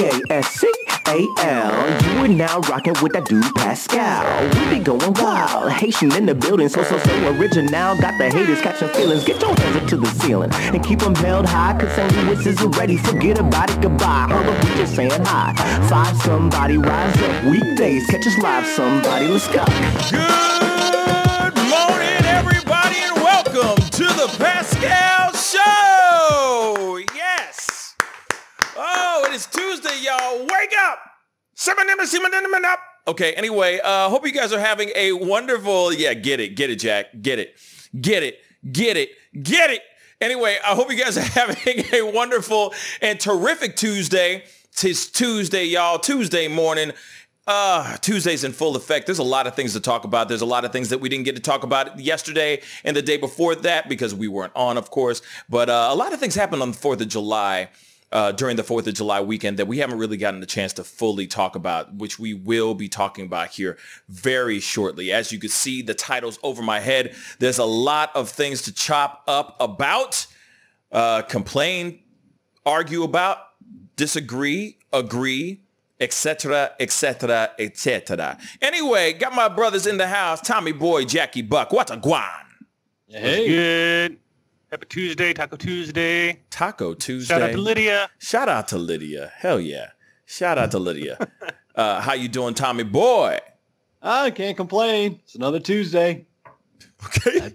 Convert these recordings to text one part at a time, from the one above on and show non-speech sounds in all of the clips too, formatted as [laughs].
P-A-S-C-A-L. You are now rocking with that dude Pascal. We be going wild. Haitian in the building, so, so, so original. Got the haters catching feelings. Get your hands up to the ceiling and keep them held high. Cause St. Louis is ready. Forget about it, goodbye. Up, we just saying hi. Five somebody, rise up. Weekdays, catch us live, somebody. Let's go. Good morning, everybody, and welcome to the Pascal Show. Oh, it is Tuesday, y'all. Wake up. Up. Okay. Anyway, uh, hope you guys are having a wonderful. Yeah, get it, get it, Jack, get it, get it, get it, get it. Anyway, I hope you guys are [laughs] having a wonderful and terrific Tuesday. It's Tuesday, y'all. Tuesday morning. Uh, Tuesday's in full effect. There's a lot of things to talk about. There's a lot of things that we didn't get to talk about yesterday and the day before that because we weren't on, of course. But uh, a lot of things happened on the 4th of July. Uh, during the 4th of July weekend that we haven't really gotten the chance to fully talk about, which we will be talking about here very shortly. As you can see, the titles over my head, there's a lot of things to chop up about, uh, complain, argue about, disagree, agree, etc., etc., etc. Anyway, got my brothers in the house, Tommy Boy, Jackie Buck. What a guan. Hey. Good. Happy Tuesday, Taco Tuesday. Taco Tuesday. Shout out to Lydia. Shout out to Lydia. Hell yeah. Shout out to Lydia. uh, how you doing, Tommy Boy? I can't complain. It's another Tuesday. Okay.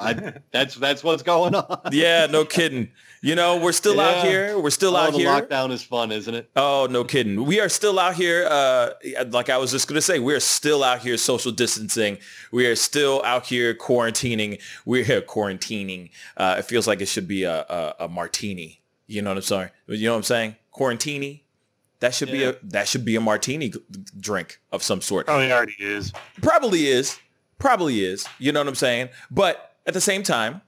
I, I, that's that's what's going on. yeah, no kidding. You know, we're still Yeah. out here. We're still Oh, out the here. lockdown is fun, isn't it? Oh, no kidding. We are still out here. Uh, like I was just going to say, we're still out here social distancing. We are still out here quarantining. We're here quarantining. Uh, it feels like it should be a, a, a martini. You know what I'm saying? You know what I'm saying? Quarantini. That should be a that should be a martini drink of some sort. Probably already is. Probably is. Probably is. You know what I'm saying? But at the same time,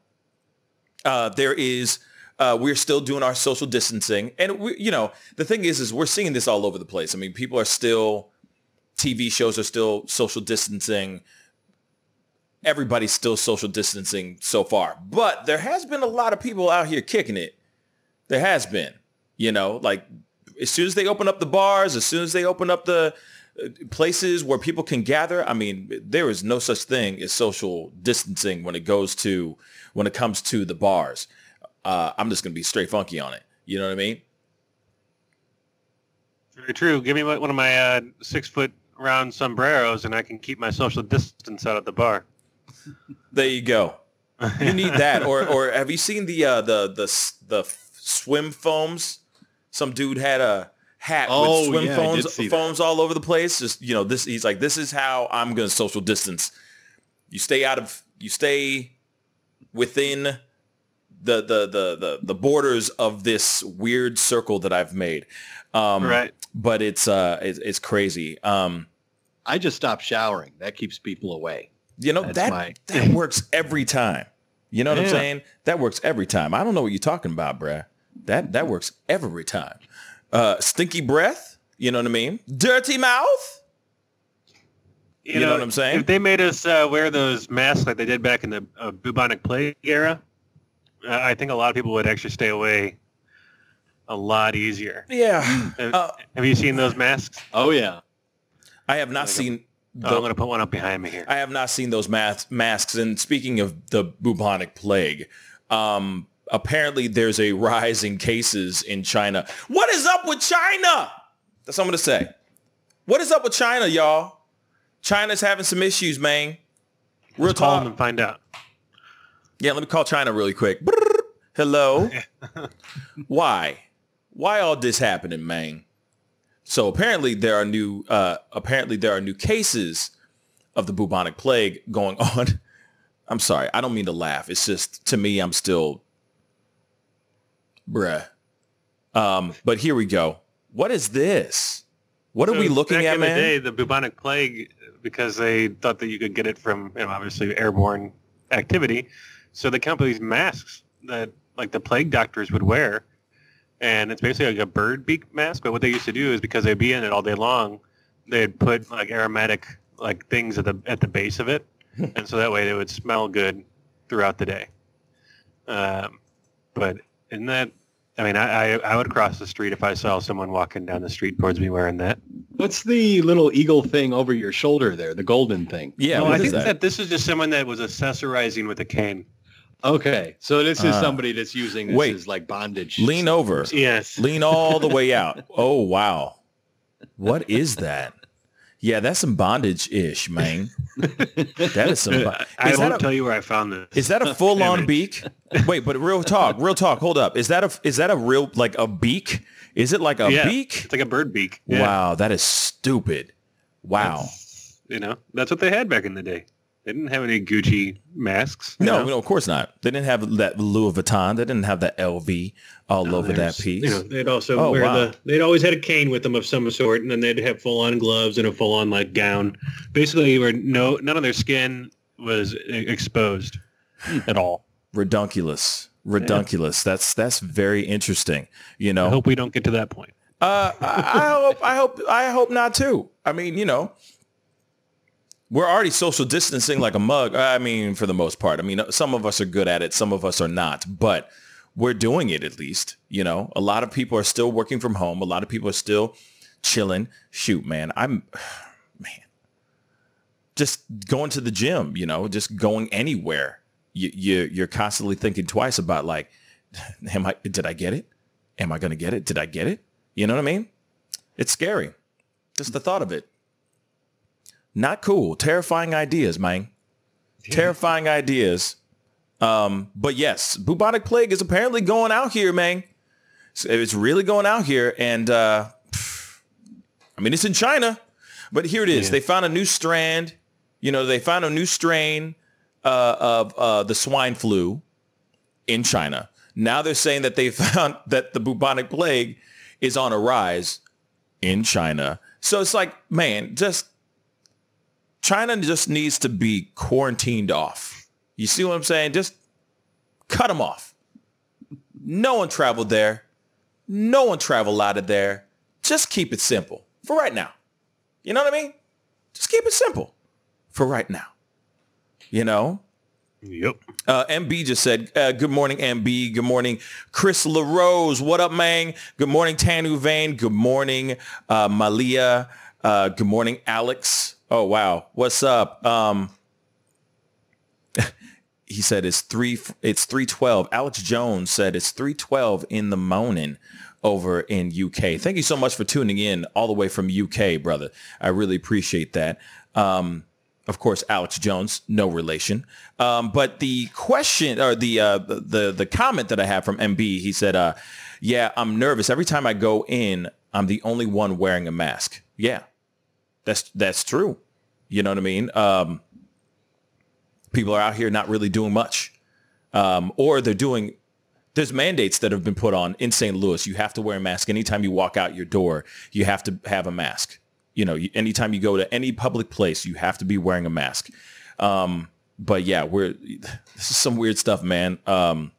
uh, there is, uh, we're still doing our social distancing. And, we, you know, the thing is, is we're seeing this all over the place. I mean, people are still, TV shows are still social distancing. Everybody's still social distancing so far. But there has been a lot of people out here kicking it. There has been, you know, like as soon as they open up the bars, as soon as they open up the uh, places where people can gather, I mean, there is no such thing as social distancing when it goes to when it comes to the bars. Uh, I'm just gonna be straight funky on it. You know what I mean? Very true. Give me one of my uh, six foot round sombreros and I can keep my social distance out at the bar. There you go. [laughs] You need that, or or have you seen the uh, the the the swim foams? Some dude had a hat Oh, with swim yeah, foams did see that. foams all over the place. Just you know, this he's like, this is how I'm gonna social distance. You stay out of you stay within the the the the, the borders of this weird circle that I've made. Um, Right. But it's uh it's, it's crazy. Um, I just stopped showering. That keeps people away. You know That's that my- that [laughs] works every time. You know what I'm saying? That works every time. I don't know what you're talking about, bruh. That that works every time. Uh, stinky breath. You know what I mean? Dirty mouth. You know what I'm saying? If they made us uh, wear those masks like they did back in the uh, bubonic plague era, I think a lot of people would actually stay away a lot easier. Yeah. Have, Uh, have you seen those masks? Oh yeah. I have not Like a- seen. Oh, the- I'm going to put one up behind me here. I have not seen those mas- masks. And speaking of the bubonic plague, um, apparently there's a rise in cases in China. What is up with China? That's what I'm gonna say. What is up with China, y'all? China's having some issues, man. Real Let's call them and find out. Yeah, let me call China really quick. Hello. [laughs] Why? Why all this happening, man? So apparently there are new uh apparently there are new cases of the bubonic plague going [laughs] on. I'm sorry, I don't mean to laugh. It's just to me I'm still bruh. Um, but here we go. What is this? What are we looking back at, in man? the day, the bubonic plague, because they thought that you could get it from, you know, obviously airborne activity. So they come up with these masks that like the plague doctors would wear, and it's basically like a bird beak mask. But what they used to do is because they'd be in it all day long, they'd put like aromatic like things at the at the base of it, [laughs] and so that way they would smell good throughout the day. Um, but isn't that I mean, I, I I would cross the street if I saw someone walking down the street towards me wearing that. What's the little eagle thing over your shoulder there? The golden thing. Yeah, no, what I is think that? that? this is just someone that was accessorizing with a cane. Okay, so this is Uh, somebody that's using this wait. as like bondage. Lean over. Yes. Lean all the way out. [laughs] Oh wow. What is that? Yeah, that's some bondage ish, man. That is some. bo- [laughs] I Is that won't a, tell you where I found this. is that a full on beak? Wait, but real talk, real talk. Hold up. Is that a is that a real like a beak? Is it like a yeah, beak? It's like a bird beak. Yeah. Wow, that is stupid. Wow. You know, that's what they had back in the day. They didn't have any Gucci masks. No, no, of course not. They didn't have that Louis Vuitton. They didn't have that LV all over that piece. You know, they'd also Oh, wear wow. the. They'd always had a cane with them of some sort, and then they'd have full on gloves and a full on like gown. Basically, where no none of their skin was exposed at all. Redunculous. Redunculous. That's that's very interesting. You know. I hope we don't get to that point. Uh, I, I hope, I hope, I hope not too. I mean, you know, we're already social distancing like a mug. I mean, for the most part. I mean, some of us are good at it, some of us are not, but we're doing it at least. You know, a lot of people are still working from home. A lot of people are still chilling. Shoot, man, I'm, [sighs] man, just going to the gym. You know, just going anywhere. You, you you're constantly thinking twice about like, [sighs] am I? Did I get it? Am I going to get it? Did I get it? You know what I mean? It's scary. Just the thought of it. Not cool. Terrifying ideas, man. Terrifying ideas. Um, but yes, bubonic plague is apparently going out here, man. It's- It's really going out here. And uh, I mean, it's in China, but here it is. Yeah. They found a new strand. You know, they found a new strain uh, of uh, the swine flu in China. Now they're saying that they [laughs] found that the bubonic plague is on a rise in China. So it's like, man, just China just needs to be quarantined off. You see what I'm saying? Just cut them off. No one traveled there. No one traveled out of there. Just keep it simple for right now. You know what I mean? Just keep it simple for right now. You know? Yep. Uh, MB just said, uh, good morning, MB. Good morning, Chris LaRose. What up, man? Good morning, Tanu Vane. Good morning, uh, Malia. Uh, good morning, Alex. Oh, wow. What's up? Um, [laughs] he said it's three, it's 312. Alex Jones said it's 312 in the morning over in UK. Thank you so much for tuning in all the way from UK, brother. I really appreciate that. Um, of course, Alex Jones, no relation. Um, but the question or the, uh, the the comment that I have from MB, he said, uh, "Yeah, I'm nervous every time I go in. I'm the only one wearing a mask. Yeah, that's that's true. You know what I mean? Um, people are out here not really doing much, um, or they're doing. There's mandates that have been put on in St. Louis. You have to wear a mask anytime you walk out your door. You have to have a mask. You know, anytime you go to any public place, you have to be wearing a mask. Um, but yeah, we're [laughs] this is some weird stuff, man. Um,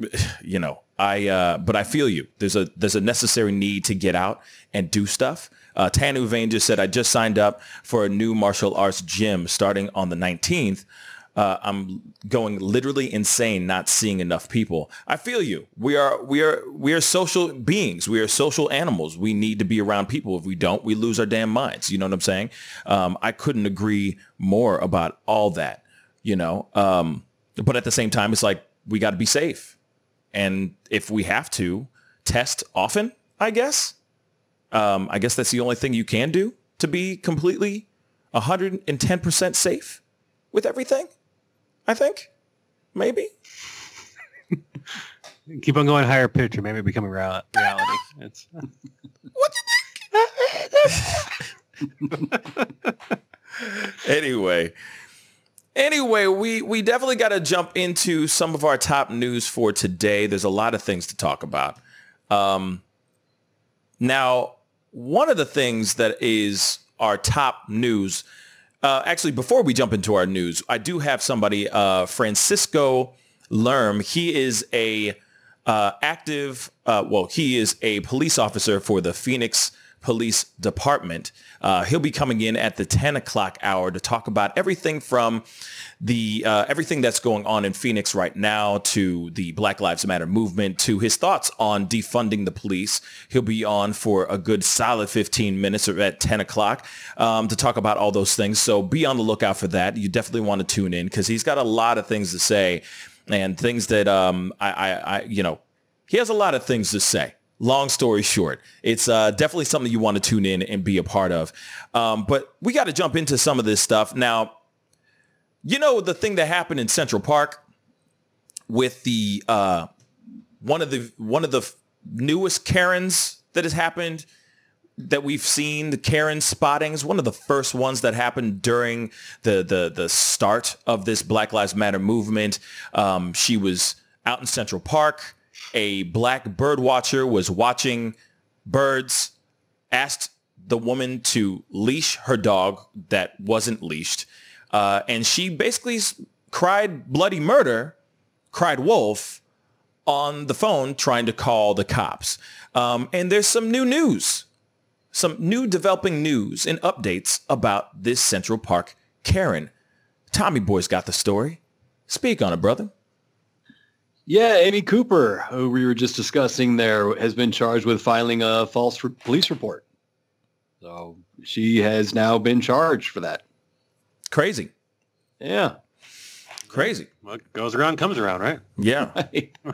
[sighs] you know, I uh, but I feel you. There's a there's a necessary need to get out and do stuff. Uh, Tanu Vane just said I just signed up for a new martial arts gym starting on the 19th. Uh, I'm going literally insane not seeing enough people. I feel you. We are we are we are social beings. We are social animals. We need to be around people. If we don't, we lose our damn minds. You know what I'm saying? Um, I couldn't agree more about all that. You know, um, but at the same time, it's like we got to be safe, and if we have to test often, I guess. Um, I guess that's the only thing you can do to be completely 110% safe with everything. I think. Maybe. [laughs] Keep on going higher pitch, or maybe become a real- reality. It's [laughs] [laughs] Anyway. Anyway, we, we definitely got to jump into some of our top news for today. There's a lot of things to talk about. Um, now, one of the things that is our top news, uh, actually, before we jump into our news, I do have somebody, uh, Francisco Lerm. He is a uh, active, uh, well, he is a police officer for the Phoenix Police Department. Uh, he'll be coming in at the 10 o'clock hour to talk about everything from the uh, everything that's going on in Phoenix right now to the Black Lives Matter movement to his thoughts on defunding the police. He'll be on for a good solid 15 minutes or at 10 o'clock um, to talk about all those things. So be on the lookout for that. You definitely want to tune in because he's got a lot of things to say and things that um, I, I, I, you know, he has a lot of things to say long story short, it's uh, definitely something you want to tune in and be a part of. Um, but we got to jump into some of this stuff. Now, you know the thing that happened in Central Park with the uh, one of the one of the newest Karens that has happened that we've seen the Karen spottings, one of the first ones that happened during the the the start of this Black Lives Matter movement. Um, she was out in Central Park. A black bird watcher was watching birds, asked the woman to leash her dog that wasn't leashed. Uh, and she basically cried bloody murder, cried wolf on the phone trying to call the cops. Um, and there's some new news, some new developing news and updates about this Central Park Karen. Tommy Boy's got the story. Speak on it, brother. Yeah, Amy Cooper, who we were just discussing there, has been charged with filing a false re- police report. So she has now been charged for that. Crazy. Yeah. Crazy. What goes around comes around, right? Yeah. [laughs] [laughs]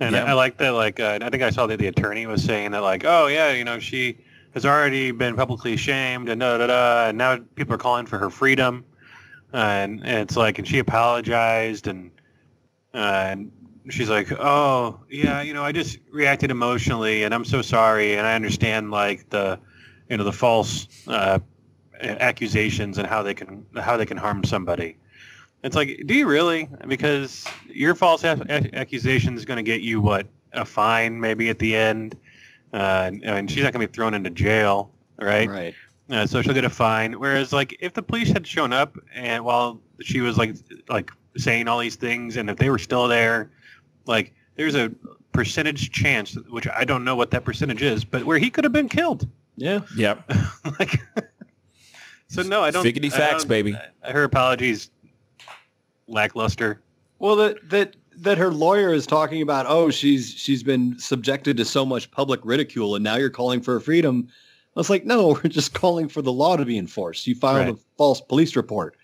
And Yeah. I, I like that. Like, uh, I think I saw that the attorney was saying that, like, oh yeah, you know, she has already been publicly shamed and da da da, and now people are calling for her freedom, and, and it's like, and she apologized, and uh, and she's like, oh yeah, you know, I just reacted emotionally, and I'm so sorry, and I understand like the, you know, the false uh, accusations and how they can how they can harm somebody. It's like, do you really? Because your false a- accusation is going to get you what a fine maybe at the end, uh, and she's not going to be thrown into jail, right? Right. Uh, so she'll get a fine. Whereas, like, if the police had shown up and while she was like like saying all these things, and if they were still there, like, there's a percentage chance, which I don't know what that percentage is, but where he could have been killed. Yeah. Yep. [laughs] like, so no, I don't. Figgity I facts, don't- baby. Her apologies lackluster. Well, that that that her lawyer is talking about. Oh, she's she's been subjected to so much public ridicule, and now you're calling for her freedom. I was like, no, [laughs] we're just calling for the law to be enforced. You filed Right. a false police report.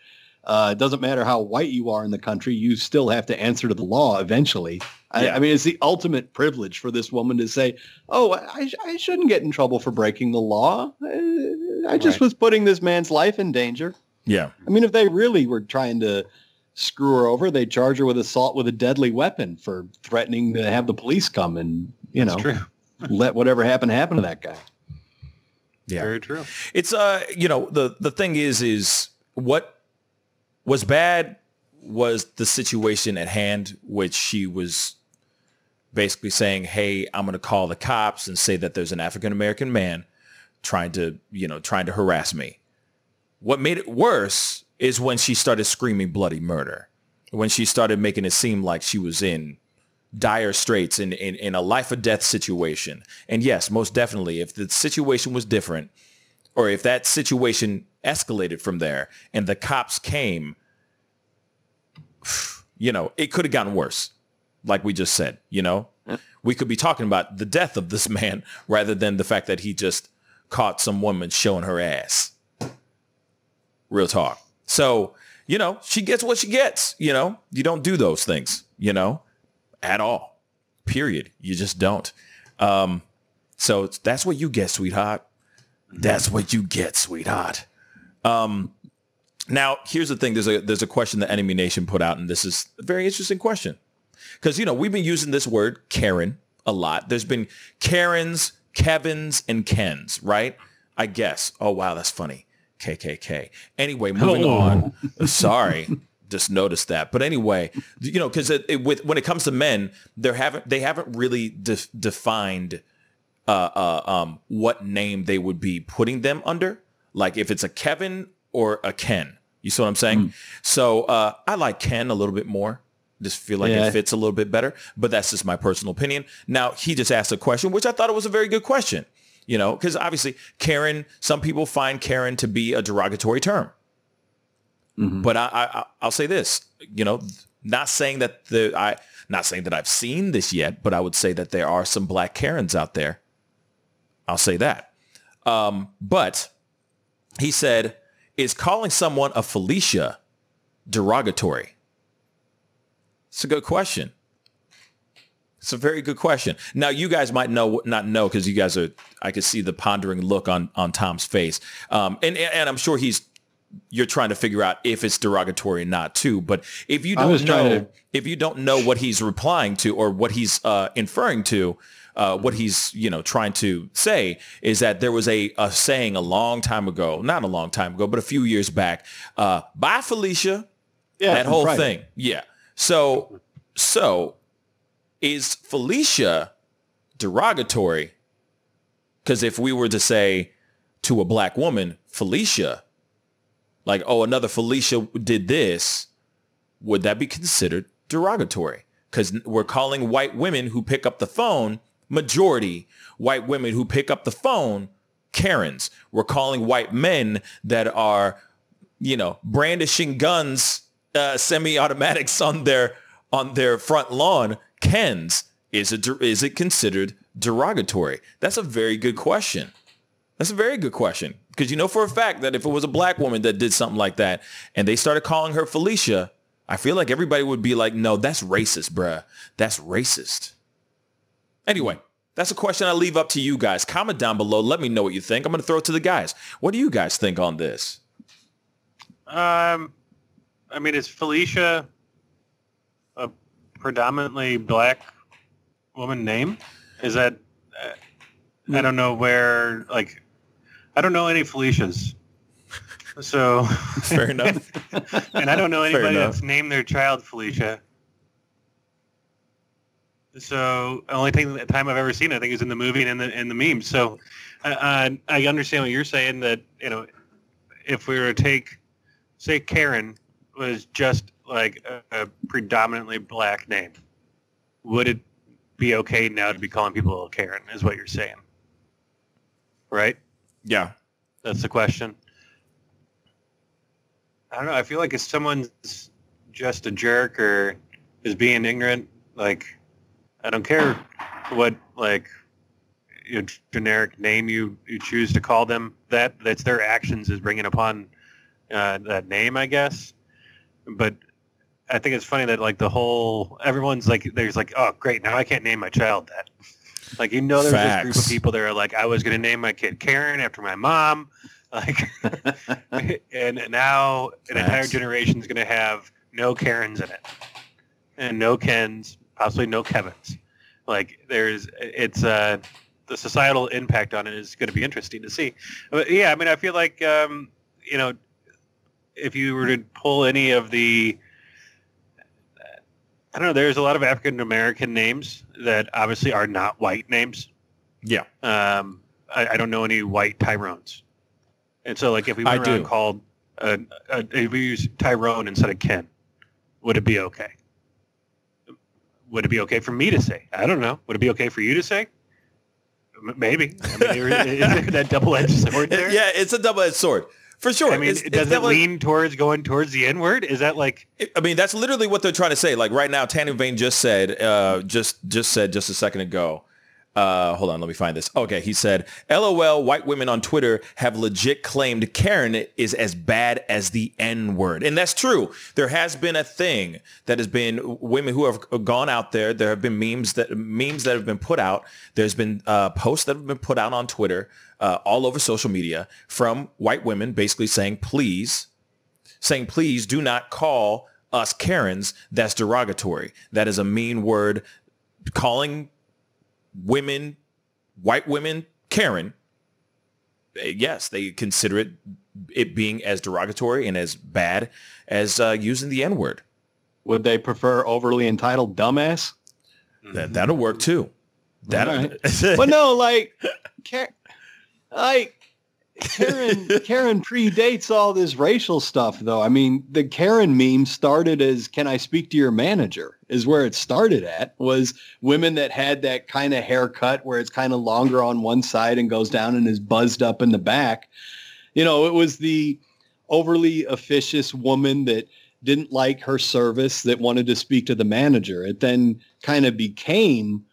Uh, it doesn't matter how white you are in the country, you still have to answer to the law eventually. I, Yeah. I mean, it's the ultimate privilege for this woman to say, "Oh, I, I shouldn't get in trouble for breaking the law. Uh, I just Right. was putting this man's life in danger." Yeah. I mean, if they really were trying to screw her over, they'd charge her with assault with a deadly weapon for threatening to have the police come and, you know, true. [laughs] let whatever happen happen to that guy. Yeah. Very true. It's uh, you know, the the thing is, is what was bad was the situation at hand, which she was basically saying, "Hey, I'm going to call the cops and say that there's an African American man trying to, you know, trying to harass me." What made it worse is when she started screaming bloody murder. When she started making it seem like she was in dire straits in, in, in a life or death situation. And yes, most definitely, if the situation was different, or if that situation escalated from there and the cops came, you know, it could have gotten worse. Like we just said, you know, we could be talking about the death of this [laughs] man rather than the fact that he just caught some woman showing her ass. Real talk. So, you know, she gets what she gets, you know, you don't do those things, you know, at all. Period. You just don't. Um, so that's what you get, sweetheart. That's what you get, sweetheart. Um, now, here's the thing. There's a there's a question that Enemy Nation put out, and this is a very interesting question. Because, you know, we've been using this word Karen a lot. There's been Karens, Kevins, and Kens, right? I guess. Oh, wow, that's funny. KKK. Anyway, moving Oh. on. Sorry. [laughs] Just noticed that. But anyway, you know, because it, it, with when it comes to men, they haven't they haven't really de- defined uh, uh, um, what name they would be putting them under. Like if it's a Kevin or a Ken. You see what I'm saying? So uh, I like Ken a little bit more. Just feel like Yeah. it fits a little bit better. But that's just my personal opinion. Now he just asked a question, which I thought it was a very good question. You know, because obviously Karen, some people find Karen to be a derogatory term. But I, I, I'll say this, you know, not saying that the I, not saying that I've seen this yet, but I would say that there are some black Karens out there. I'll say that. Um, but he said, is calling someone a Felicia derogatory? It's a good question. It's a very good question. Now you guys might know not know because you guys are. I could see the pondering look on on Tom's face, um, and and I'm sure he's. You're trying to figure out if it's derogatory or not too. But if you don't know, to- if you don't know what he's replying to or what he's uh, inferring to, uh, what he's you know trying to say is that there was a, a saying a long time ago, not a long time ago, but a few years back. Uh, Bye, Felicia Yeah, that whole right. thing. Yeah. So, so is Felicia derogatory? Because if we were to say to a black woman, Felicia, like, oh, another Felicia did this, would that be considered derogatory? Because we're calling white women who pick up the phone, majority white women who pick up the phone, Karens. We're calling white men that are you know, brandishing guns, uh, semi-automatics on their on their front lawn, Kens. Is it is it considered derogatory? That's a very good question. That's a very good question because you know for a fact that if it was a black woman that did something like that and they started calling her Felicia, I feel like everybody would be like, "No, that's racist, bruh. That's racist." Anyway, that's a question I leave up to you guys. Comment down below. Let me know what you think. I'm going to throw it to the guys. What do you guys think on this? Um, I mean, is Felicia a predominantly black woman name? Is that? Uh, I don't know where. Like, I don't know any Felicias. So, Fair enough. [laughs] and I don't know anybody that's named their child Felicia. So, only thing the time I've ever seen, I think, is in the movie and in the in the memes. So, uh, I I understand what you're saying that you know, if we were to take, say, Karen was just like a, a predominantly black name, would it be okay now to be calling people Karen? Is what you're saying, right? Yeah. That's the question. I don't know. I feel like if someone's just a jerk or is being ignorant, like I don't care what like you know, generic name you, you choose to call them. That that's their actions is bringing upon uh, that name, I guess. But I think it's funny that like the whole everyone's like there's like oh great now I can't name my child that. Like you know there's this group of people that are like I was gonna name my kid Karen after my mom, [laughs] like, [laughs] and now an entire generation is gonna have no Karens in it, and no Kens, possibly no Kevins. Like there's it's uh the societal impact on it is going to be interesting to see. But yeah, I mean I feel like um you know if you were to pull any of the I don't know. There's a lot of African American names that obviously are not white names. Yeah. Um, I, I don't know any white Tyrones, and so like if we I went around do. called uh, uh, if we use Tyrone instead of Ken, would it be okay? Would it be okay for me to say? I don't know. Would it be okay for you to say? Maybe. I mean, [laughs] is there that double-edged sword there? Yeah, it's a double-edged sword. For sure. I mean, It's- it's does it definitely- lean towards going towards the N word? Is that like I mean, that's literally what they're trying to say. Like right now, Tanner Vane just said, uh, just just said just a second ago. Uh, hold on, let me find this. Okay, he said, "LOL, white women on Twitter have legit claimed Karen is as bad as the N word," and that's true. There has been a thing that has been women who have gone out there. There have been memes that memes that have been put out. There's been uh, posts that have been put out on Twitter, uh, all over social media from white women, basically saying, "Please." saying, please do not call us Karens. That's derogatory. That is a mean word. Calling women, white women, Karen, eh, yes, they consider it it being as derogatory and as bad as uh, using the N word. Would they prefer overly entitled dumbass? That that'll work too. That right. [laughs] but no, like, like Karen Karen predates all this racial stuff though. I mean, the Karen meme started as can I speak to your manager? Is where it started at was women that had that kind of haircut where it's kind of longer on one side and goes down and is buzzed up in the back. You know, it was the overly officious woman that didn't like her service that wanted to speak to the manager. It then kind of became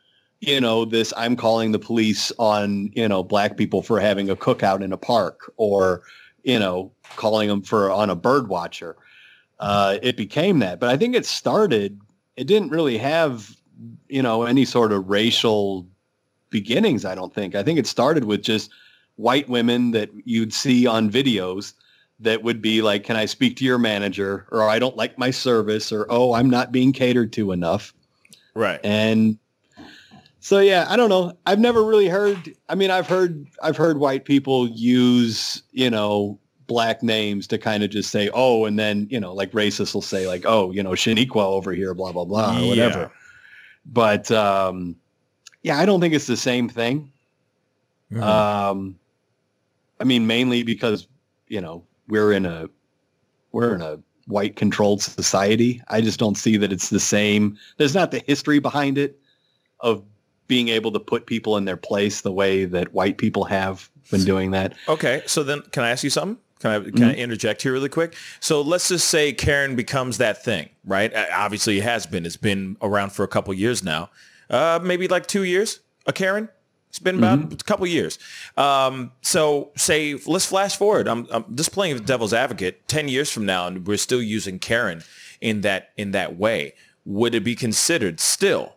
you know, this I'm calling the police on, you know, black people for having a cookout in a park or, you know, calling them for on a bird watcher. Uh, it became that. But I think it started, it didn't really have, you know, any sort of racial beginnings, I don't think. I think it started with just white women that you'd see on videos that would be like, can I speak to your manager? Or I don't like my service or, oh, I'm not being catered to enough. Right. And so yeah, I don't know. I've never really heard. I mean, I've heard I've heard white people use you know black names to kind of just say oh, and then you know like racists will say like oh you know Shaniqua over here, blah blah blah or whatever. But um, yeah, I don't think it's the same thing. Mhm. Um, I mean, mainly because you know we're in a we're in a white controlled society. I just don't see that it's the same. There's not the history behind it of being able to put people in their place the way that white people have been doing that. Okay, so then can I ask you something? Can I can Mm-hmm. I interject here really quick? So let's just say Karen becomes that thing, right? Obviously, it has been. It's been around for a couple years now, uh, maybe like two years. A Karen. It's been about Mm-hmm. a couple years. Um, so say let's flash forward. I'm, I'm just playing devil's advocate. Ten years from now, and we're still using Karen in that in that way. Would it be considered still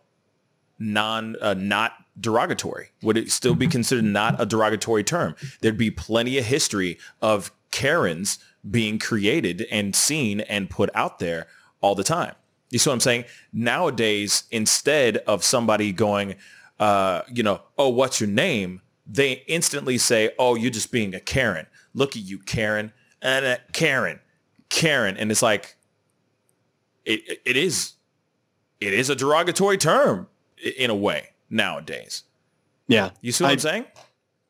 non uh, not derogatory? Would it still be considered not a derogatory term? There'd be plenty of history of Karens being created and seen and put out there all the time. You see what I'm saying? Nowadays, instead of somebody going, uh, you know, oh, what's your name? They instantly say, oh, you're just being a Karen. Look at you, Karen. And uh, Karen, Karen. And it's like, it, it- is, it is a derogatory term in a way nowadays. Yeah. You see what I- I'm saying?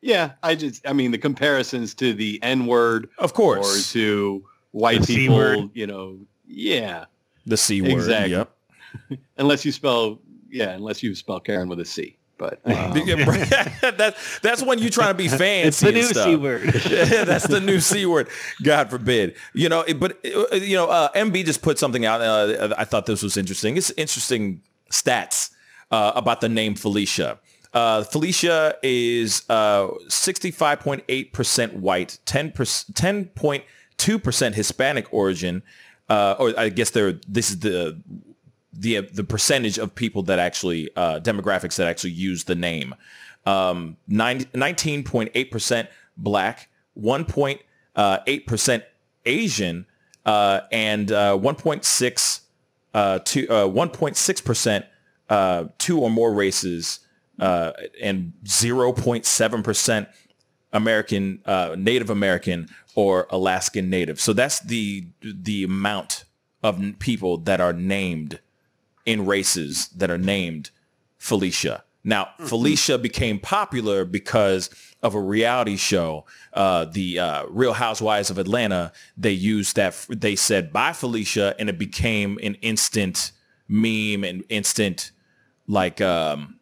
Yeah. I just, I mean, the comparisons to the N word Of course. or to white The C people, word. you know, yeah. the C word. Exactly. Yep. [laughs] Unless you spell, yeah, unless you spell Karen with a C. But [laughs] um, [laughs] that's that's when you're trying to be fancy. It's the new stuff. C word. That's the new C word. God forbid. You know, but uh, you know, uh, MB just put something out. Uh, I thought this was interesting. It's interesting stats uh, about the name Felicia. Uh, Felicia is uh, 65.8% white, 10 10.2% Hispanic origin, uh, or I guess they're this is the the the percentage of people that actually uh, demographics that actually use the name. Um, 19.8% black, 1.8% Asian, uh, and uh, 1.6 uh, to uh, 1.6% uh, two or more races, uh, and 0.7% American, uh, Native American or Alaskan Native. So that's the the amount of people that are named in races that are named Felicia. Now, Felicia became popular because of a reality show, uh, the uh, Real Housewives of Atlanta. They used that. They said "Bye, Felicia," and it became an instant meme and instant like um,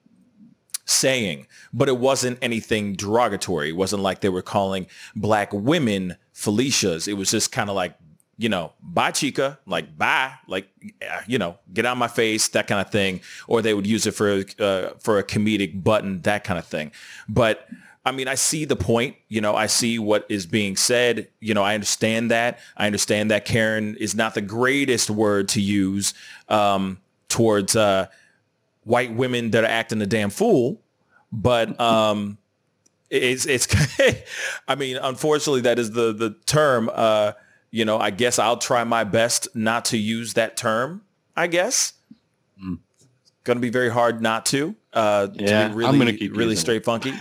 saying. But it wasn't anything derogatory. It wasn't like they were calling black women Felicias. It was just kind of like you know, bye chica, like bye, like uh, you know, get out of my face, that kind of thing. Or they would use it for uh, for a comedic button, that kind of thing. But I mean, I see the point. You know, I see what is being said. You know, I understand that. I understand that Karen is not the greatest word to use um, towards uh, white women that are acting a damn fool. But um, it's it's. [laughs] I mean, unfortunately, that is the the term. Uh, you know, I guess I'll try my best not to use that term. I guess. Going to be very hard not to. Uh, to be Yeah, I'm really, gonna keep really using it. straight funky.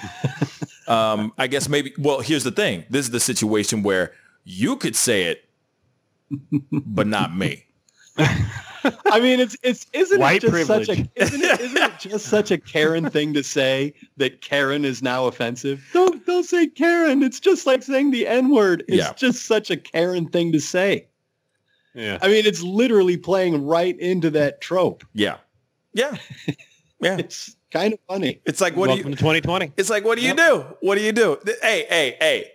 [laughs] um, I guess maybe. Well, here's the thing. This is the situation where you could say it, but not me. [laughs] I mean, it's it's isn't White it just such a isn't it, isn't it just [laughs] such a Karen thing to say that Karen is now offensive? Don't don't say Karen. It's just like saying the N word. It's Yeah. just such a Karen thing to say. Yeah. I mean, it's literally playing right into that trope. Yeah. Yeah. Yeah. [laughs] It's kind of funny. It's like what do Welcome you to 2020. It's like what do you do? What do you do? Hey, hey, hey.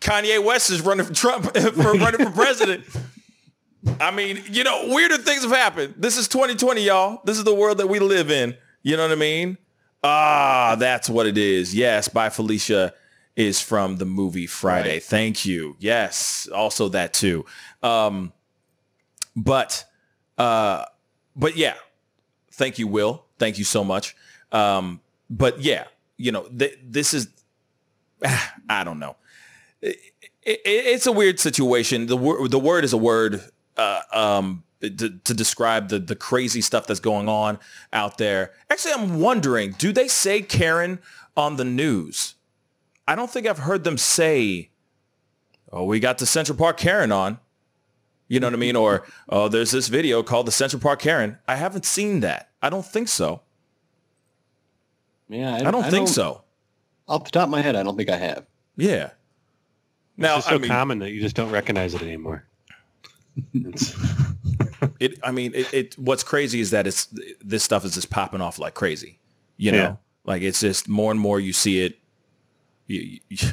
Kanye West is running for Trump [laughs] for running for president. I mean, you know, weirder things have happened. This is 2020, y'all. This is the world that we live in. You know what I mean? Ah, that's what it is. Yes, bye Felicia is from the movie Friday. Right. Thank you. Yes, also that too. Um, but, uh, but yeah, thank you, Will. Thank you so much. Um, but yeah, you know, th- this is, [sighs] I don't know. It, it, it's a weird situation. The word, the word is a word, uh, um, to, to describe the, the crazy stuff that's going on out there. Actually, I'm wondering, do they say Karen on the news? I don't think I've heard them say, oh, we got the Central Park Karen on. You know what I mean? Or, oh, there's this video called the Central Park Karen. I haven't seen that. I don't think so. Yeah, I don't think so. Off the top of my head, I don't think I have. Yeah. Now, it's just so I mean, common that you just don't recognize it anymore. [laughs] It, I mean, it, it, what's crazy is that it's, this stuff is just popping off like crazy, you know, Yeah. like it's just more and more you see it. You, you-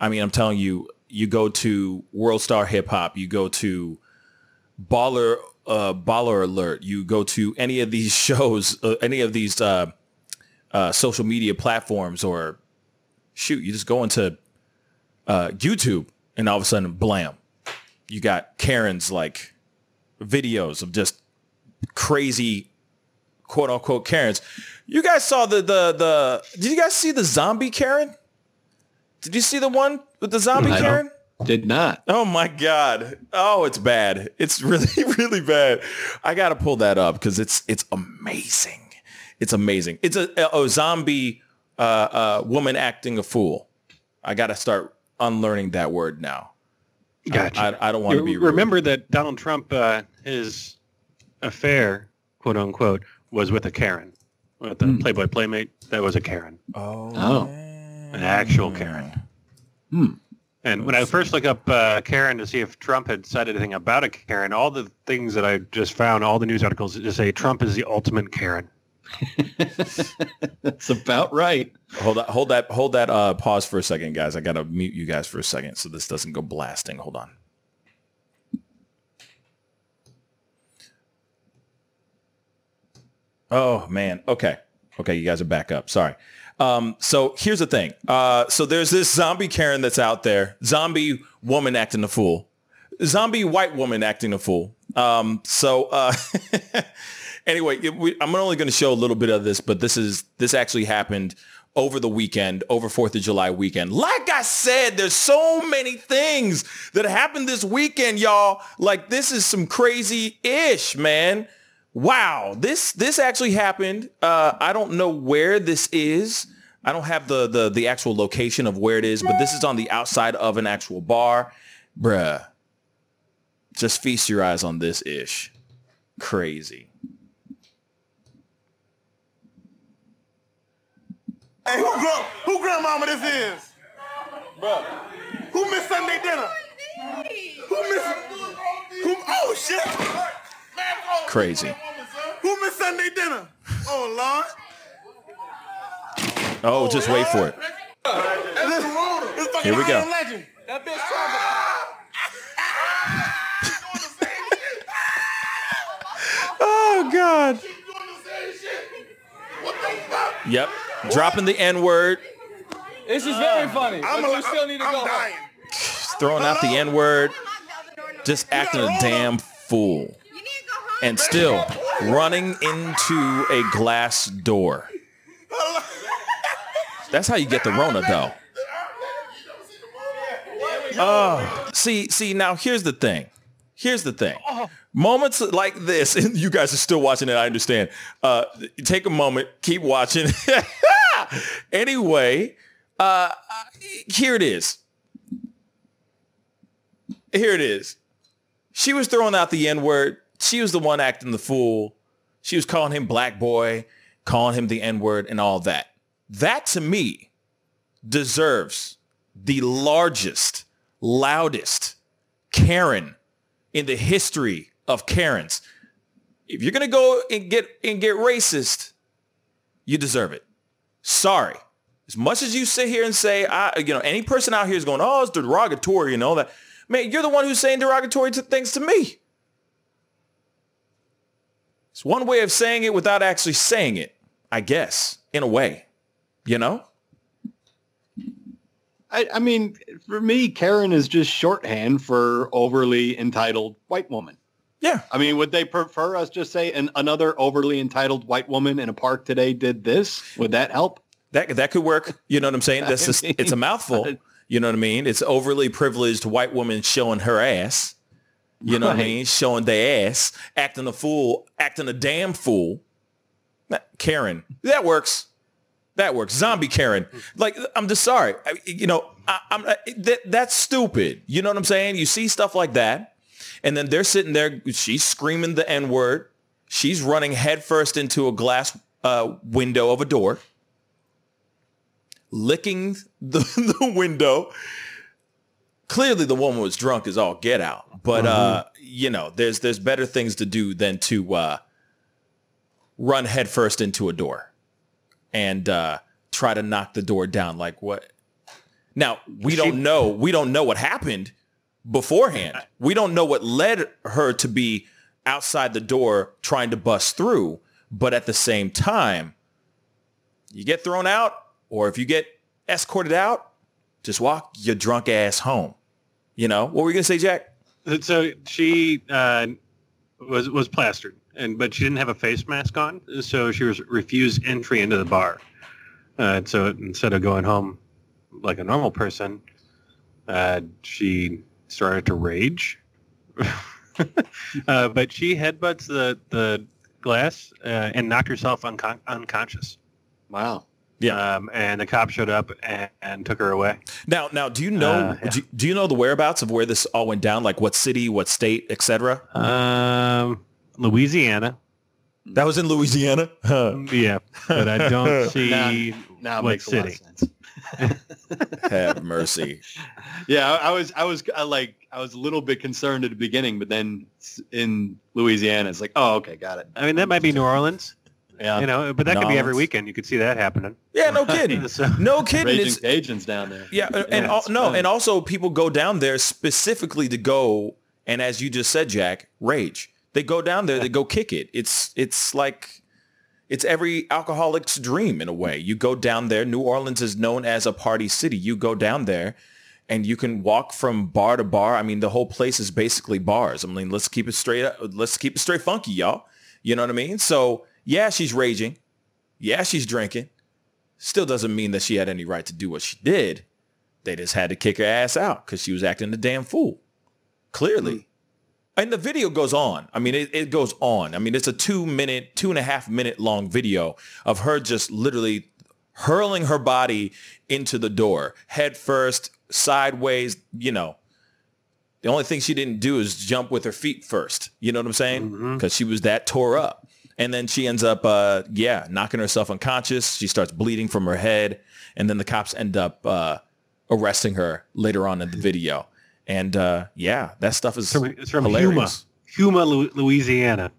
I mean, I'm telling you, you go to World Star Hip Hop, you go to Baller, uh, Baller Alert, you go to any of these [laughs] shows, uh, any of these uh, uh, social media platforms, or shoot, you just go into uh, YouTube, and all of a sudden, blam, you got Karen's like videos of just crazy quote unquote Karens. You guys saw the the the did you guys see the zombie Karen? Did you see the one with the zombie I Karen? Did not. Oh my god. Oh, it's bad. It's [laughs] really really bad. I got to pull that up cuz it's it's amazing. It's amazing. It's a a, a zombie uh, uh, woman acting a fool. I got to start unlearning that word now. Gotcha. I, I don't want to be You rude. remember that Donald Trump, uh, his affair, quote unquote, was with a Karen, with the Playboy playmate. That was a Karen, Oh. Oh. an actual Karen. Hmm. And when I first look up uh, Karen to see if Trump had said anything about a Karen, all the things that I just found, all the news articles just say Trump is the ultimate Karen. [laughs] That's about right. Hold that, hold that, hold that. Uh, pause for a second, guys. I gotta mute you guys for a second so this doesn't go blasting. Hold on. Oh man. Okay. Okay, you guys are back up. Sorry. Um, so here's the thing. Uh, so there's this zombie Karen that's out there. Zombie woman acting a fool. Zombie white woman acting a fool. Um, so uh, [laughs] anyway, it, we, I'm only going to show a little bit of this, but this is this actually happened over the weekend, over Fourth of July weekend. Like I said, there's so many things that happened this weekend, y'all. Like this is some crazy ish, man. Wow, this this actually happened. Uh, I don't know where this is. I don't have the, the the actual location of where it is, but this is on the outside of an actual bar, bruh. Just feast your eyes on this ish. Crazy. Hey, who grand, who grandmama this is? Bro. Who missed Sunday dinner? Who missed? Who? Oh shit! Crazy. Who missed Sunday dinner? Oh Lord! Oh, just wait for it. This, this Here we go. Legend. That bitch Oh God. doing the same shit. What the fuck? Yep. Dropping the N word, This is very funny. I'm, a, you still need to I'm go. home. dying. throwing out the N word, just acting a damn fool. And still running into a glass door. That's how you get the Rona though. Oh, see, see, now here's the thing. Here's the thing. Moments like this, and [laughs] you guys are still watching it, I understand. Uh, take a moment, keep watching. [laughs] [laughs] anyway, uh, here it is. Here it is. She was throwing out the N word she was the one acting the fool. She was calling him black boy, calling him the N-word and all that. That to me deserves the largest, loudest Karen in the history of Karens. If you're gonna go and get and get racist, you deserve it. Sorry. As much as you sit here and say, I, you know, any person out here is going, oh, it's derogatory and all that. Man, you're the one who's saying derogatory to things to me. It's one way of saying it without actually saying it, I guess, in a way. You know? I, I mean, for me, Karen is just shorthand for overly entitled white woman. Yeah. I mean, would they prefer us just say an, another overly entitled white woman in a park today did this? Would that help? That that could work. You know what I'm saying? That's just, [laughs] it's a mouthful. You know what I mean? It's overly privileged white woman showing her ass. You know what I mean? Showing their ass, acting a fool, acting a damn fool. Karen, that works. That works. Zombie Karen. Like I'm just sorry. I, you know, I, I'm that, that's stupid. You know what I'm saying? You see stuff like that, and then they're sitting there. She's screaming the N word. She's running headfirst into a glass uh, window of a door licking the, [laughs] the window. Clearly the woman was drunk as all get out. But uh, you know, there's there's better things to do than to uh, run headfirst into a door and uh, try to knock the door down like what now we don't know we don't know what happened beforehand. We don't know what led her to be outside the door trying to bust through, but at the same time, you get thrown out or if you get escorted out, just walk your drunk ass home. You know, what were you going to say, Jack? So she uh, was was plastered, and but she didn't have a face mask on, so she was refused entry into the bar. Uh, so instead of going home like a normal person, uh, she started to rage. [laughs] uh, but she headbutts the the glass uh, and knocked herself uncon- unconscious. Wow. Yeah. Um, and the cop showed up and, and took her away. Now, now, do you know Uh, yeah. do, do you know the whereabouts of where this all went down? Like what city, what state, etc.? Um, Louisiana. That was in Louisiana. Huh. [laughs] Yeah, but I don't [laughs] see Now, now it what makes a lot of city. Sense. [laughs] Have mercy. Yeah, I, I was, I was uh, like, I was a little bit concerned at the beginning, but then in Louisiana, it's like, oh, okay, got it. I mean, that might be New Orleans, Yeah, you know, but that could be every weekend. You could see that happening. Yeah, no [laughs] kidding. So- No kidding. Raging It's, Cajuns down there. yeah, and Yeah, al- no, fun. and also people go down there specifically to go and as you just said, Jack, rage. They go down there, they go kick it. It's it's like it's every alcoholic's dream in a way. You go down there. New Orleans is known as a party city. You go down there and you can walk from bar to bar. I mean, the whole place is basically bars. I mean, let's keep it straight up. Let's keep it straight funky, y'all. You know what I mean? So yeah, she's raging. Yeah, she's drinking. Still doesn't mean that she had any right to do what she did. They just had to kick her ass out because she was acting a damn fool. Clearly. Mm. And the video goes on. I mean, it, it goes on. I mean, it's a two minute, two and a half minute long video of her just literally hurling her body into the door, head first, sideways, you know. The only thing she didn't do is jump with her feet first. You know what I'm saying? Because she was that tore up. And then she ends up, uh, yeah, knocking herself unconscious. She starts bleeding from her head. And then the cops end up uh, arresting her later on in the video. And uh, yeah, that stuff is It's from, it's from hilarious. Houma, Houma, Louisiana.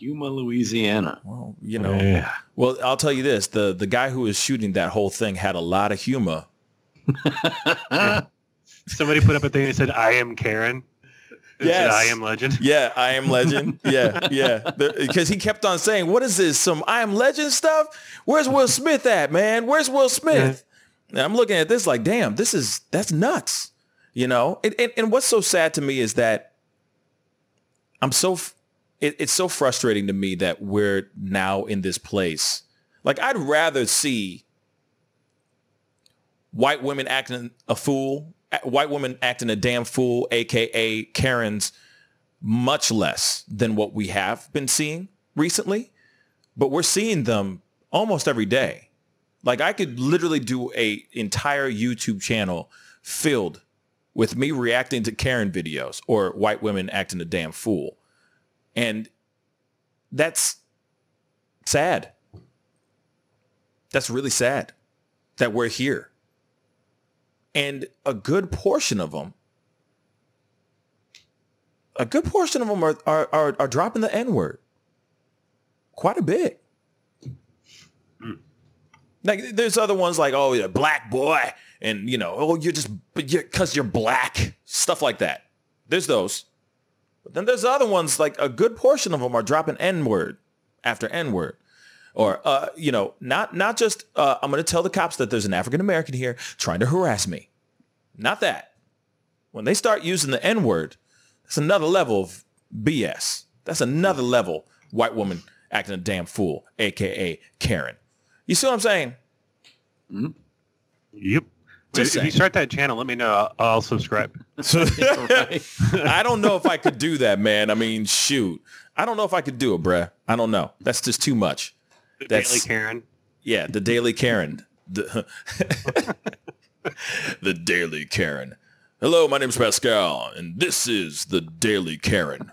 Yuma, Louisiana. Well, you know, Yeah. well, I'll tell you this: the the guy who was shooting that whole thing had a lot of humor. [laughs] Somebody put up a thing that said, "I am Karen." It said, Yes. I am Legend. Yeah, I am Legend. [laughs] Yeah, yeah, because he kept on saying, "What is this? Some I am Legend stuff? Where's Will Smith at, man? Where's Will Smith?" And I'm looking at this like, damn, this is that's nuts. You know, and, and, and what's so sad to me is that I'm so it, it's so frustrating to me that we're now in this place. Like I'd rather see white women acting a fool, white women acting a damn fool, aka Karens, much less than what we have been seeing recently. But we're seeing them almost every day. Like I could literally do a entire YouTube channel filled with me reacting to Karen videos or white women acting a damn fool. And that's sad. That's really sad that we're here. And a good portion of them, a good portion of them are, are, are, are dropping the N word quite a bit. Mm. Like there's other ones like, oh, you're black boy. And, you know, oh, you're just, but you're, black. Stuff like that. There's those. But then there's other ones, like a good portion of them are dropping N-word after N-word. Or, uh, you know, not, not just, uh, I'm going to tell the cops that there's an African-American here trying to harass me. Not that. When they start using the N-word, that's another level of BS. That's another level white woman acting a damn fool, AKA Karen. You see what I'm saying? Hmm. Yep. Just if saying. you start that channel, let me know. I'll, I'll subscribe. [laughs] [laughs] I don't know if I could do that, man. I mean, shoot. I don't know if I could do it, bruh. I don't know. That's just too much. That's Daily Karen. yeah, the Daily Karen. The, [laughs] the Daily Karen. Hello, my name's Pascal, and this is the Daily Karen.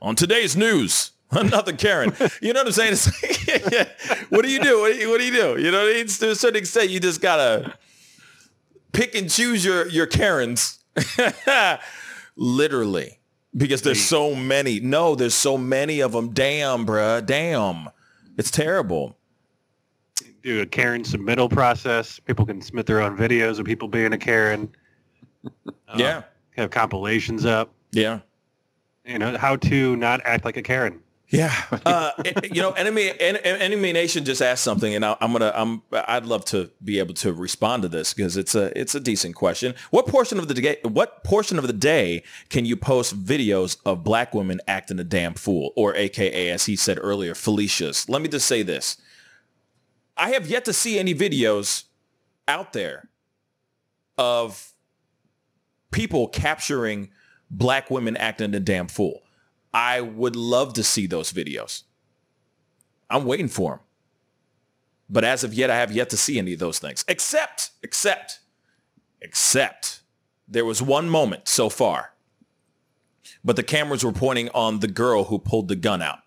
On today's news, another Karen. You know what I'm saying? It's like, what do you do? What do you, what do you do? You know, it's, to a certain extent, you just gotta pick and choose your your Karens. [laughs] Literally. Because there's so many. No, there's so many of them. Damn, bruh. Damn. It's terrible. Do a Karen submittal process. People can submit their own videos of people being a Karen. yeah. Uh, have compilations up. Yeah. You know how to not act like a Karen. Yeah, [laughs] uh, you know, enemy En- En- enemy nation just asked something, and I, I'm gonna, I'm, I'd love to be able to respond to this because it's a, it's a decent question. What portion of the day, what portion of the day can you post videos of black women acting a damn fool, or AKA, as he said earlier, Felicia's? Let me just say this: I have yet to see any videos out there of people capturing black women acting a damn fool. I would love to see those videos. I'm waiting for them. But as of yet, I have yet to see any of those things. Except, except, except there was one moment so far. But the cameras were pointing on the girl who pulled the gun out.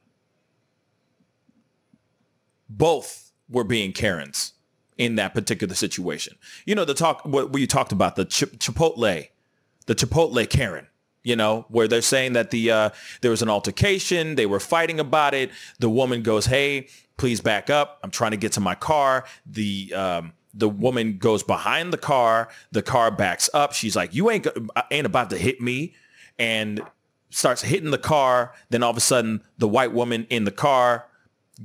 Both were being Karens in that particular situation. You know, the talk, what you talked about, the Chipotle, the Chipotle Karen, you know, where they're saying that the uh, there was an altercation, they were fighting about it. The woman goes, "Hey, please back up. I'm trying to get to my car." The um, the woman goes behind the car. The car backs up. She's like, "You ain't go- ain't about to hit me," and starts hitting the car. Then all of a sudden, the white woman in the car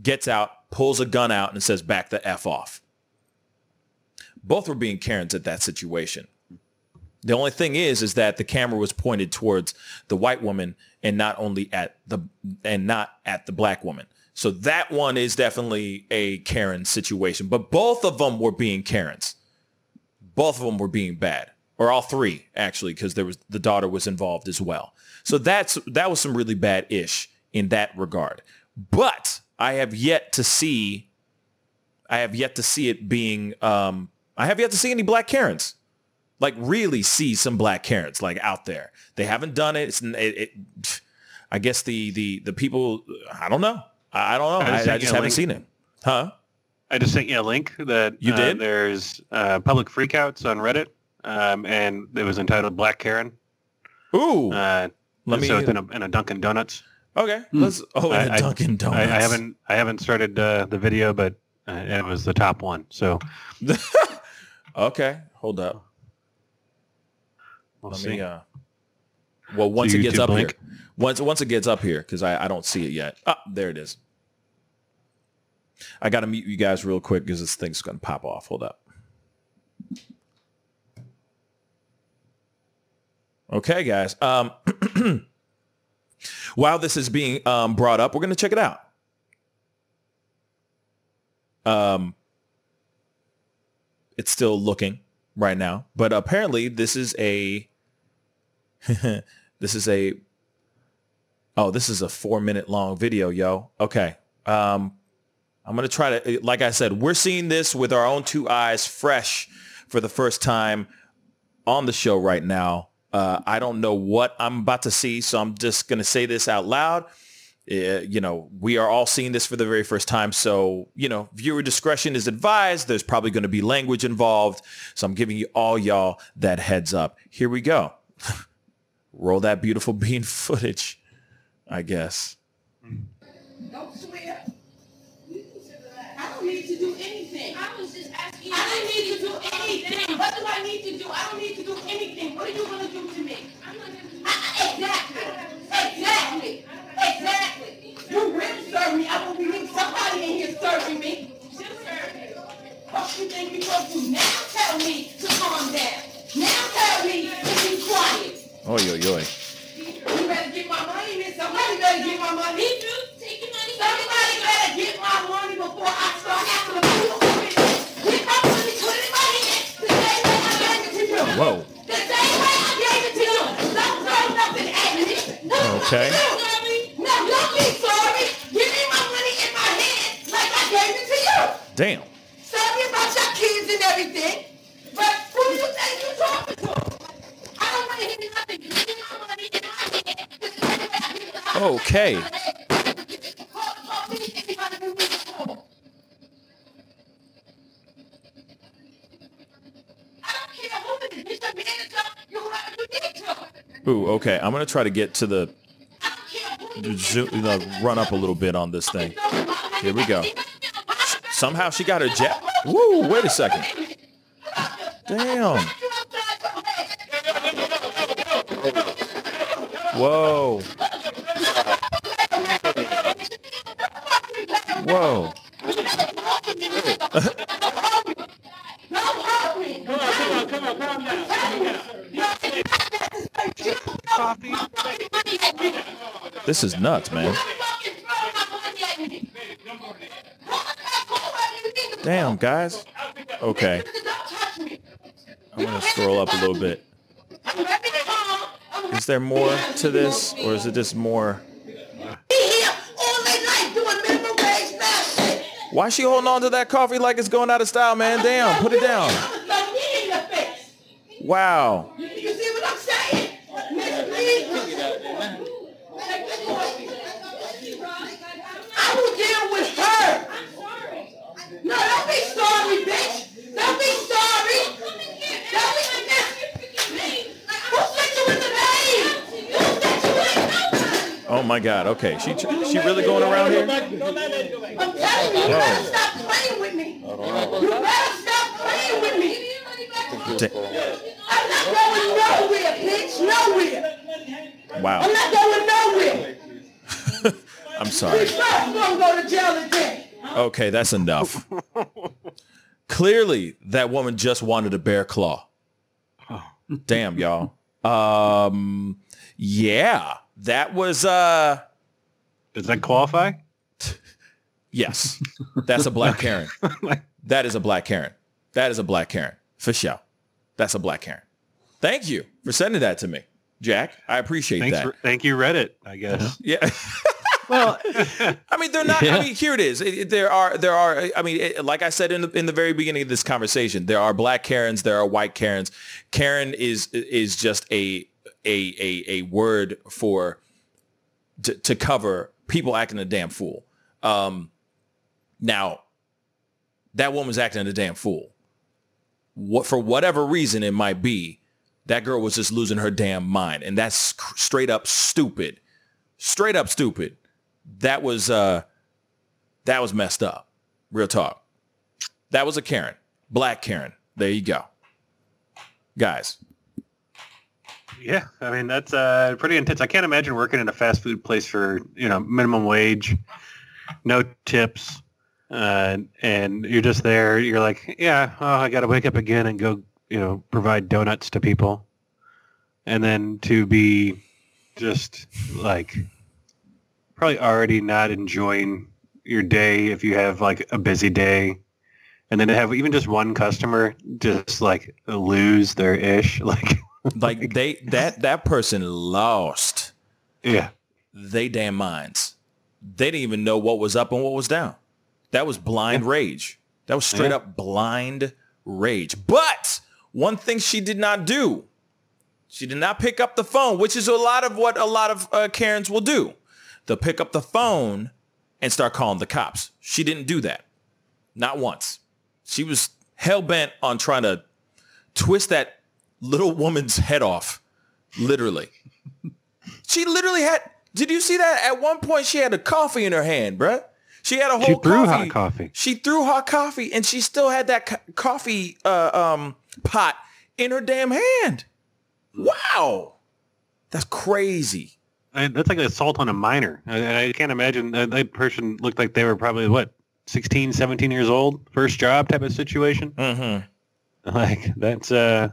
gets out, pulls a gun out, and says, "Back the f off." Both were being Karens at that situation. The only thing is, is that the camera was pointed towards the white woman and not only at the and not at the black woman. So that one is definitely a Karen situation. But both of them were being Karens. Both of them were being bad, or all three actually, because there was the daughter was involved as well. So that's that was some really bad ish in that regard. But I have yet to see. I have yet to see it being. Um, I have yet to see any black Karens like really see some black Karens like out there. They haven't done it. It's, it, it I guess the the the people. I don't know. I, I don't know. I I, just I sent just haven't link. seen it. Huh? I just sent you a link that You uh, did? there's uh, public freakouts on Reddit, um, and it was entitled Black Karen. Ooh. Uh, Let me. so it's in a, in a Dunkin' Donuts. okay. Let's. Oh, I- and Dunkin' Donuts. I, I haven't I haven't started uh, the video, but uh, it was the top one. So [laughs] Okay. Hold up. We'll Let see. me. Uh, well, once So it gets YouTube up link? here, once once it gets up here, because I, I don't see it yet. Ah, there it is. I got to mute you guys real quick because this thing's gonna pop off. Hold up. Okay, guys. Um, [clears throat] while this is being um, brought up, we're gonna check it out. Um, it's still looking right now, but apparently this is a [laughs] this is a oh this is a four minute long video yo okay um i'm gonna try to like i said we're seeing this with our own two eyes fresh for the first time on the show right now Uh, I don't know what I'm about to see, so I'm just to say this out loud. Uh, you know, we are all seeing this for the very first time. So, you know, viewer discretion is advised. There's probably going to be language involved. So I'm giving you all y'all that heads up. Here we go. [laughs] Roll that beautiful [laughs] bean footage, I guess. Don't swear. I don't need to do anything. I was just asking. I don't need to do anything. What do I need to do? I don't need to do anything. What are you gonna do to me? I'm not gonna do Exactly. Exactly. Exactly. You will serve me. I will be somebody in here serving me. What you think you're supposed to now tell me to calm down? Now tell me to be quiet. Oi, oi, oi. You better get my money, miss. Somebody better get my money. Somebody better get my money before I start having to move. Get my money, put it in my hand. The same way I gave it to you. Whoa. The same way I gave it to you. Don't throw nothing at me. No, Okay. No, don't be sorry. Give me my money in my hand like I gave it to you. Damn. Sorry about your kids and everything. But who do you think you're talking to? Okay. Ooh, okay. I'm gonna try to get to the uh, run up a little bit on this thing. Here we go. Somehow she got her jet. Woo! Wait a second. Damn. Whoa. Whoa. This is nuts, man. Damn, guys. Okay. I'm gonna scroll up a little bit. Is there more to this, or is it just more? Why is she holding on to that coffee like it's going out of style, man? Damn, put it down. Wow. You see what I'm saying? Miss, please. I will deal with her. No, don't be sorry, bitch. Don't be sorry. Don't be Who sent you in the name? Who sent you in? Oh my God. Okay. She she really going around here? I'm telling you, you better stop playing with me. You better stop playing with me. I'm not going nowhere, bitch. Nowhere. I'm Wow. not going nowhere. [laughs] I'm sorry. go to jail today. Okay, that's enough. Clearly, that woman just wanted a bear claw. Damn, y'all. Um, yeah, that was uh, Does that qualify? [laughs] yes, that's a black Karen. [laughs] That is a black Karen. That is a black Karen for sure. That's a black Karen. Thank you for sending that to me, Jack. I appreciate Thanks that. for, thank you, Reddit. I guess. [laughs] Yeah. Well, I mean, they're not. Yeah. I mean, here it is. It- it- there are. There are. I mean, it, like I said in the, in the very beginning of this conversation, there are black Karens. There are white Karens. Karen is is just a a a, a word for to, to cover people acting a damn fool. Um, now, that woman's acting a damn fool. What for whatever reason it might be, that girl was just losing her damn mind, and that's straight up stupid. Straight up stupid that was uh that was messed up. Real talk. That was a Karen. Black Karen. There you go. Guys. Yeah, I mean that's uh, pretty intense. I can't imagine working in a fast food place for you know minimum wage, no tips, uh, and you're just there. You're like, yeah, oh, I got to wake up again and go, you know, provide donuts to people, and then to be just like probably already not enjoying your day if you have like a busy day. And then to have even just one customer just like lose their ish, [laughs] like Like [laughs] they that that person lost yeah, they damn minds. They didn't even know what was up and what was down. That was blind rage. That was straight Yeah. up blind rage. But one thing she did not do, She did not pick up the phone, which is a lot of what a lot of uh, Karens will do. They'll pick up the phone and start calling the cops. She didn't do that. Not once. She was hell bent on trying to twist that little woman's head off. Literally. she literally had, did you see that? At one point she had a coffee in her hand, bruh. She had a whole She threw coffee. hot coffee. She threw hot coffee and she still had that co- coffee uh, um, pot in her damn hand. Wow. That's crazy. I, that's like an assault on a minor. I, I can't imagine that, that person looked like they were probably what 16, 17 years old, first job type of situation. Mm-hmm. [laughs] Like that's uh,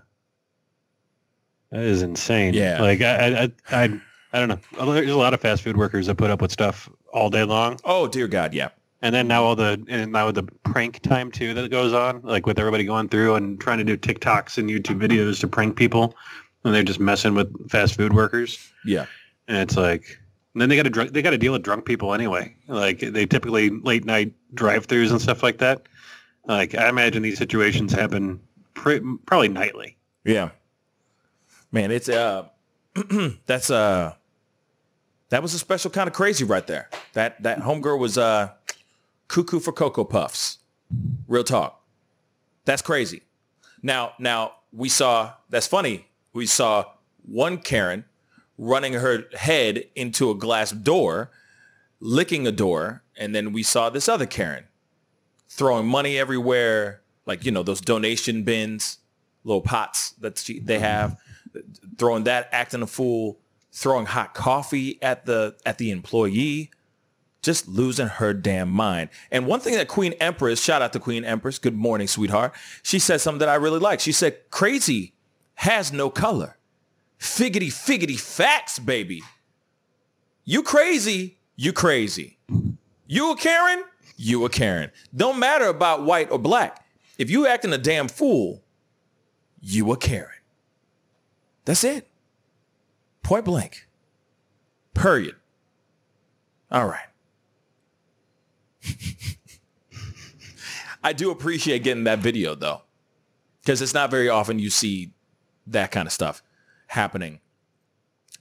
that is insane. Yeah. Like I I I, I, don't know. There's a lot of fast food workers that put up with stuff all day long, Oh, dear God, yeah. and then now all the and now with the prank time too that goes on, like with everybody going through and trying to do TikToks and YouTube videos to prank people, and they're just messing with fast food workers. Yeah. and it's like and then they got to drunk they got to deal with drunk people anyway like they typically late night drive-throughs and stuff like that like i imagine these situations happen probably nightly Yeah. Man, it's uh [clears throat] that's uh that was a special kind of crazy right there. That that homegirl was uh cuckoo for cocoa puffs. Real talk. That's crazy. Now now we saw that's funny. We saw one Karen running her head into a glass door, licking a door, and then we saw this other Karen throwing money everywhere, like you know those donation bins, little pots that she, they have, throwing that, acting a fool, throwing hot coffee at the at the employee, just losing her damn mind. And one thing that Queen Empress, shout out to Queen Empress, good morning, sweetheart. She said something that I really like. She said, "Crazy has no color." Figgity figgity facts, baby. You crazy, you crazy. You a Karen? You a Karen. Don't matter about white or black. If you acting a damn fool, you a Karen. That's it. Point blank. Period. All right. I do appreciate getting that video though. Because it's not very often you see that kind of stuff happening.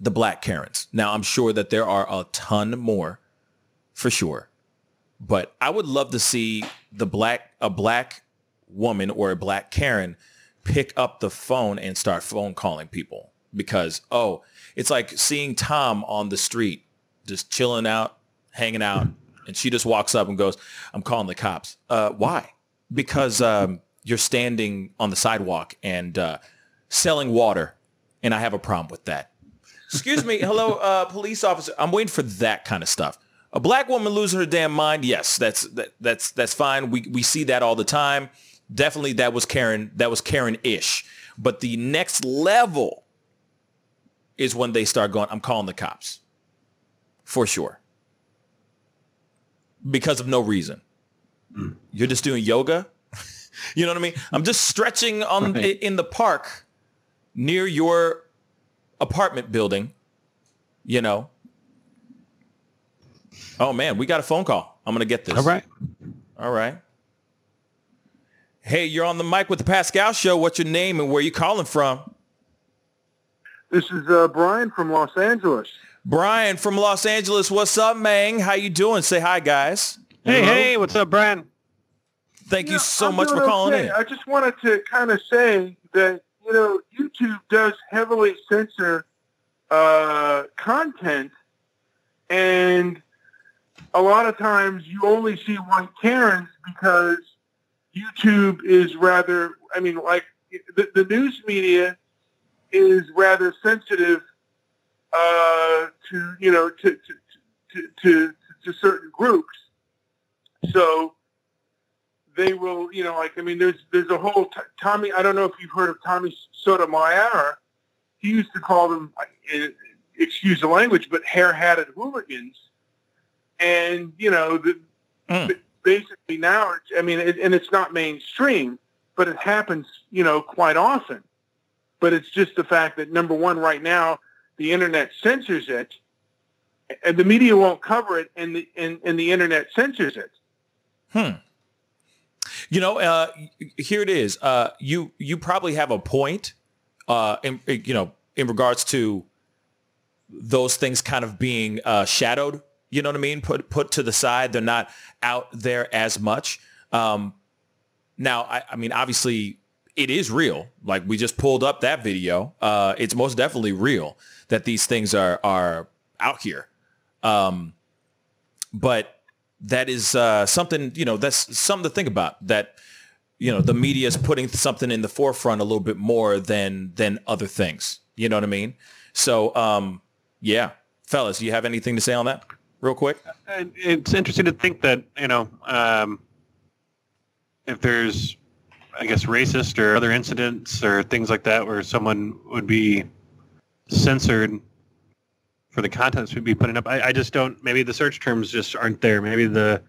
The black Karens. Now I'm sure that there are a ton more for sure. But I would love to see the black a black woman or a black Karen pick up the phone and start phone calling people because oh, it's like seeing Tom on the street just chilling out, hanging out, and she just walks up and goes, "I'm calling the cops." Uh, why? Because um, you're standing on the sidewalk and uh, selling water, and I have a problem with that. Excuse me, hello, uh, police officer. I'm waiting for that kind of stuff. A black woman losing her damn mind, yes, that's that, that's that's fine. We we see that all the time. Definitely, that was Karen. That was Karen-ish. But the next level is when they start going. I'm calling the cops, for sure, because of no reason. Mm. You're just doing yoga. [laughs] you know what I mean? I'm just stretching on Right. in the park near your apartment building. You know. Oh man, we got a phone call. I'm gonna get this. all right All right. Hey, you're on the mic with the Pascal Show. What's your name and where you calling from? This is uh, Brian from Los Angeles. Brian from Los Angeles. What's up, Mang? How you doing? Say hi, guys. hey hey what's up brian Thank you Yeah, so I'm much for calling okay. in. I just wanted to kind of say that you know YouTube does heavily censor uh, content, and a lot of times you only see white Karens because YouTube is rather. I mean, like the, the news media is rather sensitive uh, to you know to to, to to to certain groups. So they will, you know, like I mean, there's there's a whole t- Tommy. I don't know if you've heard of Tommy Sotomayor. He used to call them, uh, excuse the language, but hair-hatted hooligans. And you know, the, Mm. Basically now, I mean, it, and it's not mainstream, but it happens, you know, quite often. But it's just the fact that number one, right now, the internet censors it, and the media won't cover it, and the and, and the internet censors it. Hmm. You know, uh, here it is. Uh, you you probably have a point. Uh, uh, you know, in regards to those things kind of being uh, shadowed. You know what I mean? Put put to the side. They're not out there as much. Um, now, I, I mean, obviously, it is real. Like we just pulled up that video. Uh, it's most definitely real that these things are are out here. Um, but that is uh, something you know that's something to think about. That you know the media is putting something in the forefront a little bit more than than other things. You know what I mean? So um, yeah, fellas, do you have anything to say on that, real quick? And it's interesting to think that you know um, if there's I guess racist or other incidents or things like that where someone would be censored for the contents we'd be putting up. I, I just don't. Maybe the search terms just aren't there. Maybe the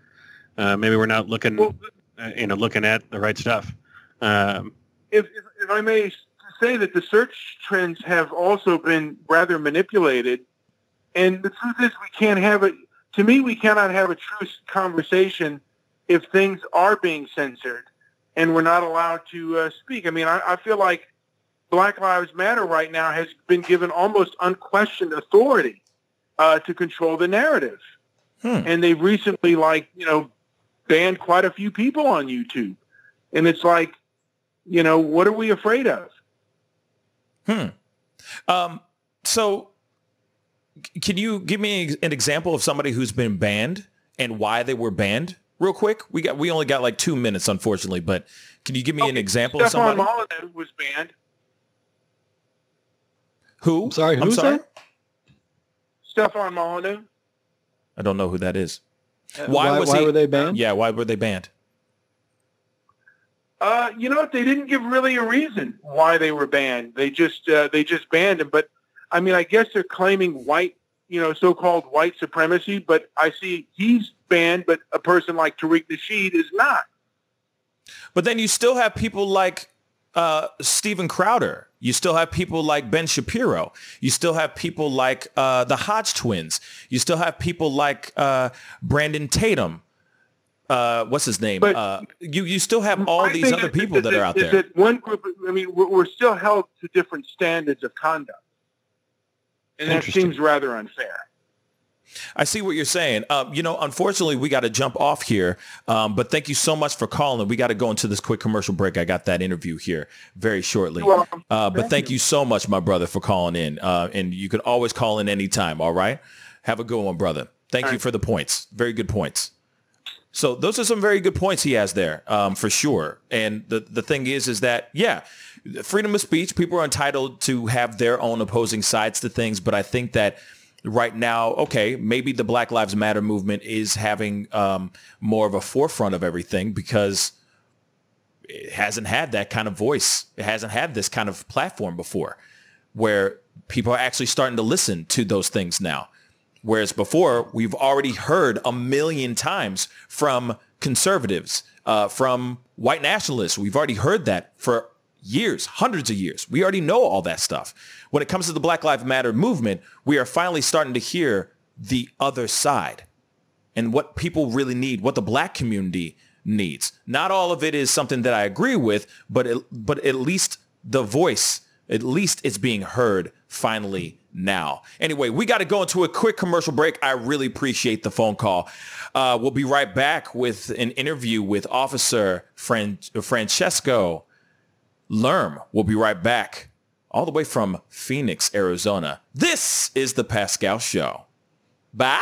uh, maybe we're not looking, Well, uh, you know, looking at the right stuff. Um, if, if, if I may say that the search trends have also been rather manipulated, and the truth is we can't have a. To me, we cannot have a true conversation if things are being censored and we're not allowed to uh, speak. I mean, I, I feel like Black Lives Matter right now has been given almost unquestioned authority uh, to control the narrative, Hmm. and they've recently, like you know, banned quite a few people on YouTube, and it's like, you know, what are we afraid of? Hmm. Um, so can you give me an example of somebody who's been banned and why they were banned real quick? We got, we only got like two minutes, unfortunately, but can you give me an Okay, example of Stefan somebody Molyneux was banned. who? I'm sorry, I'm who's sorry. that? Stefan Molyneux. I don't know who that is. Uh, Why why, was why he- were they banned? Yeah. Why were they banned? Uh, you know what? They didn't give really a reason why they were banned. They just uh, they just banned him. But I mean, I guess they're claiming white, you know, so-called white supremacy. But I see he's banned, but a person like Tariq Nasheed is not. But then you still have people like uh, Steven Crowder. You still have people like Ben Shapiro. You still have people like uh, the Hodge twins. You still have people like uh, Brandon Tatum. Uh, what's his name? Uh, you you still have all these other people that are out is there. that one group? I mean, we're, we're still held to different standards of conduct, and that seems rather unfair. I see what you're saying. Um, you know, unfortunately, we got to jump off here. Um, but thank you so much for calling. We got to go into this quick commercial break. I got that interview here very shortly. Uh, but Thank thank you. so much, my brother, for calling in. Uh, and you can always call in anytime. All right. Have a good one, brother. Thank All you right. for the points. Very good points. So those are some very good points he has there, um, for sure. And the the thing is, is that yeah, freedom of speech. People are entitled to have their own opposing sides to things, but I think that right now, okay, maybe the Black Lives Matter movement is having um, more of a forefront of everything because it hasn't had that kind of voice. It hasn't had this kind of platform before where people are actually starting to listen to those things now. Whereas before, we've already heard a million times from conservatives, uh, from white nationalists. We've already heard that for years, hundreds of years. We already know all that stuff. When it comes to the Black Lives Matter movement, we are finally starting to hear the other side and what people really need, what the black community needs. Not all of it is something that I agree with, but it, but at least the voice, at least it's being heard finally now. Anyway, we got to go into a quick commercial break. I really appreciate the phone call. Uh, we'll be right back with an interview with Officer Fran- Francesco Lerm. We'll be right back all the way from Phoenix, Arizona. This is the Pascal Show. Bye.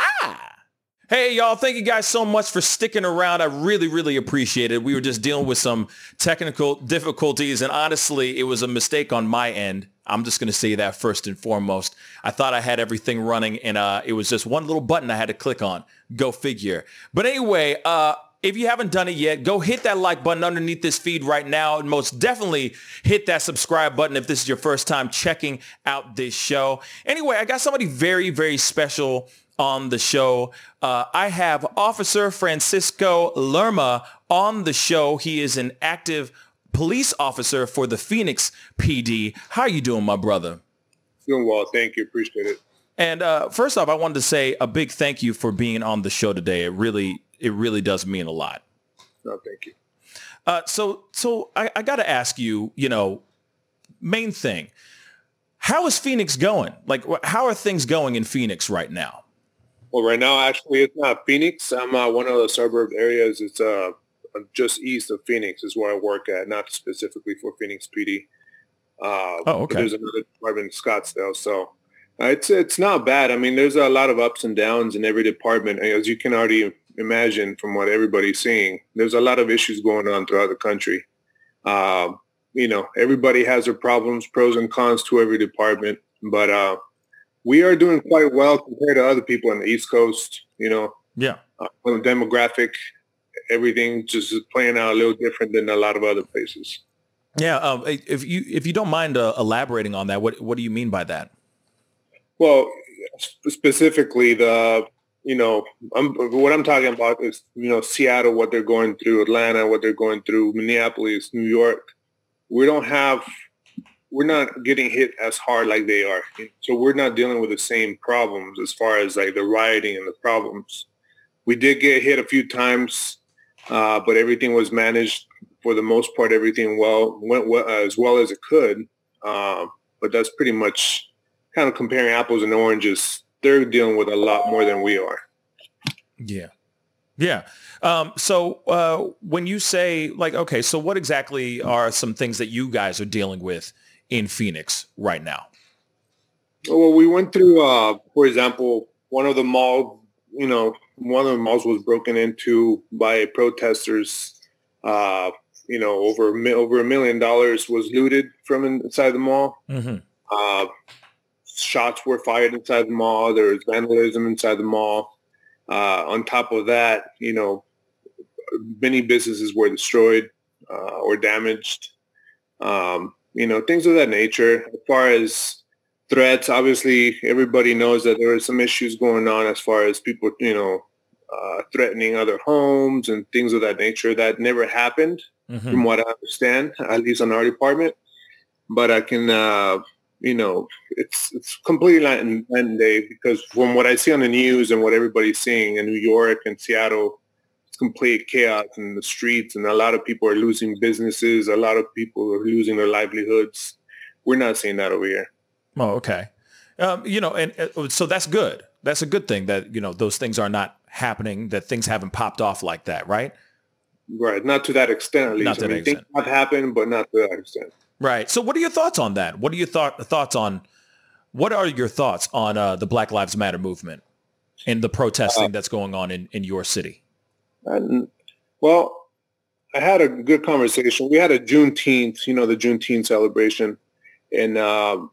Hey, y'all, thank you guys so much for sticking around. I really, really appreciate it. We were just dealing with some technical difficulties, and honestly, it was a mistake on my end. I'm just going to say that first and foremost. I thought I had everything running, and uh, it was just one little button I had to click on. Go figure. But anyway, uh, if you haven't done it yet, go hit that like button underneath this feed right now. And most definitely hit that subscribe button if this is your first time checking out this show. Anyway, I got somebody very, very special on the show. Uh, I have Officer Francisco Lerma on the show. He is an active police officer for the Phoenix PD. How are you doing, my brother? Doing well, thank you. Appreciate it. And uh, first off, I wanted to say a big thank you for being on the show today. It really, it really does mean a lot. No, thank you. Uh, so, so I, I got to ask you, you know, main thing. How is Phoenix going? Like, how are things going in Phoenix right now? Well, right now, actually, it's not Phoenix. I'm uh, one of the suburb areas. It's uh, just east of Phoenix is where I work at, not specifically for Phoenix PD. Uh, Oh, okay. There's another department in Scottsdale, so it's it's not bad. I mean, there's a lot of ups and downs in every department, as you can already imagine from what everybody's seeing. There's a lot of issues going on throughout the country. Uh, you know, everybody has their problems, pros and cons to every department, but uh, we are doing quite well compared to other people on the East Coast. You know, Yeah. uh, the demographic, everything just is playing out a little different than a lot of other places. Yeah. Um, if you if you don't mind uh, elaborating on that, what what do you mean by that? Well, specifically the, you know, I'm, what I'm talking about is, you know, Seattle, what they're going through, Atlanta, what they're going through, Minneapolis, New York. We don't have, we're not getting hit as hard like they are. So we're not dealing with the same problems as far as like the rioting and the problems. We did get hit a few times, uh, but everything was managed for the most part. Everything well went well, as well as it could. Um, but that's pretty much kind of comparing apples and oranges. They're dealing with a lot more than we are. Yeah. Yeah. Um, so uh, when you say like, okay, so what exactly are some things that you guys are dealing with in Phoenix right now? Well, we went through, uh, for example, one of the mall, you know, one of the malls was broken into by protesters. Uh, you know, over a over a million dollars was looted from inside the mall. Mm-hmm. Shots were fired inside the mall. There was vandalism inside the mall. Uh, on top of that, you know, many businesses were destroyed uh, or damaged. Um, you know, things of that nature. As far as threats, obviously, everybody knows that there are some issues going on as far as people, you know, uh, threatening other homes and things of that nature. That never happened, Mm-hmm. from what I understand, at least on our department. But I can, uh, you know, it's it's completely night and, and day because from what I see on the news and what everybody's seeing in New York and Seattle, it's complete chaos in the streets, and a lot of people are losing businesses. A lot of people are losing their livelihoods. We're not seeing that over here. Oh, okay. Um, you know, and uh, so that's good. That's a good thing that, you know, those things are not happening, that things haven't popped off like that, right? Right, not to that extent. At least. Not to I that mean, things have happened, but not to that extent. Right. So what are your thoughts on that? What are your thought, thoughts on, what are your thoughts on uh, the Black Lives Matter movement and the protesting that's going on in, in your city? And, well, I had a good conversation. We had a Juneteenth, you know, the Juneteenth celebration, and um,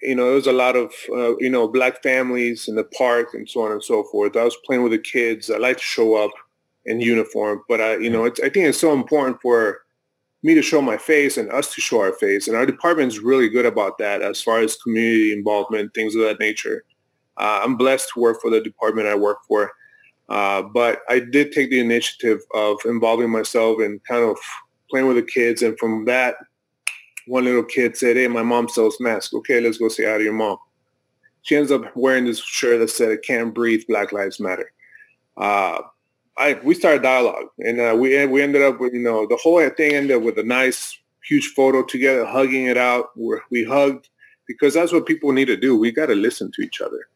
you know, there was a lot of uh, you know black families in the park and so on and so forth. I was playing with the kids. I like to show up in uniform, but I, you know, it's, I think it's so important for me to show my face and us to show our face. And our department is really good about that as far as community involvement, things of that nature. Uh, I'm blessed to work for the department I work for. Uh, but I did take the initiative of involving myself and kind of playing with the kids. And from that, one little kid said, hey, my mom sells masks. Okay, let's go say hi to your mom. She ends up wearing this shirt that said, I can't breathe, Black Lives Matter. Uh, I, we started dialogue and uh, we, we ended up with, you know, the whole thing ended up with a nice, huge photo together, hugging it out. Where we hugged because that's what people need to do. We got to listen to each other.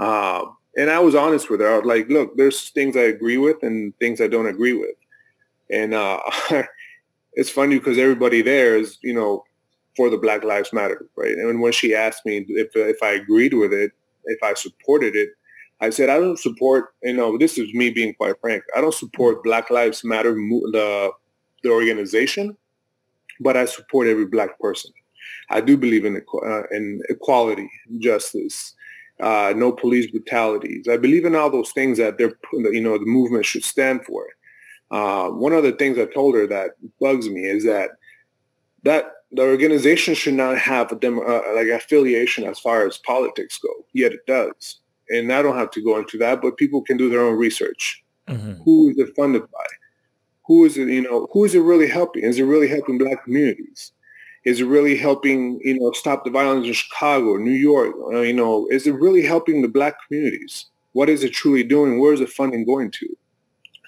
Um, and I was honest with her. I was like, look, there's things I agree with and things I don't agree with. And uh, [laughs] it's funny because everybody there is, you know, for the Black Lives Matter, right? And when she asked me if, if I agreed with it, if I supported it, I said, I don't support, you know, this is me being quite frank. I don't support Black Lives Matter, the, the organization, but I support every black person. I do believe in, uh, in equality, justice, uh, no police brutalities. I believe in all those things that they're, you know, the movement should stand for. Uh, one of the things I told her that bugs me is that that the organization should not have a demo, uh, like affiliation as far as politics go. Yet it does, and I don't have to go into that. But people can do their own research. Mm-hmm. Who is it funded by? Who is it? You know, who is it really helping? Is it really helping black communities? Is it really helping, you know, stop the violence in Chicago, New York? Uh, you know, is it really helping the black communities? What is it truly doing? Where is the funding going to?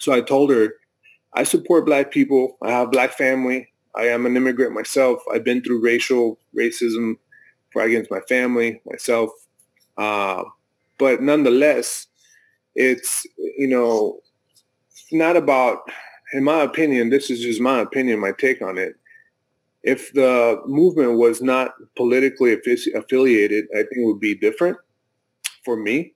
So I told her, I support black people. I have black family. I am an immigrant myself. I've been through racial racism against my family, myself. Uh, but nonetheless, it's you know not about, in my opinion, this is just my opinion, my take on it. If the movement was not politically affiliated, I think it would be different for me.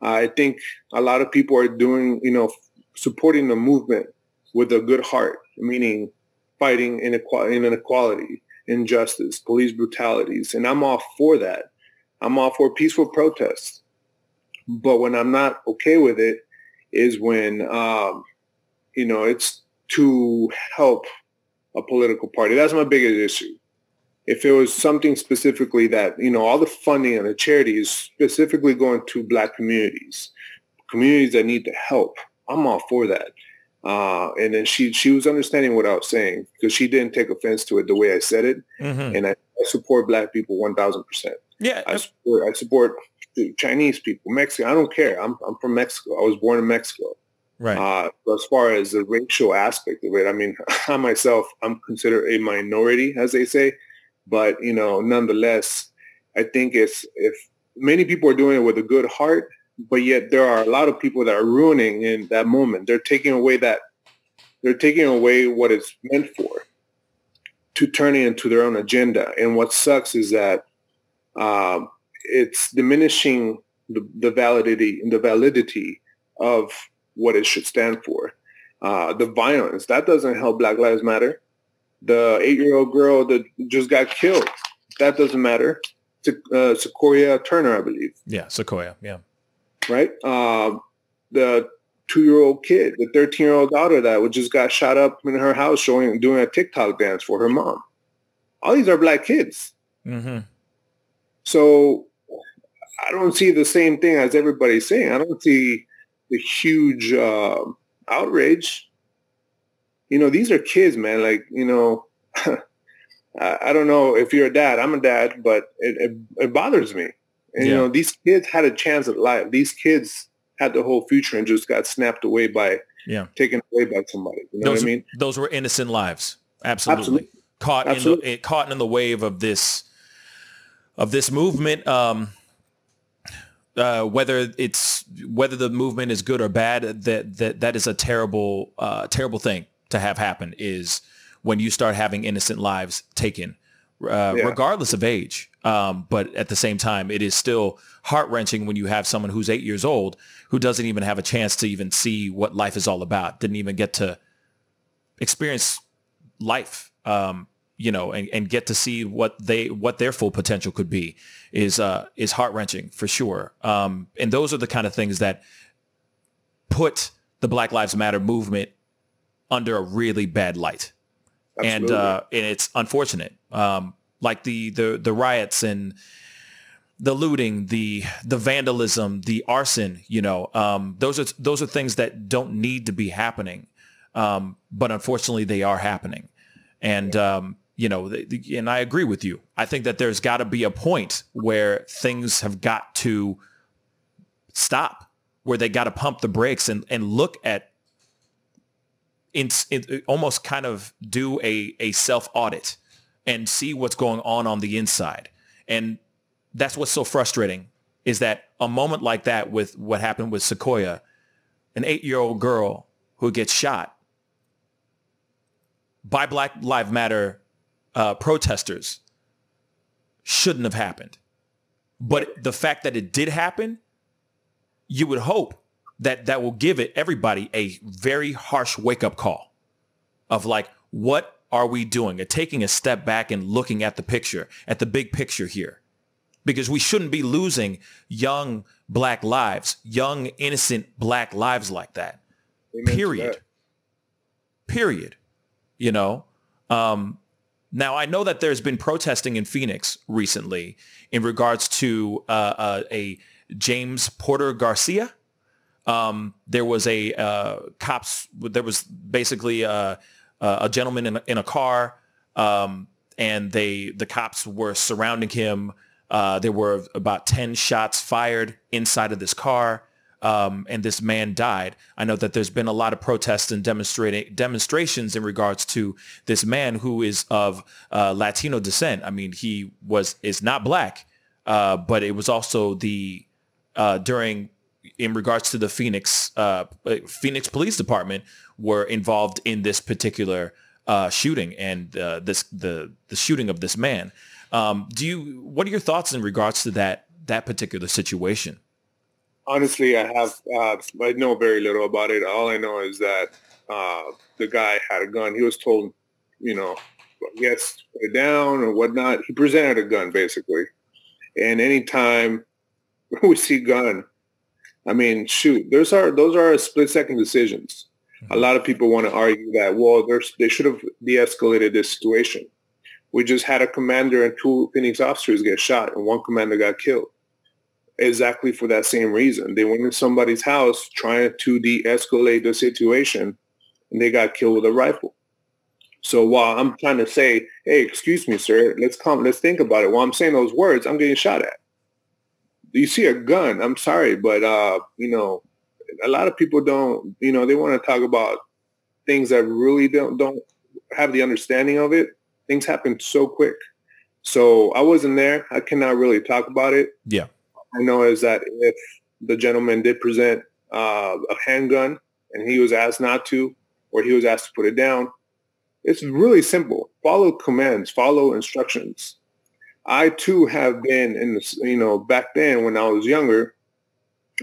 I think a lot of people are doing, you know, supporting the movement with a good heart, meaning fighting inequality, injustice, police brutalities. And I'm all for that. I'm all for peaceful protests. But when I'm not okay with it is when um, you know, it's to help a political party. That's my biggest issue. If it was something specifically that, you know, all the funding and the charity is specifically going to black communities, communities that need the help, I'm all for that. Uh, and then she she was understanding what I was saying because she didn't take offense to it the way I said it. Mm-hmm. And I, I, support black people 1000%. Yeah. I support, I support Chinese people, Mexican. I don't care. I'm, I'm from Mexico. I was born in Mexico. Right. Uh, as far as the racial aspect of it, I mean, [laughs] I myself, I'm considered a minority, as they say, but you know, nonetheless, I think it's if many people are doing it with a good heart, but yet there are a lot of people that are ruining in that moment. They're taking away that they're taking away what it's meant for to turn it into their own agenda. And what sucks is that um, it's diminishing the, the validity the validity of what it should stand for. Uh, the violence that doesn't help Black Lives Matter. The eight-year-old girl that just got killed that doesn't matter. Uh, Sequoia Turner, I believe. Yeah, Sequoia. Yeah. Right. Uh, the two-year-old kid, the 13-year-old daughter that just got shot up in her house, showing doing a TikTok dance for her mom. All these are black kids. Mm-hmm. So I don't see the same thing as everybody's saying. I don't see the huge uh, outrage. You know, these are kids, man. Like, you know, [laughs] I don't know if you're a dad. I'm a dad, but it, it, it bothers me. And, yeah. you know, these kids had a chance at life. These kids had the whole future and just got snapped away by, yeah, taken away by somebody. You know those, what I mean? Those were innocent lives. Absolutely. Absolutely. Caught Absolutely. in the caught in the wave of this of this movement. Um, uh, whether it's whether the movement is good or bad, that that that is a terrible uh, terrible thing to have happen. Is when you start having innocent lives taken, uh, yeah. regardless of age. Um, but at the same time, it is still heart wrenching when you have someone who's eight years old who doesn't even have a chance to even see what life is all about, didn't even get to experience life. Um, you know, and, and get to see what they what their full potential could be is uh, is heart wrenching for sure. Um, and those are the kind of things that put the Black Lives Matter movement under a really bad light, and uh, and it's unfortunate. Um, like the the the riots and the looting, the the vandalism, the arson. You know, um, those are those are things that don't need to be happening, um, but unfortunately they are happening. And um, you know, and I agree with you. I think that there's got to be a point where things have got to stop, where they got to pump the brakes and, and look at in, in, almost kind of do a, a self audit and see what's going on on the inside. And that's what's so frustrating is that a moment like that with what happened with Sequoia, an eight-year-old girl who gets shot by Black Lives Matter uh, protesters shouldn't have happened. But the fact that it did happen, you would hope that that will give it everybody a very harsh wake up call of like, what are we doing? And taking a step back and looking at the picture, at the big picture here. Because we shouldn't be losing young black lives, young innocent black lives like that. Amen Period. That. Period. You know, um, now, I know that there's been protesting in Phoenix recently in regards to uh, uh, a James Porter Garcia. Um, there was a uh, cops. There was basically uh, uh, a gentleman in a, in a car, um, and they the cops were surrounding him. Uh, there were about ten shots fired inside of this car. Um, and this man died. I know that there's been a lot of protests and demonstrating demonstrations in regards to this man who is of uh, Latino descent. I mean, he was is not black, uh, but it was also the uh, during in regards to the Phoenix uh, Phoenix Police Department were involved in this particular uh, shooting and uh, this the the shooting of this man. Um, do you? What are your thoughts in regards to that that particular situation? Honestly, I have uh, I know very little about it. All I know is that uh, the guy had a gun. He was told, you know, yes, put it down or whatnot. He presented a gun basically, and anytime [laughs] we see gun, I mean, shoot, those are those are split second decisions. A lot of people want to argue that well, they should have de-escalated this situation. We just had a commander and two Phoenix officers get shot, and one commander got killed. Exactly for that same reason, they went in somebody's house trying to de-escalate the situation, and they got killed with a rifle. So while I'm trying to say, "Hey, excuse me, sir, let's come, let's think about it," while I'm saying those words, I'm getting shot at you see a gun. I'm sorry, but uh, you know, a lot of people don't. You know, they want to talk about things that really don't don't have the understanding of it. Things happen so quick. So I wasn't there. I cannot really talk about it. Yeah. I know is that if the gentleman did present uh, a handgun and he was asked not to, or he was asked to put it down, it's really simple. Follow commands, follow instructions. I too have been in the, you know, back then when I was younger,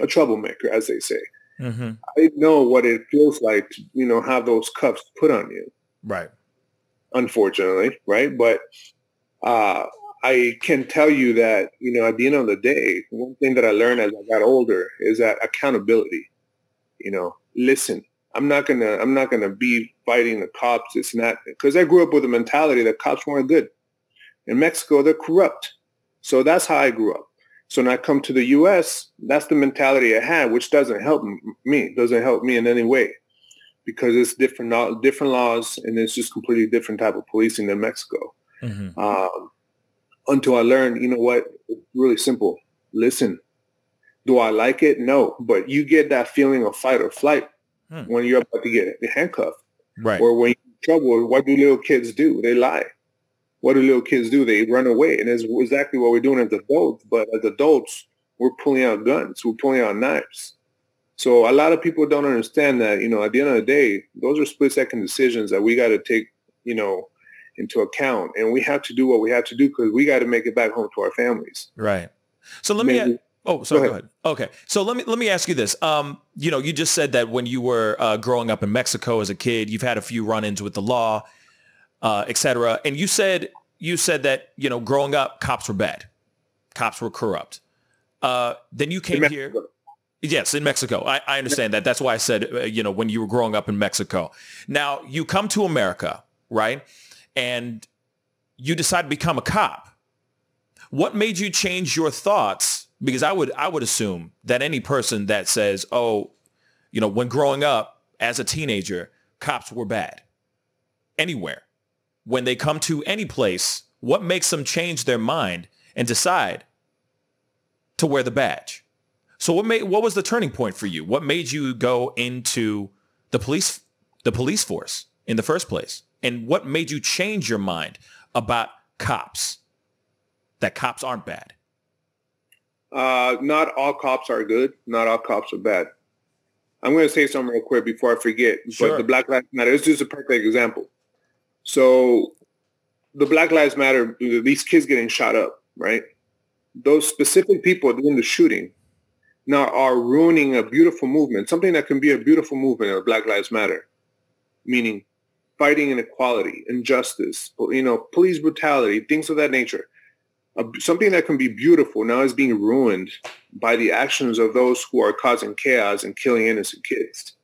a troublemaker, as they say. Mm-hmm. I know what it feels like to, you know, have those cuffs put on you. Right. Unfortunately, right? But uh, I can tell you that, you know, at the end of the day, one thing that I learned as I got older is that accountability, you know, listen, I'm not gonna, I'm not gonna be fighting the cops. It's not because I grew up with a mentality that cops weren't good. In Mexico, they're corrupt. So that's how I grew up. So when I come to the U.S., that's the mentality I had, which doesn't help me, doesn't help me in any way because it's different, different laws and it's just completely different type of policing than Mexico. Mm-hmm. Um, until I learned, you know what, it's really simple. Listen, do I like it? No, but you get that feeling of fight or flight hmm. when you're about to get handcuffed. Right. Or when you're in trouble, what do little kids do? They lie what do little kids do? They run away. And it's exactly what we're doing as adults. But as adults, we're pulling out guns. We're pulling out knives. So a lot of people don't understand that, you know, at the end of the day, those are split second decisions that we got to take, you know, into account. And we have to do what we have to do because we got to make it back home to our families. Right. So let Maybe. me. Oh, sorry. Go ahead. go ahead. Okay. So let me let me ask you this. Um, you know, you just said that when you were uh, growing up in Mexico as a kid, you've had a few run-ins with the law uh, etc. And you said you said that you know growing up, cops were bad, cops were corrupt. Uh, then you came here. Yes, in Mexico. I, I understand that. That's why I said, uh, you know, when you were growing up in Mexico. Now you come to America, right? And you decide to become a cop. What made you change your thoughts? Because I would, I would assume that any person that says, oh, you know, when growing up as a teenager, cops were bad anywhere when they come to any place, what makes them change their mind and decide to wear the badge? So what made what was the turning point for you? What made you go into the police the police force in the first place? And what made you change your mind about cops? That cops aren't bad. Uh, not all cops are good. Not all cops are bad. I'm going to say something real quick before I forget. Sure. But the Black Lives Matter is just a perfect example. So the Black Lives Matter, these kids getting shot up, right? Those specific people doing the shooting now are ruining a beautiful movement, something that can be a beautiful movement of Black Lives Matter, meaning fighting inequality, injustice, you know, police brutality, things of that nature. Uh, something that can be beautiful now is being ruined by the actions of those who are causing chaos and killing innocent kids.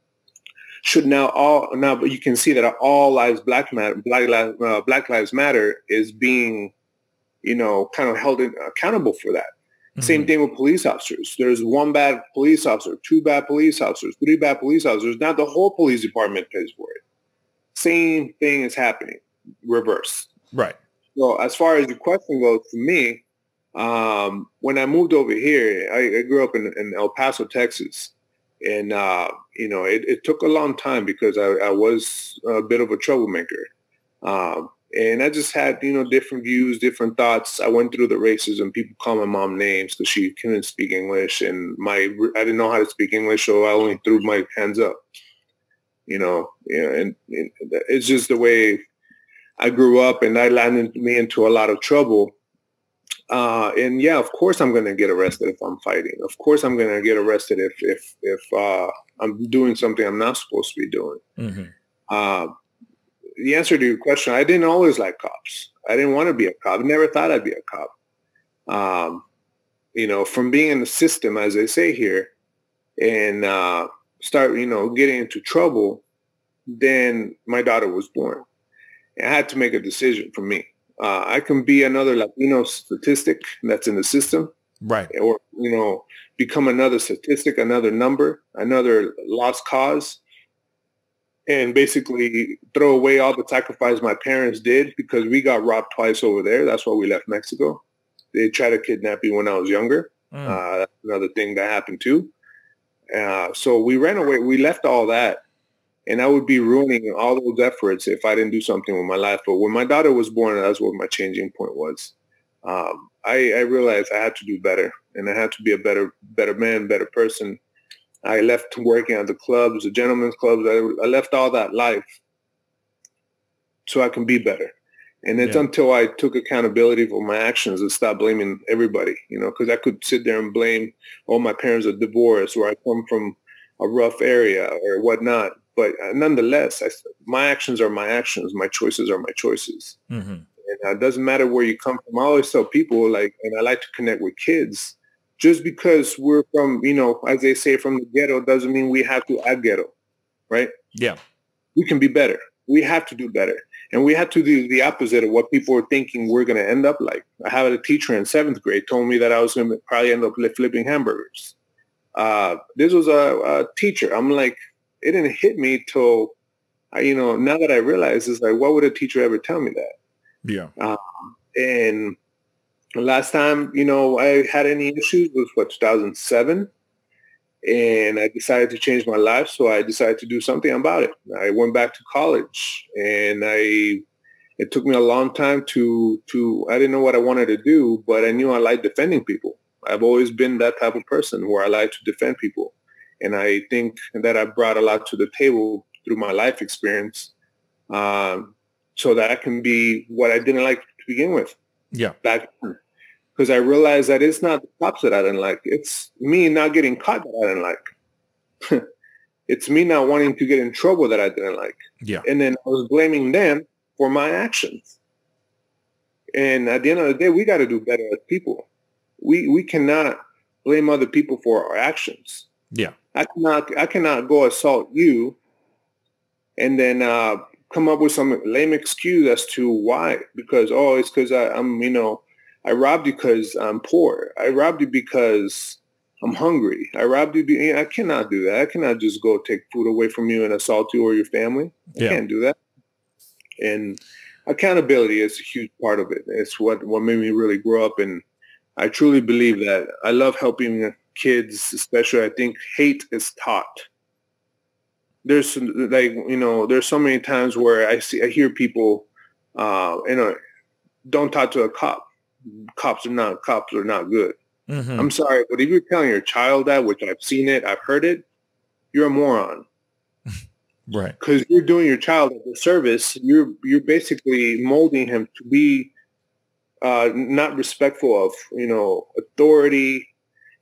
Should now all now you can see that all lives black matter black lives uh, black lives matter is being you know kind of held in, accountable for that. Mm-hmm. same thing with police officers. There's one bad police officer two bad police officers three bad police officers. Now the whole police department pays for it same thing is happening reverse right so as far as the question goes for me um, when i moved over here i, I grew up in, in el paso texas and uh, you know, it, it, took a long time because I, I was a bit of a troublemaker. Um, and I just had, you know, different views, different thoughts. I went through the races and people call my mom names because she couldn't speak English and my, I didn't know how to speak English. So I only threw my hands up, you know, yeah, and, and it's just the way I grew up and that landed me into a lot of trouble. Uh, and yeah, of course I'm going to get arrested if I'm fighting. Of course I'm going to get arrested if, if, if, uh, I'm doing something I'm not supposed to be doing. Mm-hmm. Uh, the answer to your question, I didn't always like cops. I didn't want to be a cop. I never thought I'd be a cop. Um, you know, from being in the system, as they say here, and uh, start, you know, getting into trouble, then my daughter was born. I had to make a decision for me. Uh, I can be another Latino statistic that's in the system, right? Or you know, become another statistic, another number, another lost cause, and basically throw away all the sacrifice my parents did because we got robbed twice over there. That's why we left Mexico. They tried to kidnap me when I was younger. Mm. Uh, that's another thing that happened too. Uh, so we ran away. We left all that. And I would be ruining all those efforts if I didn't do something with my life. But when my daughter was born, that's what my changing point was. Um, I, I realized I had to do better and I had to be a better, better man, better person I left working at the clubs, the gentlemen's clubs. I, I left all that life so I can be better. And it's yeah. until I took accountability for my actions and stopped blaming everybody, you know, because I could sit there and blame, oh, my parents are divorced or I come from a rough area or whatnot. But uh, nonetheless, I, my actions are my actions. My choices are my choices. Mm-hmm. And uh, it doesn't matter where you come from. I always tell people, like, and I like to connect with kids just because we're from, you know, as they say, from the ghetto doesn't mean we have to act ghetto, right? Yeah. We can be better. We have to do better. And we had to do the opposite of what people were thinking we're going to end up like. I had a teacher in seventh grade told me that I was going to probably end up flipping hamburgers. Uh, this was a, a, teacher. I'm like, it didn't hit me till, I, you know, now that I realize, it's like, why would a teacher ever tell me that? Yeah. Um, and last time, you know, I had any issues was what 2007, and I decided to change my life. So I decided to do something about it. I went back to college, and I. It took me a long time to to. I didn't know what I wanted to do, but I knew I liked defending people. I've always been that type of person where I like to defend people, and I think that I brought a lot to the table through my life experience, um, so that I can be what I didn't like to begin with. Yeah. Back then because I realized that it's not the cops that I didn't like. It's me not getting caught that I didn't like. [laughs] it's me not wanting to get in trouble that I didn't like. Yeah. And then I was blaming them for my actions. And at the end of the day, we got to do better as people. We we cannot blame other people for our actions. Yeah. I cannot I cannot go assault you and then uh, come up with some lame excuse as to why. Because oh, it's because I'm you know I robbed you because I'm poor. I robbed you because I'm hungry. I robbed you. Be- I cannot do that. I cannot just go take food away from you and assault you or your family. I yeah. can't do that. And accountability is a huge part of it. It's what, what made me really grow up. And I truly believe that I love helping kids, especially I think hate is taught. There's like, you know, there's so many times where I see, I hear people, uh, you know, don't talk to a cop cops are not cops are not good. Mm-hmm. I'm sorry, but if you're telling your child that, which I've seen it, I've heard it, you're a moron. [laughs] right. Because you're doing your child a disservice. You're you're basically molding him to be uh, not respectful of you know authority.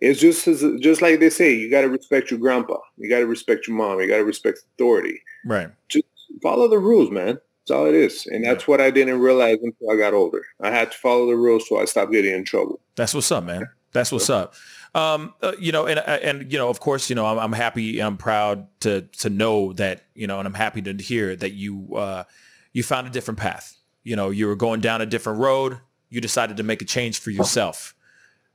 It's just as, just like they say, you got to respect your grandpa, you got to respect your mom, you got to respect authority. Right. Just follow the rules, man. That's all it is. And that's what I didn't realize until I got older. I had to follow the rules so I stopped getting in trouble. That's what's up, man. That's what's up. Um, uh, you know, and uh, and you know, of course, you know, I'm, I'm happy, I'm proud to to know that you know, and I'm happy to hear that you uh, you found a different path. You know, you were going down a different road. You decided to make a change for yourself,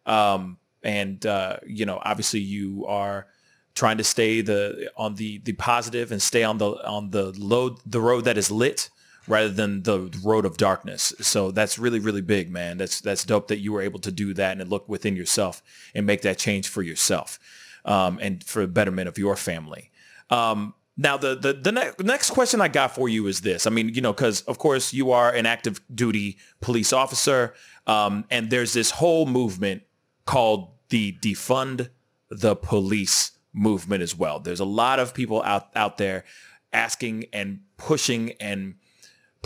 um, and uh, you know, obviously, you are trying to stay the on the the positive and stay on the on the load the road that is lit rather than the road of darkness. So that's really, really big, man. That's that's dope that you were able to do that and look within yourself and make that change for yourself. um, and for the betterment of your family. Um, now, the the the ne- next question I got for you is this. I mean, you know, because of course you are an active duty police officer, um, and there's this whole movement called the defund the police movement as well. There's a lot of people out out there asking and pushing and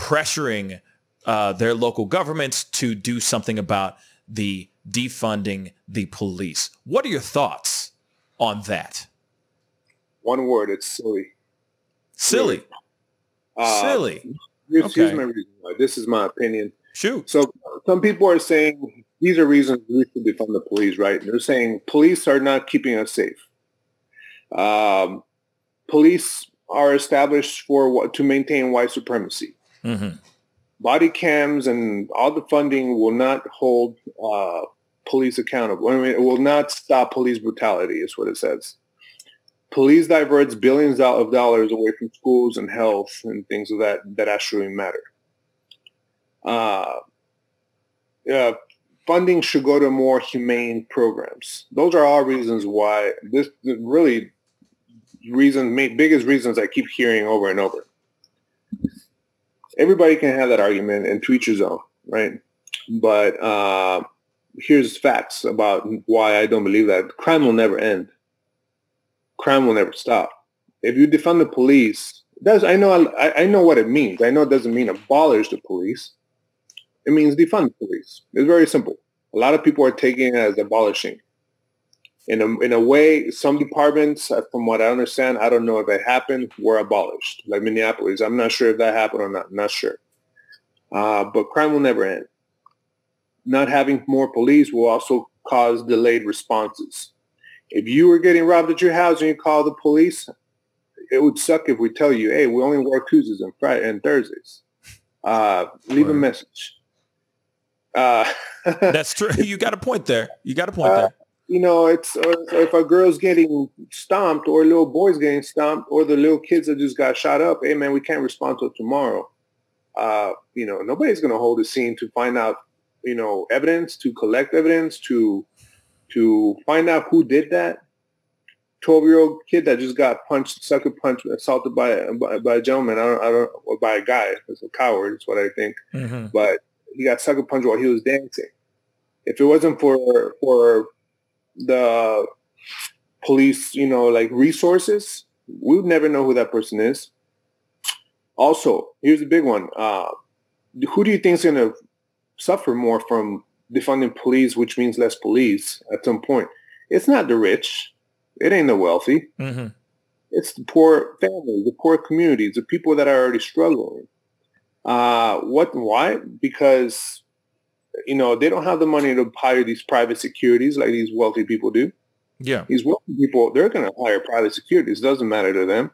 pressuring uh, their local governments to do something about the defunding the police. What are your thoughts on that? One word, it's silly. Silly. Uh, Silly. Here's, Okay. here's my reason why. This is my opinion. Shoot. So some people are saying these are reasons we should defund the police, right? They're saying police are not keeping us safe. Um, police are established for to maintain white supremacy. Mm-hmm. Body cams and all the funding will not hold uh, police accountable. I mean, it will not stop police brutality, is what it says. Police diverts billions of dollars away from schools and health and things of that that actually matter. Uh, uh, funding should go to more humane programs. Those are all reasons why this really reasons, biggest reasons I keep hearing over and over. Everybody can have that argument and each his own, right? But uh, here's facts about why I don't believe that crime will never end. Crime will never stop. If you defund the police, that's I know I, I know what it means. I know it doesn't mean abolish the police. It means defund the police. It's very simple. A lot of people are taking it as abolishing. In a, in a way, some departments, uh, from what I understand, I don't know if it happened, were abolished. Like Minneapolis, I'm not sure if that happened or not. I'm not sure. Uh, but crime will never end. Not having more police will also cause delayed responses. If you were getting robbed at your house and you call the police, it would suck if we tell you, hey, we only work Tuesdays and Fridays and Thursdays. Uh, leave a message. Uh, [laughs] That's true. [laughs] You got a point there. You got a point Uh, there. You know, it's uh, if a girl's getting stomped or a little boy's getting stomped or the little kids that just got shot up, hey man, we can't respond till tomorrow. Uh, you know, nobody's gonna hold a scene to find out, you know, evidence, to collect evidence, to to find out who did that. Twelve year old kid that just got punched, sucker punched, assaulted by a, by, by a gentleman. I don't, I don't, or by a guy. It's a coward. Is what I think Mhm. but he got sucker punched while he was dancing. If it wasn't for for the police, you know, like resources, we would never know who that person is. Also, here's a big one. Uh, who do you think is going to suffer more from defunding police, which means less police at some point? It's not the rich. It ain't the wealthy. Mm-hmm. It's the poor families, the poor communities, the people that are already struggling. Uh, what? Why? Because you know they don't have the money to hire these private securities like these wealthy people do. Yeah. These wealthy people, they're going to hire private securities. It doesn't matter to them.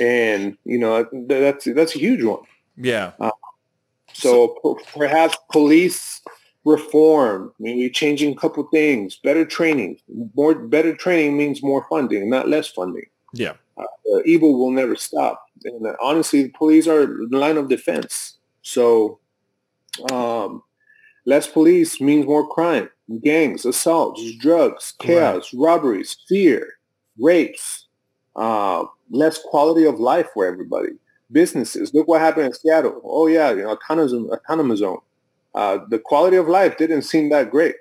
And you know that's that's a huge one. Yeah. So p- perhaps police reform, maybe changing a couple things, better training. More better training means more funding, not less funding. Yeah. Uh, evil will never stop. And uh, honestly, the police are the line of defense. So um, less police means more crime, gangs, assaults, drugs, chaos, robberies, fear, rapes, uh, less quality of life for everybody. Businesses. Look what happened in Seattle. Oh yeah, you know, autonomous, autonomous zone. Uh, the quality of life didn't seem that great.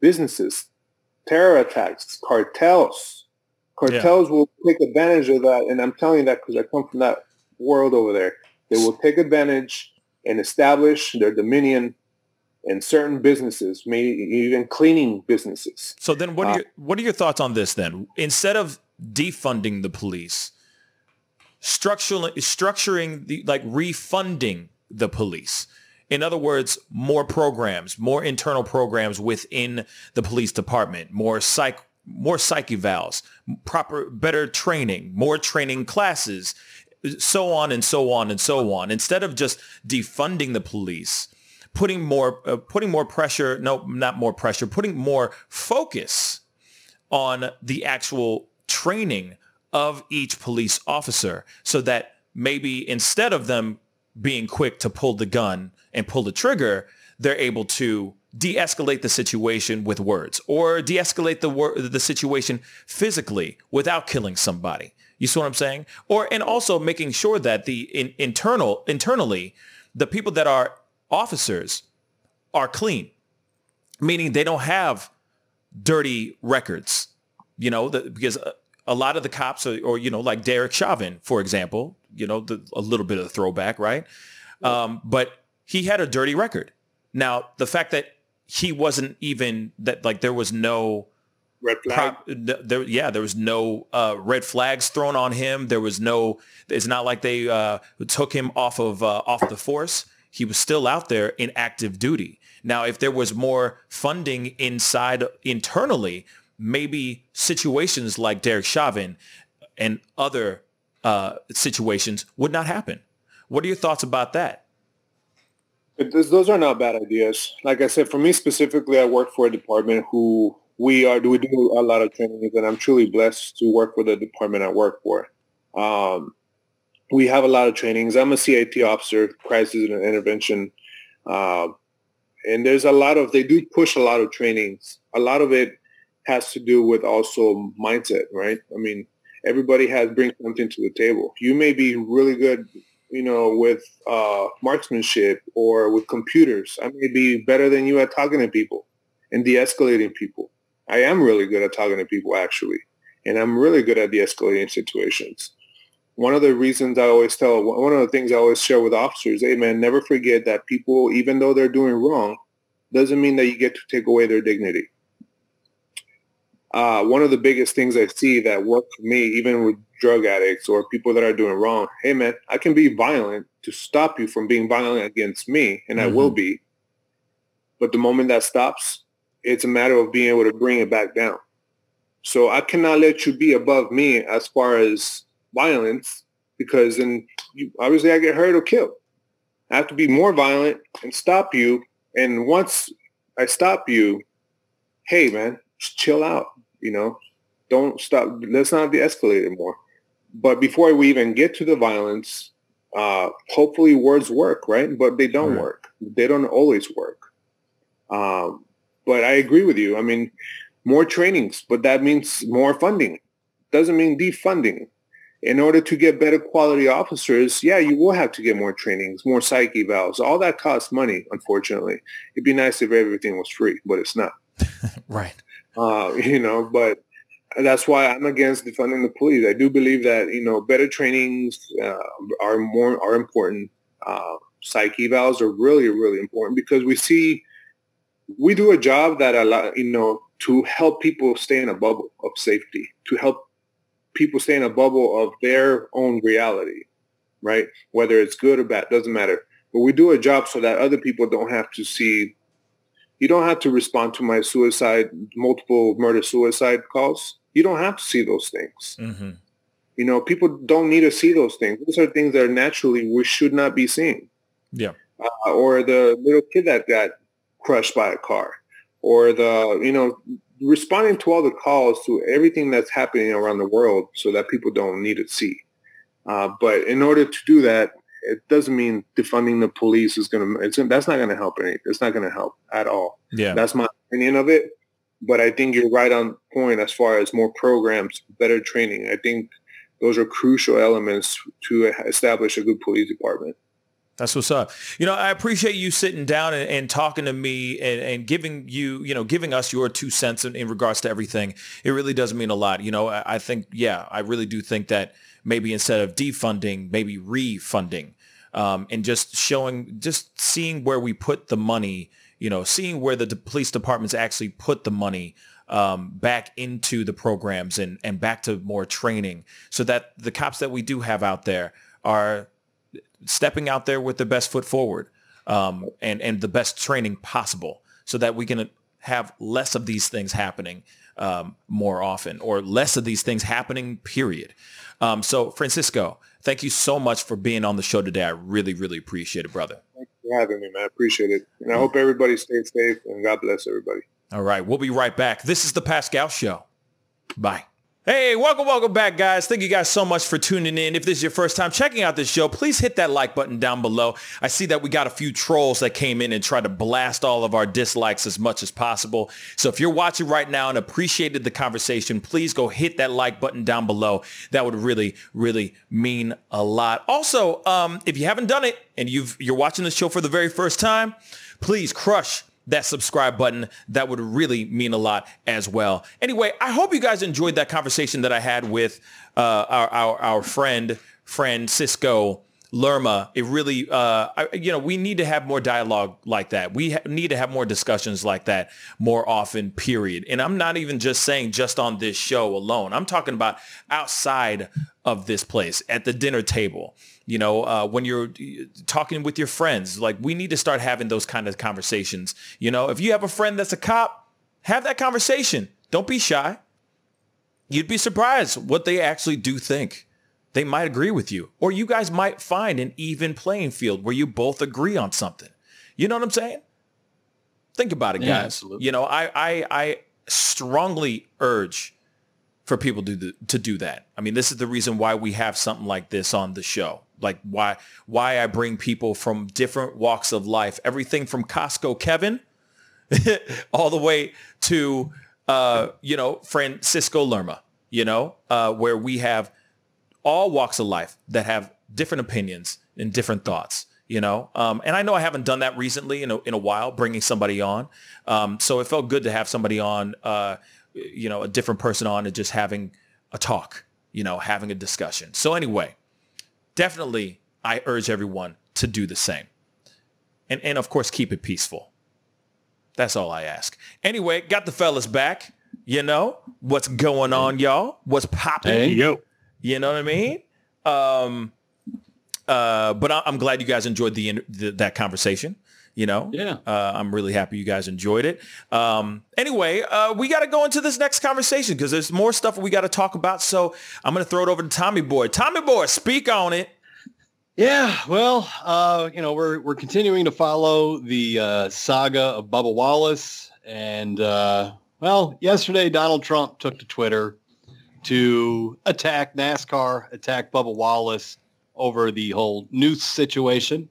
Businesses, terror attacks, cartels. Cartels will take advantage of that, and I'm telling you that because I come from that world over there. They will take advantage and establish their dominion in certain businesses, maybe even cleaning businesses. So then what are Uh, your what are your thoughts on this then? Instead of defunding the police, structuring structuring the like refunding the police. In other words, more programs, more internal programs within the police department, more psych more psych evals, proper better training, more training classes, so on and so on and so on. Instead of just defunding the police, putting more uh, putting more pressure, no, not more pressure, putting more focus on the actual training of each police officer so that maybe instead of them being quick to pull the gun and pull the trigger, they're able to de-escalate the situation with words or de-escalate the wor- the situation physically without killing somebody. You see what I'm saying? Or and also making sure that the in, internal internally the people that are officers are clean, meaning they don't have dirty records. You know, the, because a, a lot of the cops are, or you know, like Derek Chauvin, for example, you know, the, a little bit of a throwback, right? Um, but he had a dirty record. Now, the fact that he wasn't even that like there was no red flag. There, yeah, there was no uh, red flags thrown on him. There was no. It's not like they uh, took him off of uh, off the force. He was still out there in active duty. Now, if there was more funding inside internally, maybe situations like Derek Chauvin and other uh, situations would not happen. What are your thoughts about that? those are not bad ideas. Like I said, for me specifically, I work for a department who we are we do a lot of trainings, and I'm truly blessed to work for the department I work for. Um, we have a lot of trainings. I'm a CIT officer, crisis and intervention, uh, and there's a lot of they do push a lot of trainings. A lot of it has to do with also mindset, right? I mean, everybody has bring something to the table. You may be really good you know, with uh, marksmanship or with computers. I may be better than you at talking to people and de-escalating people. I am really good at talking to people actually, and I'm really good at de-escalating situations. One of the reasons I always tell, one of the things I always share with officers, hey man, never forget that people, even though they're doing wrong, doesn't mean that you get to take away their dignity. Uh, one of the biggest things I see that work for me, even with drug addicts or people that are doing wrong, hey man, I can be violent to stop you from being violent against me, and mm-hmm. I will be. But the moment that stops, it's a matter of being able to bring it back down. So I cannot let you be above me as far as violence, because then you, obviously I get hurt or killed. I have to be more violent and stop you. And once I stop you, hey man, just chill out. You know, don't stop. Let's not de-escalate anymore. But before we even get to the violence, uh, hopefully words work, right? But they don't right. work. They don't always work. Um, but I agree with you. I mean, more trainings, but that means more funding. Doesn't mean defunding. In order to get better quality officers, yeah, you will have to get more trainings, more psych evals. All that costs money, unfortunately. It'd be nice if everything was free, but it's not. [laughs] right. Uh, [laughs] you know, but that's why I'm against defunding the police. I do believe that you know better trainings uh, are more are important. Uh, psych evals are really really important because we see we do a job that allow you know to help people stay in a bubble of safety, to help people stay in a bubble of their own reality, right? Whether it's good or bad doesn't matter. But we do a job so that other people don't have to see. You don't have to respond to my suicide, multiple murder suicide calls you don't have to see those things. Mm-hmm. You know, people don't need to see those things. Those are things that are naturally we should not be seeing. Yeah. Uh, or the little kid that got crushed by a car, or the you know responding to all the calls to everything that's happening around the world, so that people don't need to see. Uh, but in order to do that, it doesn't mean defunding the police is going to. That's not going to help any. It's not going to help at all. Yeah, that's my opinion of it. But I think you're right on point as far as more programs, better training. I think those are crucial elements to establish a good police department. That's what's up. You know, I appreciate you sitting down and, and talking to me and, and, giving you, you know, giving us your two cents in, in, regards to everything. It really does mean a lot. You know, I, I, think, yeah, I really do think that maybe instead of defunding, maybe refunding um, and just showing, just seeing where we put the money you know, seeing where the police departments actually put the money um, back into the programs and, and back to more training so that the cops that we do have out there are stepping out there with the best foot forward um, and, and the best training possible so that we can have less of these things happening um, more often or less of these things happening, period. Um, so Francisco, thank you so much for being on the show today. I really, really appreciate it, brother Thanks for having me, man. I appreciate it. And I hope everybody stays safe and God bless everybody. All right. We'll be right back. This is the Pascal Show. Bye. Hey, welcome, welcome back, guys. Thank you guys so much for tuning in. If this is your first time checking out this show, please hit that like button down below. I see that we got a few trolls that came in and tried to blast all of our dislikes as much as possible. So if you're watching right now and appreciated the conversation, please go hit that like button down below. That would really, really mean a lot. Also, um, if you haven't done it and you've, you're watching the show for the very first time, please crush that subscribe button. That would really mean a lot as well. Anyway, I hope you guys enjoyed that conversation that I had with uh, our, our, our friend, Francisco Lerma. It really, uh, I, you know, we need to have more dialogue like that. We ha- need to have more discussions like that more often, period. And I'm not even just saying just on this show alone. I'm talking about outside of this place at the dinner table you know, uh, when you're talking with your friends, like we need to start having those kind of conversations. You know, if you have a friend that's a cop, have that conversation. Don't be shy. You'd be surprised what they actually do think. They might agree with you, or you guys might find an even playing field where you both agree on something. You know what I'm saying? Think about it, guys. Yeah, absolutely. You know, I, I, I strongly urge for people to do, to do that. I mean, this is the reason why we have something like this on the show. Like why why I bring people from different walks of life, everything from Costco Kevin [laughs] all the way to uh, you know Francisco Lerma, you know, uh, where we have all walks of life that have different opinions and different thoughts you know? Um, and i know i haven't done that recently in a, in a while bringing somebody on. Um, so it felt good to have somebody on uh, you know a different person on and just having a talk you know having a discussion. So anyway definitely i urge everyone to do the same. And and of course keep it peaceful. That's all i ask. Anyway got the fellas back. You know what's going on y'all? What's popping? Hey. Yo. You know what I mean? Um, uh, but I- I'm glad you guys enjoyed the, the that conversation. You know, Yeah. uh, I'm really happy you guys enjoyed it. Um, anyway, uh, we got to go into this next conversation because there's more stuff we got to talk about. So I'm going to throw it over to Tommy Boy. Tommy Boy, speak on it. Yeah, well, uh, you know, we're we're continuing to follow the uh, saga of Bubba Wallace, and uh, well, yesterday Donald Trump took to Twitter to attack NASCAR, attack Bubba Wallace over the whole noose situation.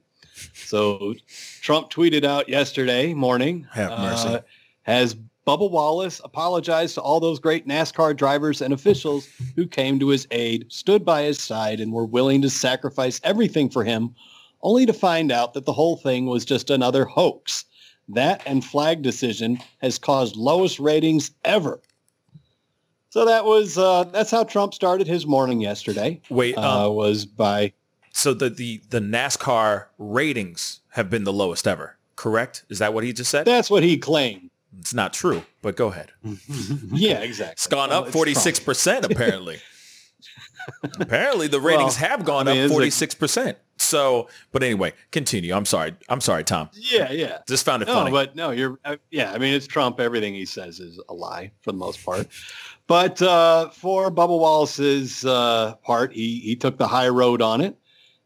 So Trump tweeted out yesterday morning, Have mercy. uh, has Bubba Wallace apologized to all those great NASCAR drivers and officials who came to his aid, stood by his side, and were willing to sacrifice everything for him, only to find out that the whole thing was just another hoax. That and flag decision has caused lowest ratings ever. So that was uh, that's how Trump started his morning yesterday. Wait, Uh, um, was by so the, the the NASCAR ratings have been the lowest ever. Correct? Is that what he just said? that's what he claimed. It's not true, but go ahead. [laughs] Yeah, exactly. It's gone Well, up forty six percent apparently. [laughs] apparently, the ratings Well, have gone I mean, up forty six percent. So, but anyway, continue. I'm sorry. I'm sorry, Tom. Yeah, yeah. Just found it No, funny. but no, you're uh, yeah. I mean, it's Trump. Everything he says is a lie for the most part. But uh, for Bubba Wallace's uh, part, he he took the high road on it.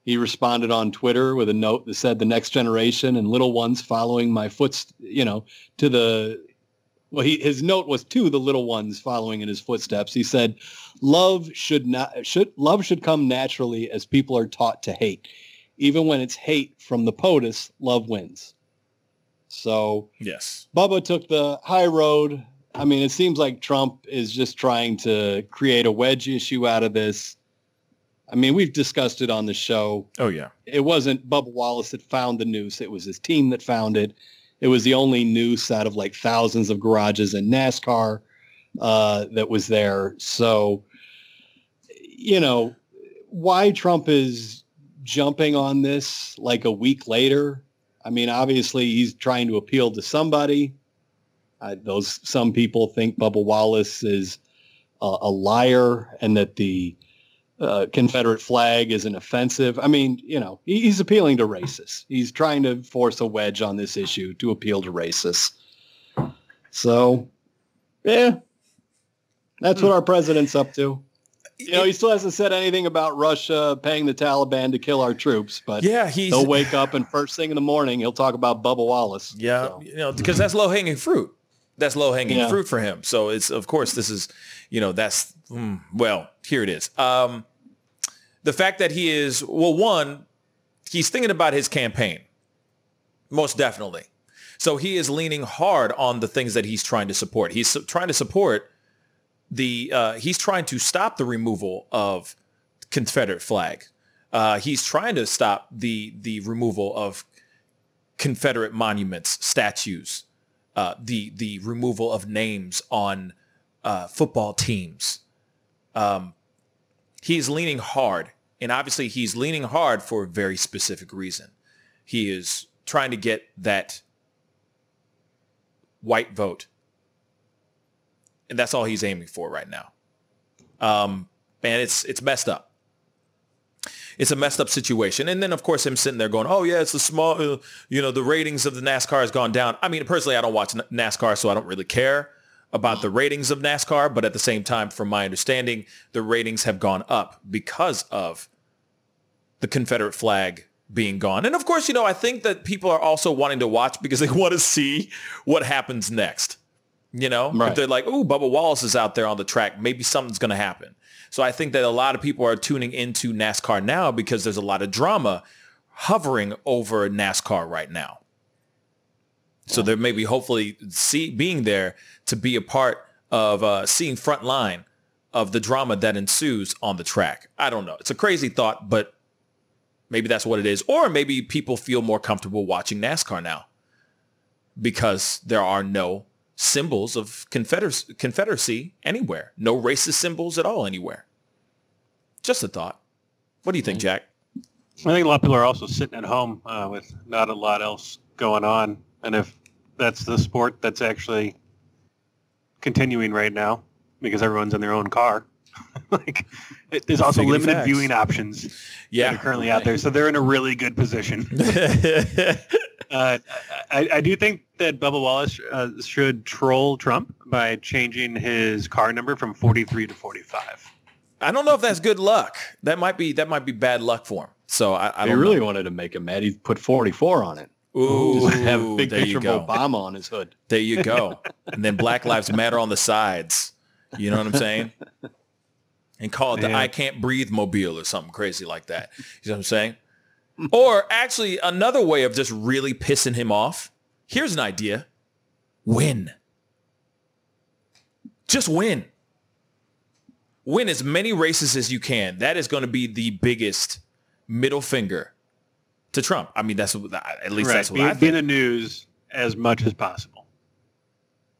He responded on Twitter with a note that said, "The next generation and little ones following my foot, you know, to the." Well, he, his note was to the little ones following in his footsteps. He said, "Love should not should love should come naturally as people are taught to hate. Even when it's hate from the POTUS, love wins." So yes. Bubba took the high road. I mean, it seems like Trump is just trying to create a wedge issue out of this. I mean, we've discussed it on the show. Oh yeah. It wasn't Bubba Wallace that found the noose. It was his team that found it. It was the only noose out of like thousands of garages in NASCAR uh, that was there. So, you know, why Trump is jumping on this like a week later. I mean, obviously he's trying to appeal to somebody. Uh, those some people think Bubba Wallace is a, a liar and that the uh, Confederate flag is an offensive. I mean, you know, he, he's appealing to racists. He's trying to force a wedge on this issue to appeal to racists. So, yeah, that's what our president's up to. You know, he still hasn't said anything about Russia paying the Taliban to kill our troops, but Yeah, he'll wake up and first thing in the morning he'll talk about Bubba Wallace. yeah, So, you know, because that's low hanging fruit. That's low hanging Yeah. fruit for him. So it's of course this is, you know, that's mm, well, here it is. Um, the fact that he is well, one, he's thinking about his campaign, most definitely. So he is leaning hard on the things that he's trying to support. He's trying to support the. Uh, he's trying to stop the removal of Confederate flag. Uh, he's trying to stop the the removal of Confederate monuments, statues, uh, the the removal of names on uh, football teams. Um, he's leaning hard, and obviously he's leaning hard for a very specific reason. He is trying to get that white vote, and that's all he's aiming for right now. Um, and it's it's messed up it's a messed up situation. And then of course him sitting there going, oh yeah, it's a small, uh, you know, the ratings of the NASCAR has gone down. I mean, personally, I don't watch NASCAR, so I don't really care about the ratings of NASCAR. But at the same time, from my understanding, the ratings have gone up because of the Confederate flag being gone. And of course, you know, I think that people are also wanting to watch because they [laughs] want to see what happens next. You know, if they're like, "Ooh, Bubba Wallace is out there on the track. Maybe something's going to happen." So I think that a lot of people are tuning into NASCAR now because there's a lot of drama hovering over NASCAR right now. So they're maybe hopefully see being there to be a part of uh, seeing front line of the drama that ensues on the track. I don't know. It's a crazy thought, but maybe that's what it is. Or maybe people feel more comfortable watching NASCAR now because there are no symbols of Confederacy, Confederacy anywhere. No racist symbols at all anywhere. Just a thought. What do you think, Jack? I think a lot of people are also sitting at home uh, with not a lot else going on, and if that's the sport that's actually continuing right now, because everyone's in their own car, [laughs] like it, there's also Figgity limited facts. viewing options that Yeah. are currently out there, so they're in a really good position. [laughs] [laughs] Uh, I, I do think that Bubba Wallace uh, should troll Trump by changing his car number from 43 to 45. I don't know if that's good luck. That might be that might be bad luck for him. So I, I I don't really know. wanted to make him mad. He put 44 on it. Ooh, Just have a big there picture you of go. Obama on his hood. There you go. [laughs] and then Black Lives Matter on the sides. You know what I'm saying? And call it the I Can't Breathe Mobile or something crazy like that. You know what I'm saying? Or actually, another way of just really pissing him off. Here's an idea. Win. Just win. Win as many races as you can. That is going to be the biggest middle finger to Trump. I mean, that's what, at least right. that's what be, I be in the news as much as possible.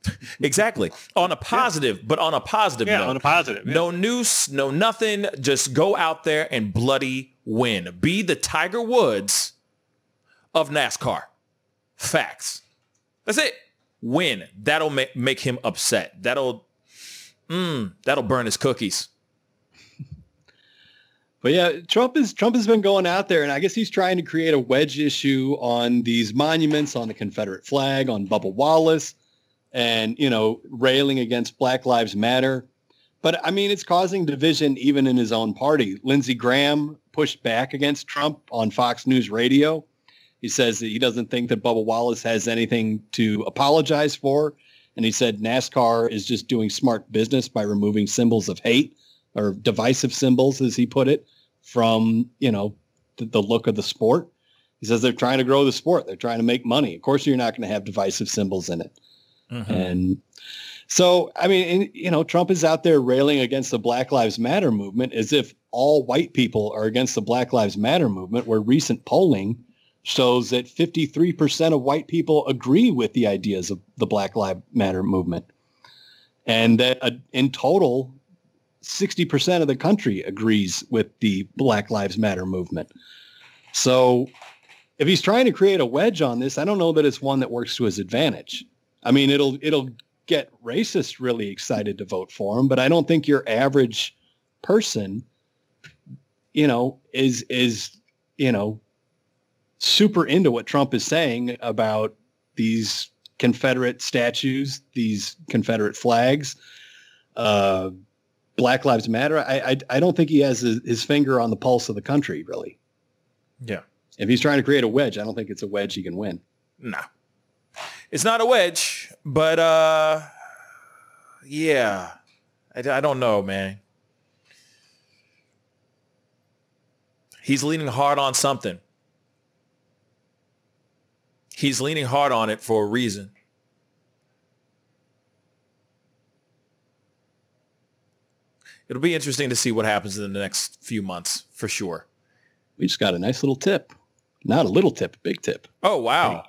[laughs] Exactly. On a positive, but on a positive Yeah, note. on a positive. yeah. No noose, no nothing. Just go out there and bloody win. Be the Tiger Woods of NASCAR. Facts. That's it. Win. That'll make, make him upset. That'll, mm, that'll burn his cookies. [laughs] But yeah, Trump is Trump has been going out there, and I guess he's trying to create a wedge issue on these monuments, on the Confederate flag, on Bubba Wallace, and you know, railing against Black Lives Matter. But I mean, it's causing division even in his own party. Lindsey Graham pushed back against Trump on Fox News Radio. He says that he doesn't think that Bubba Wallace has anything to apologize for. And he said NASCAR is just doing smart business by removing symbols of hate or divisive symbols, as he put it, from, you know, the, the look of the sport. He says they're trying to grow the sport. They're trying to make money. Of course, you're not going to have divisive symbols in it. And so, I mean, you know, Trump is out there railing against the Black Lives Matter movement as if all white people are against the Black Lives Matter movement, where recent polling shows that 53% of white people agree with the ideas of the Black Lives Matter movement. And that uh, in total, 60% of the country agrees with the Black Lives Matter movement. So if he's trying to create a wedge on this, I don't know that it's one that works to his advantage. I mean, it'll it'll get racists really excited to vote for him, but I don't think your average person, you know, is is you know super into what Trump is saying about these Confederate statues, these Confederate flags, uh, Black Lives Matter. I, I I don't think he has his, his finger on the pulse of the country, really. Yeah. If he's trying to create a wedge, I don't think it's a wedge he can win. No. It's not a wedge. But uh, yeah, I, I don't know, man. He's leaning hard on something. He's leaning hard on it for a reason. It'll be interesting to see what happens in the next few months for sure. We just got a nice little tip. Not a little tip, big tip. Oh wow.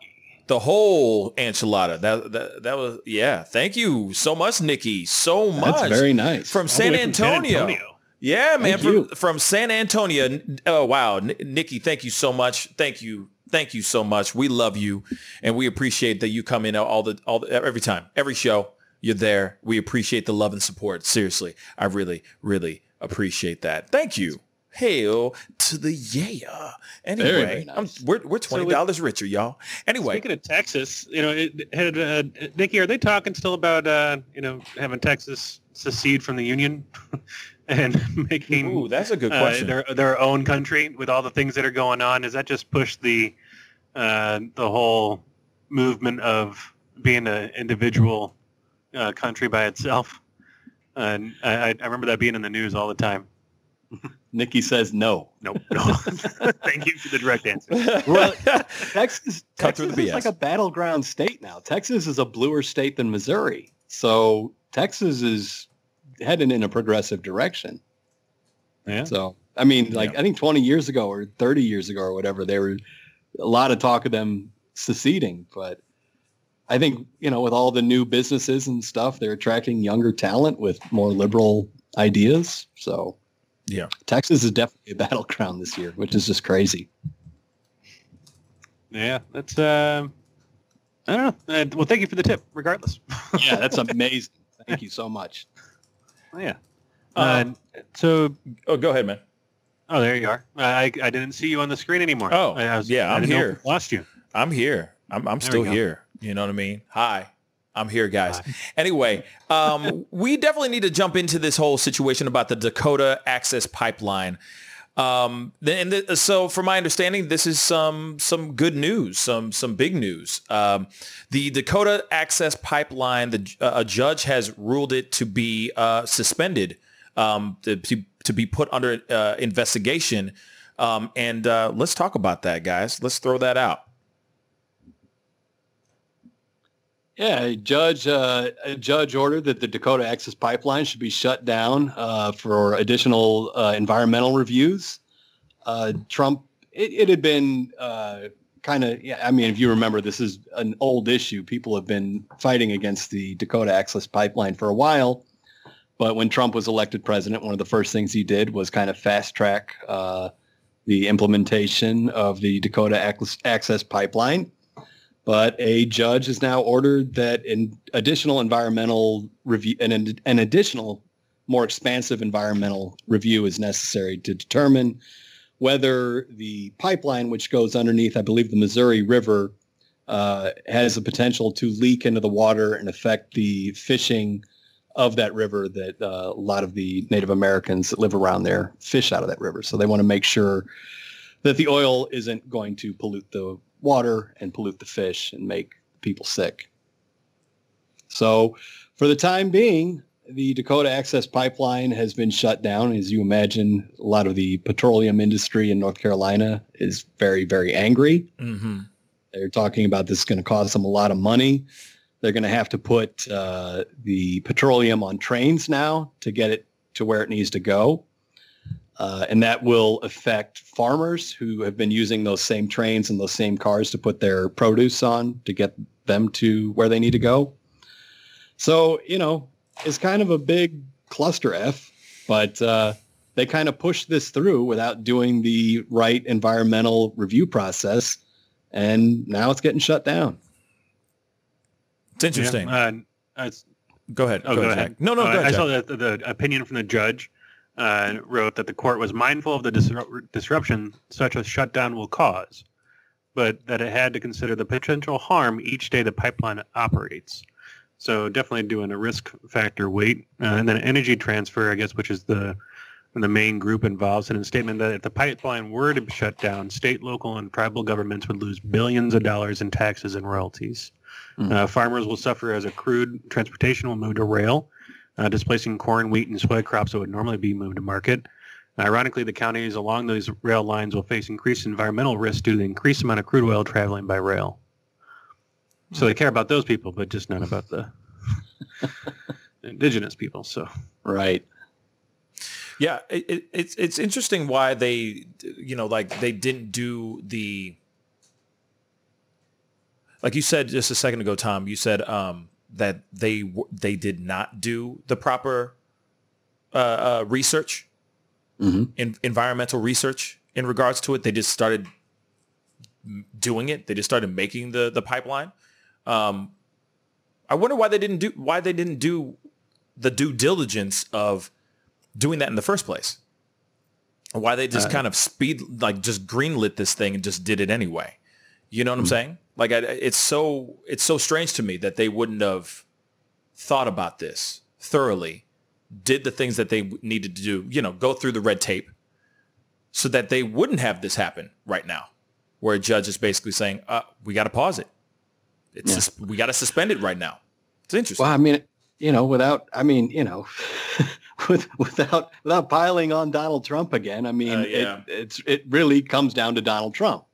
The whole enchilada. That, that that was yeah. Thank you so much, Nikki. So much. That's very nice. From San way from San Antonio. Antonio. Yeah, man. From, from San Antonio. Oh wow, N- Nikki. Thank you so much. Thank you. Thank you so much. We love you, and we appreciate that you come in all the all the, every time, every show. You're there. We appreciate the love and support. Seriously, I really, really appreciate that. Thank you. Hail to the yeah. Anyway, Very, very I'm- nice. we're we're twenty dollars richer, y'all. Anyway, Speaking of Texas, you know, it, had, uh, Nikki, are they talking still about uh, you know having Texas secede from the union [laughs] and [laughs] making ooh, that's a good uh, question. their their own country with all the things that are going on? Does that just push the uh, the whole movement of being an individual uh, country by itself? And I I remember that being in the news all the time. [laughs] Nikki says no. Nope, [laughs] no. Thank you for the direct answer. Well, [laughs] Texas, Cut through Texas the is BS. like a battleground state now. Texas is a bluer state than Missouri. So Texas is heading in a progressive direction. Yeah. So, I mean, like, I think 20 years ago or 30 years ago or whatever, there were a lot of talk of them seceding. But I think, you know, with all the new businesses and stuff, they're attracting younger talent with more liberal ideas. So yeah. Texas is definitely a [laughs] battleground this year, which is just crazy. Yeah, that's. Uh, I don't know. Uh, well, thank you for the tip, regardless. [laughs] Yeah, that's amazing. Thank you so much. Oh, yeah. Uh, so, oh, go ahead, man. oh, there you are. I, I didn't see you on the screen anymore. Oh, I, I was, yeah, I I'm didn't know here. if I Lost you. I'm here. I'm, I'm There still here. You know what I mean? Hi. I'm here, guys. Anyway, um, [laughs] we definitely need to jump into this whole situation about the Dakota Access Pipeline. Um, and the, so, from my understanding, this is some some good news, some some big news. Um, the Dakota Access Pipeline, the uh, a judge has ruled it to be uh, suspended, um, to, to to be put under uh, investigation. Um, and uh, let's talk about that, guys. Let's throw that out. Yeah, a judge uh, a judge ordered that the Dakota Access Pipeline should be shut down uh, for additional uh, environmental reviews. Uh, Trump, it, it had been uh, kind of, yeah, I mean, if you remember, this is an old issue. People have been fighting against the Dakota Access Pipeline for a while. But when Trump was elected president, one of the first things he did was kind of fast track uh, the implementation of the Dakota Access- Access Pipeline but a judge has now ordered that an additional environmental review and an, an additional more expansive environmental review is necessary to determine whether the pipeline which goes underneath i believe the missouri river uh, has the potential to leak into the water and affect the fishing of that river that uh, a lot of the native americans that live around there fish out of that river. So they want to make sure that the oil isn't going to pollute the water and pollute the fish and make people sick. So for the time being, the Dakota Access Pipeline has been shut down. As you imagine, a lot of the petroleum industry in North Carolina is very, very angry. Mm-hmm. They're talking about this is going to cost them a lot of money. They're going to have to put uh, the petroleum on trains now to get it to where it needs to go. Uh, and that will affect farmers who have been using those same trains and those same cars to put their produce on to get them to where they need to go. So, you know, it's kind of a big cluster F, but uh, they kind of pushed this through without doing the right environmental review process. And now it's getting shut down. It's interesting. Yeah, uh, it's- go ahead. Oh, go, Jack. ahead. No, no, Uh, go ahead. I Jack. saw the, the opinion from the judge uh, wrote that the court was mindful of the disrup- disruption such a shutdown will cause, but that it had to consider the potential harm each day the pipeline operates. So definitely doing a risk factor weight, uh, and then energy transfer, I guess, which is the the main group involved, in a statement that if the pipeline were to be shut down, state, local, and tribal governments would lose billions of dollars in taxes and royalties. Mm. Uh, farmers will suffer as a crude transportation will move to rail, uh, displacing corn, wheat, and soy crops that would normally be moved to market. Ironically, the counties along those rail lines will face increased environmental risk due to the increased amount of crude oil traveling by rail. So they care about those people, but just not about the [laughs] indigenous people. So right. Yeah, it, it, it's it's interesting why they, you know, like they didn't do the, like you said just a second ago, Tom. You said um, that they they did not do the proper uh, uh, research, mm-hmm. in, environmental research in regards to it. They just started doing it. They just started making the the pipeline. Um, I wonder why they didn't do why they didn't do the due diligence of doing that in the first place. Why they just uh, kind of speed like just greenlit this thing and just did it anyway. You know what. I'm saying? Like I, it's so it's so strange to me that they wouldn't have thought about this thoroughly, did the things that they needed to do, you know, go through the red tape so that they wouldn't have this happen right now where a judge is basically saying, uh, we got to pause it. It's yeah. sus- we got to suspend it right now. It's interesting. Well, I mean, you know, without, I mean, you know, [laughs] with, without without piling on Donald Trump again. I mean, uh, yeah. it, it's it really comes down to Donald Trump.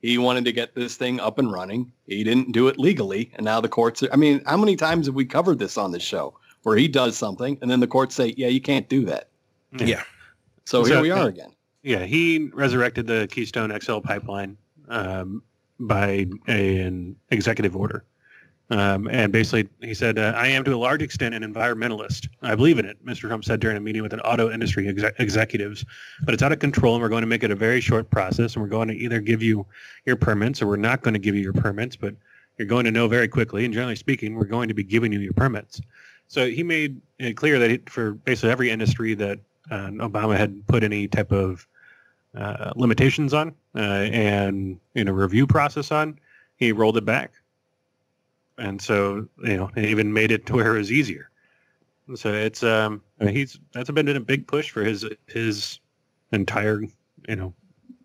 He wanted to get this thing up and running. He didn't do it legally, and now the courts. Are, I mean, how many times have we covered this on this show where he does something and then the courts say, "Yeah, you can't do that." Yeah. yeah. So, so, here we are again. Yeah, he resurrected the Keystone XL pipeline um, by a, an executive order. Um, and basically, he said, uh, I am to a large extent an environmentalist. I believe in it, Mr. Trump said during a meeting with an auto industry executives. But it's out of control, and we're going to make it a very short process, and we're going to either give you your permits or we're not going to give you your permits, but you're going to know very quickly. And generally speaking, we're going to be giving you your permits. So he made it clear that he, for basically every industry that uh, Obama had put any type of uh, limitations on uh, and in a review process on, he rolled it back and so you know it even made it to where it was easier. So it's um I mean, he's that's been a big push for his his entire you know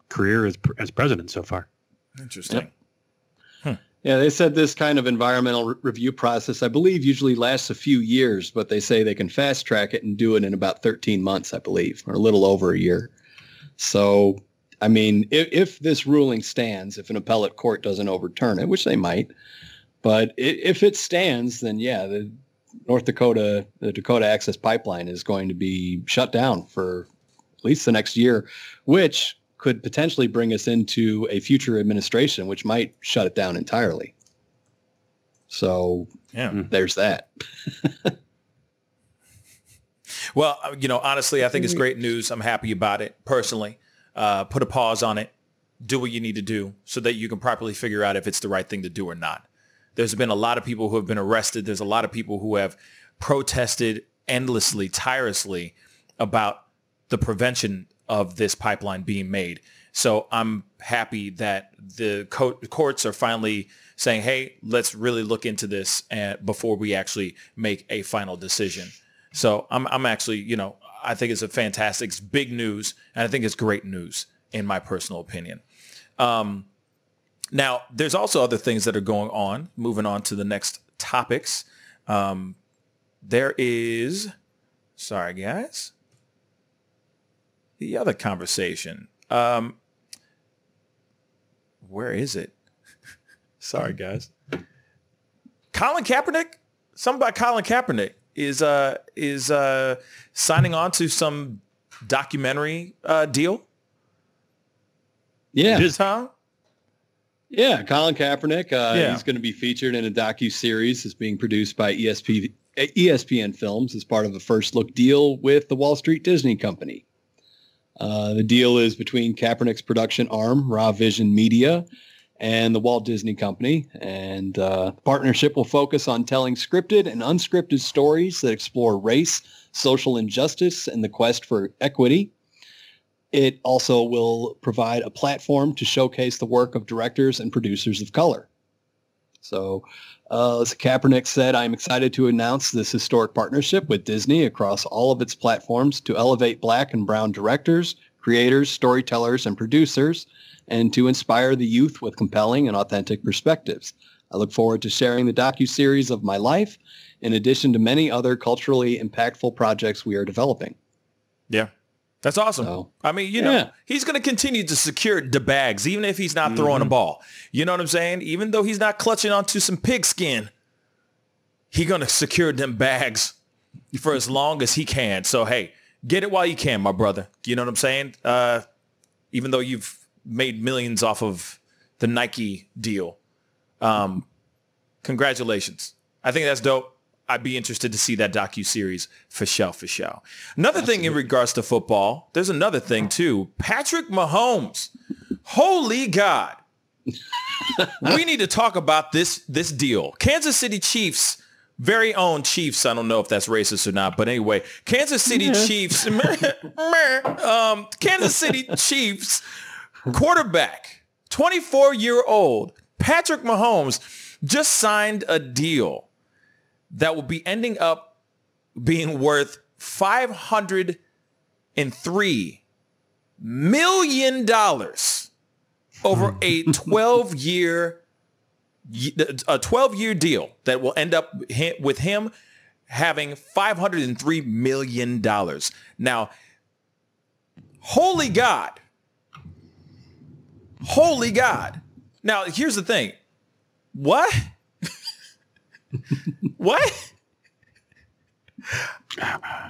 career as as president so far. Interesting. Yep. Hmm. Yeah, they said this kind of environmental re- review process, I believe, usually lasts a few years, but they say they can fast track it and do it in about 13 months, I believe, or a little over a year. So, I mean, if, if this ruling stands, if an appellate court doesn't overturn it, which they might, but if it stands, then yeah, the North Dakota, the Dakota Access Pipeline is going to be shut down for at least the next year, which could potentially bring us into a future administration, which might shut it down entirely. So yeah, there's that. [laughs] well, uh, you know, honestly, I think it's great news. I'm happy about it personally. Uh, put a pause on it. Do what you need to do so that you can properly figure out if it's the right thing to do or not. There's been a lot of people who have been arrested. There's a lot of people who have protested endlessly, tirelessly about the prevention of this pipeline being made. So I'm happy that the co- courts are finally saying, hey, let's really look into this and, before we actually make a final decision. So I'm, I'm actually, you know, I think it's a fantastic, it's big news, and I think it's great news in my personal opinion. Um, now, there's also other things that are going on. Moving on to the next topics. Um, there is, sorry guys, the other conversation. Um, where is it? [laughs] sorry guys. Colin Kaepernick. Something about Colin Kaepernick is uh is uh signing on to some documentary uh deal. Yeah. Huh? Yeah, Colin Kaepernick. Uh, yeah. He's going to be featured in a docu series that's being produced by ESP, ESPN Films as part of a first look deal with the Wall Street Disney Company. Uh, the deal is between Kaepernick's production arm, Raw Vision Media, and the Walt Disney Company. And uh, the partnership will focus on telling scripted and unscripted stories that explore race, social injustice, and the quest for equity. It also will provide a platform to showcase the work of directors and producers of color. So, uh, as Kaepernick said, I'm excited to announce this historic partnership with Disney across all of its platforms to elevate black and brown directors, creators, storytellers, and producers, and to inspire the youth with compelling and authentic perspectives. I look forward to sharing the docu-series of my life in addition to many other culturally impactful projects we are developing. Yeah. That's awesome. So, I mean, you know, yeah. he's going to continue to secure the bags, even if he's not throwing a ball. You know what I'm saying? Even though he's not clutching onto some pigskin, he's going to secure them bags for as long as he can. So, hey, get it while you can, my brother. You know what I'm saying? Uh, even though you've made millions off of the Nike deal, um, congratulations. I think that's dope. I'd be interested to see that docu series for sure, for sure. Another thing in regards to football, there's another thing too. Patrick Mahomes, holy God, we need to talk about this this deal. Kansas City Chiefs, very own Chiefs. I don't know if that's racist or not, but anyway, Kansas City Chiefs, [laughs] um, Kansas City Chiefs quarterback, 24 year old Patrick Mahomes just signed a deal that will be ending up being worth 503 million dollars over a hmm. [laughs] 12 year a 12 year deal that will end up with him having 503 million dollars. Now, holy God. Holy God. Now, here's the thing. What? What?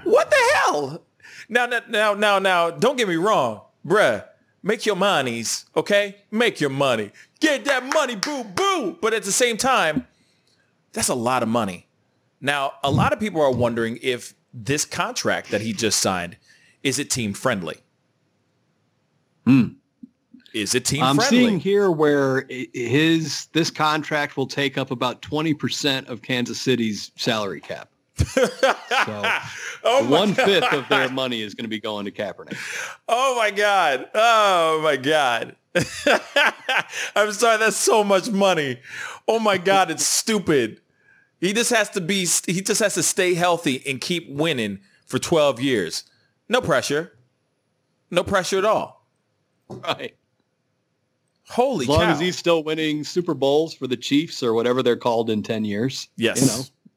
What the hell? Now, now, now, now, now, don't get me wrong, bruh. Make your monies, okay? Make your money. Get that money, boo, boo. But at the same time, that's a lot of money. Now, a lot of people are wondering if this contract that he just signed, is it team friendly? Hmm. Is it team I'm friendly? seeing here where his this contract will take up about 20% of Kansas City's salary cap. so [laughs] oh one fifth of their money is going to be going to Kaepernick. Oh my God. Oh my God. [laughs] I'm sorry. That's so much money. Oh my God. It's stupid. He just has to be, he just has to stay healthy and keep winning for 12 years. No pressure. No pressure at all. Right. Holy As long cow. as he's still winning Super Bowls for the Chiefs or whatever they're called in 10 years. yes.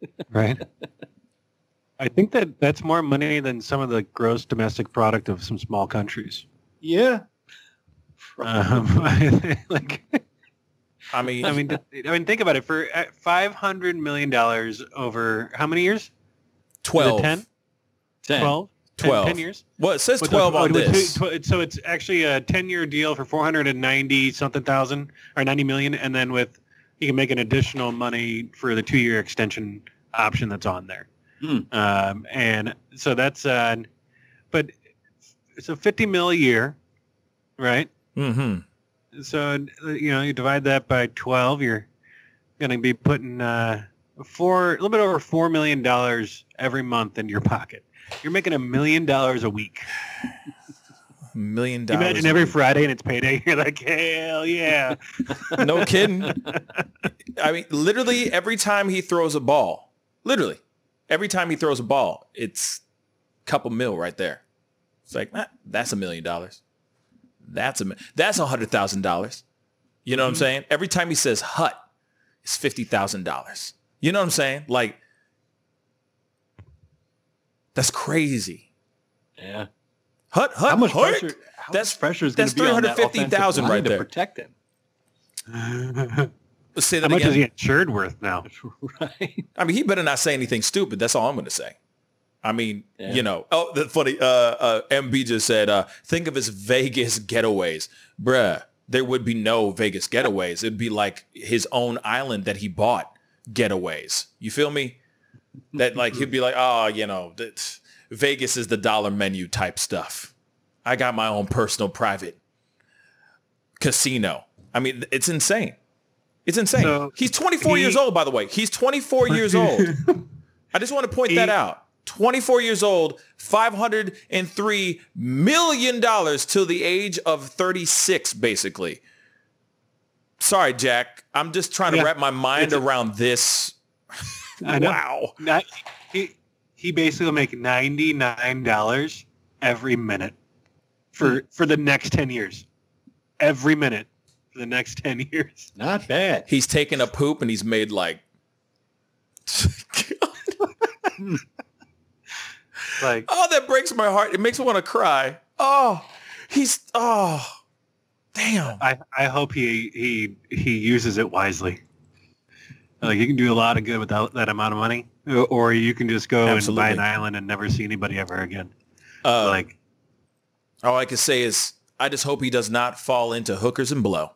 You know, [laughs] Right. I think that that's more money than some of the gross domestic product of some small countries. yeah. Um, [laughs] like, I mean, I mean, I mean, think about it. For uh, five hundred million dollars over how many years? 12. 10? 10. 12? 12. 10 years? Well, it says 12 the- on this. two- tw- so it's actually a 10-year deal for 490 something thousand or 90 million, and then with you can make an additional money for the two-year extension option that's on there. Hmm. Um, and so that's, uh, but so 50 mil a year, right? Mm-hmm. So you know you divide that by 12, you're going to be putting uh, four, a little bit over four million dollars every month in your pocket. You're making a million dollars a week. A Million You dollars. imagine every. Friday and it's payday. [laughs] You're like, hell yeah. No [laughs] kidding. I mean, literally every time he throws a ball, literally every time he throws a ball, it's a couple mil right there. It's like, ah, that's a million dollars. That's a that's a hundred thousand dollars. You know what I'm saying? Every time he says hut, it's fifty thousand dollars. You know what I'm saying? Like, that's crazy. Yeah. Hut, hut, How much hut. pressure? How That's- much pressure is going that's to be on that 350,000 offensive right line there. to protect him? Say How that much again. is he insured worth now? [laughs] right. I mean, he better not say anything stupid. That's all I'm going to say. I mean, Yeah. you know, oh, the funny, uh, uh, MB just said, uh, think of his Vegas getaways. Bruh, there would be no Vegas getaways. It'd be like his own island that he bought getaways. You feel me? That like, he'd be like, oh, you know, that Vegas is the dollar menu type stuff. I got my own personal private casino. I mean, it's insane. It's insane. So, He's 24 he- years old, by the way. He's 24 [laughs] years old. I just want to point that out. 24 years old, 503 million dollars till the age of 36 basically. Sorry, Jack. I'm just trying to wrap my mind around this. I know. Wow. Not, he he basically will make ninety nine dollars every minute for hmm. for the next ten years. Every minute, for the next 10 years. [laughs] Not bad. He's taken a poop and he's made like [laughs] Like, Oh, that breaks my heart. It makes me want to cry. Oh, he's oh damn. I, I hope he, he, he uses it wisely. Like you can do a lot of good without that amount of money, or you can just go and buy an island and never see anybody ever again. Uh, like, all I can say is I just hope he does not fall into hookers and blow.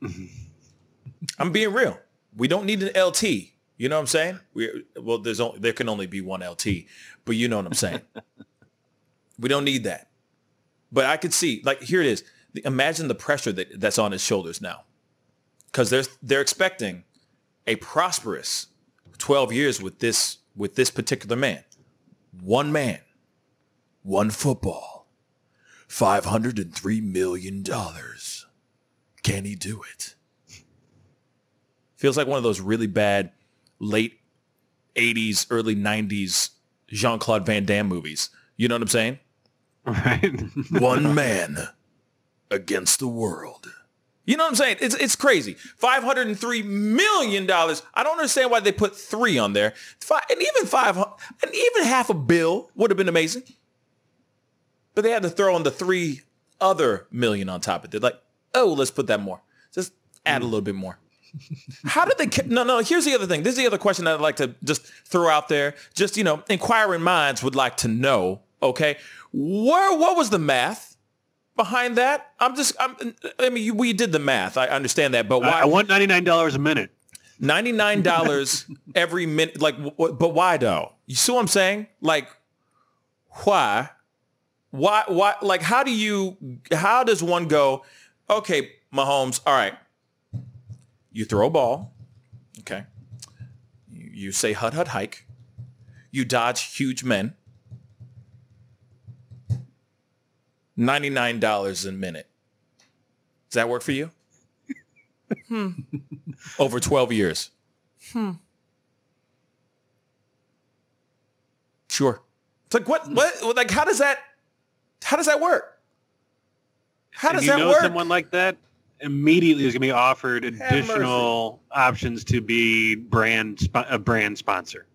[laughs] I'm being real. We don't need an LT. You know what I'm saying? We well, there's only there can only be one LT, but you know what I'm saying. [laughs] we don't need that. But I could see like here it is. Imagine the pressure that that's on his shoulders now, because they're they're expecting a prosperous 12 years with this with this particular man. One man, one football, 503 million dollars. Can he do it? Feels like one of those really bad late 80s, early 90s Jean-Claude Van Damme movies. You know what I'm saying? right? [laughs] One man against the world. You know what I'm saying? It's it's crazy. Five hundred and three million dollars. I don't understand why they put three on there. Five, and even five and even half a bill would have been amazing. But they had to throw in the three other million on top of it. They're like, oh, let's put that more. Just add a little bit more. [laughs] How did they? No, no. Here's the other thing. This is the other question I'd like to just throw out there. Just you know, inquiring minds would like to know. Okay, where? What was the math behind that? I'm just. I'm, I mean, you- we did the math. I understand that, but why? I, want $99 a minute. Ninety nine dollars [laughs] every minute. Like, but why though? You see what I'm saying? Like, why? Why? Why? Like, how do you? How does one go? Okay, Mahomes. All right. You throw a ball. Okay. You, you say hut hut hike. You dodge huge men. Ninety nine dollars a minute. Does that work for you? over 12 years. Hmm. Sure. It's like what what like how does that how does that work? How and does you that know work? someone like that immediately is going to be offered additional options to be brand a brand sponsor.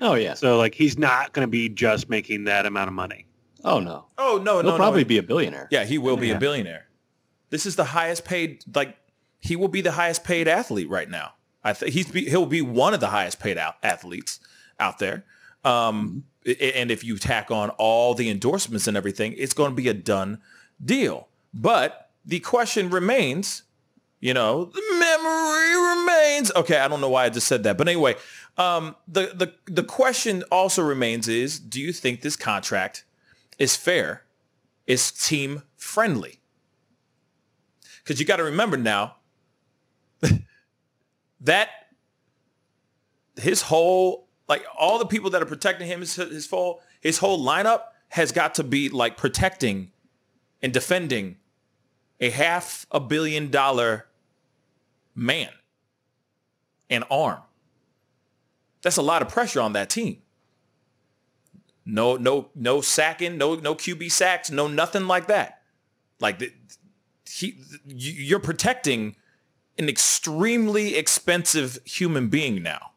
Oh yeah. So like he's not going to be just making that amount of money. Oh no. oh no, no. He'll no, probably no. be a billionaire. Yeah, he will be a billionaire. This is the highest paid like he will be the highest paid athlete right now. I think he's be, he'll be one of the highest paid out athletes out there. Um, a- and if you tack on all the endorsements and everything, it's going to be a done deal. But the question remains, you know, the memory remains. Okay, I don't know why I just said that, but anyway, um, the the the question also remains: is do you think this contract is fair? Is team friendly? Because you got to remember now [laughs] that his whole like all the people that are protecting him his, his whole his whole lineup has got to be like protecting and defending a half a billion dollar man and arm that's a lot of pressure on that team no no no sacking no no qb sacks no nothing like that like the, he you- you're protecting an extremely expensive human being now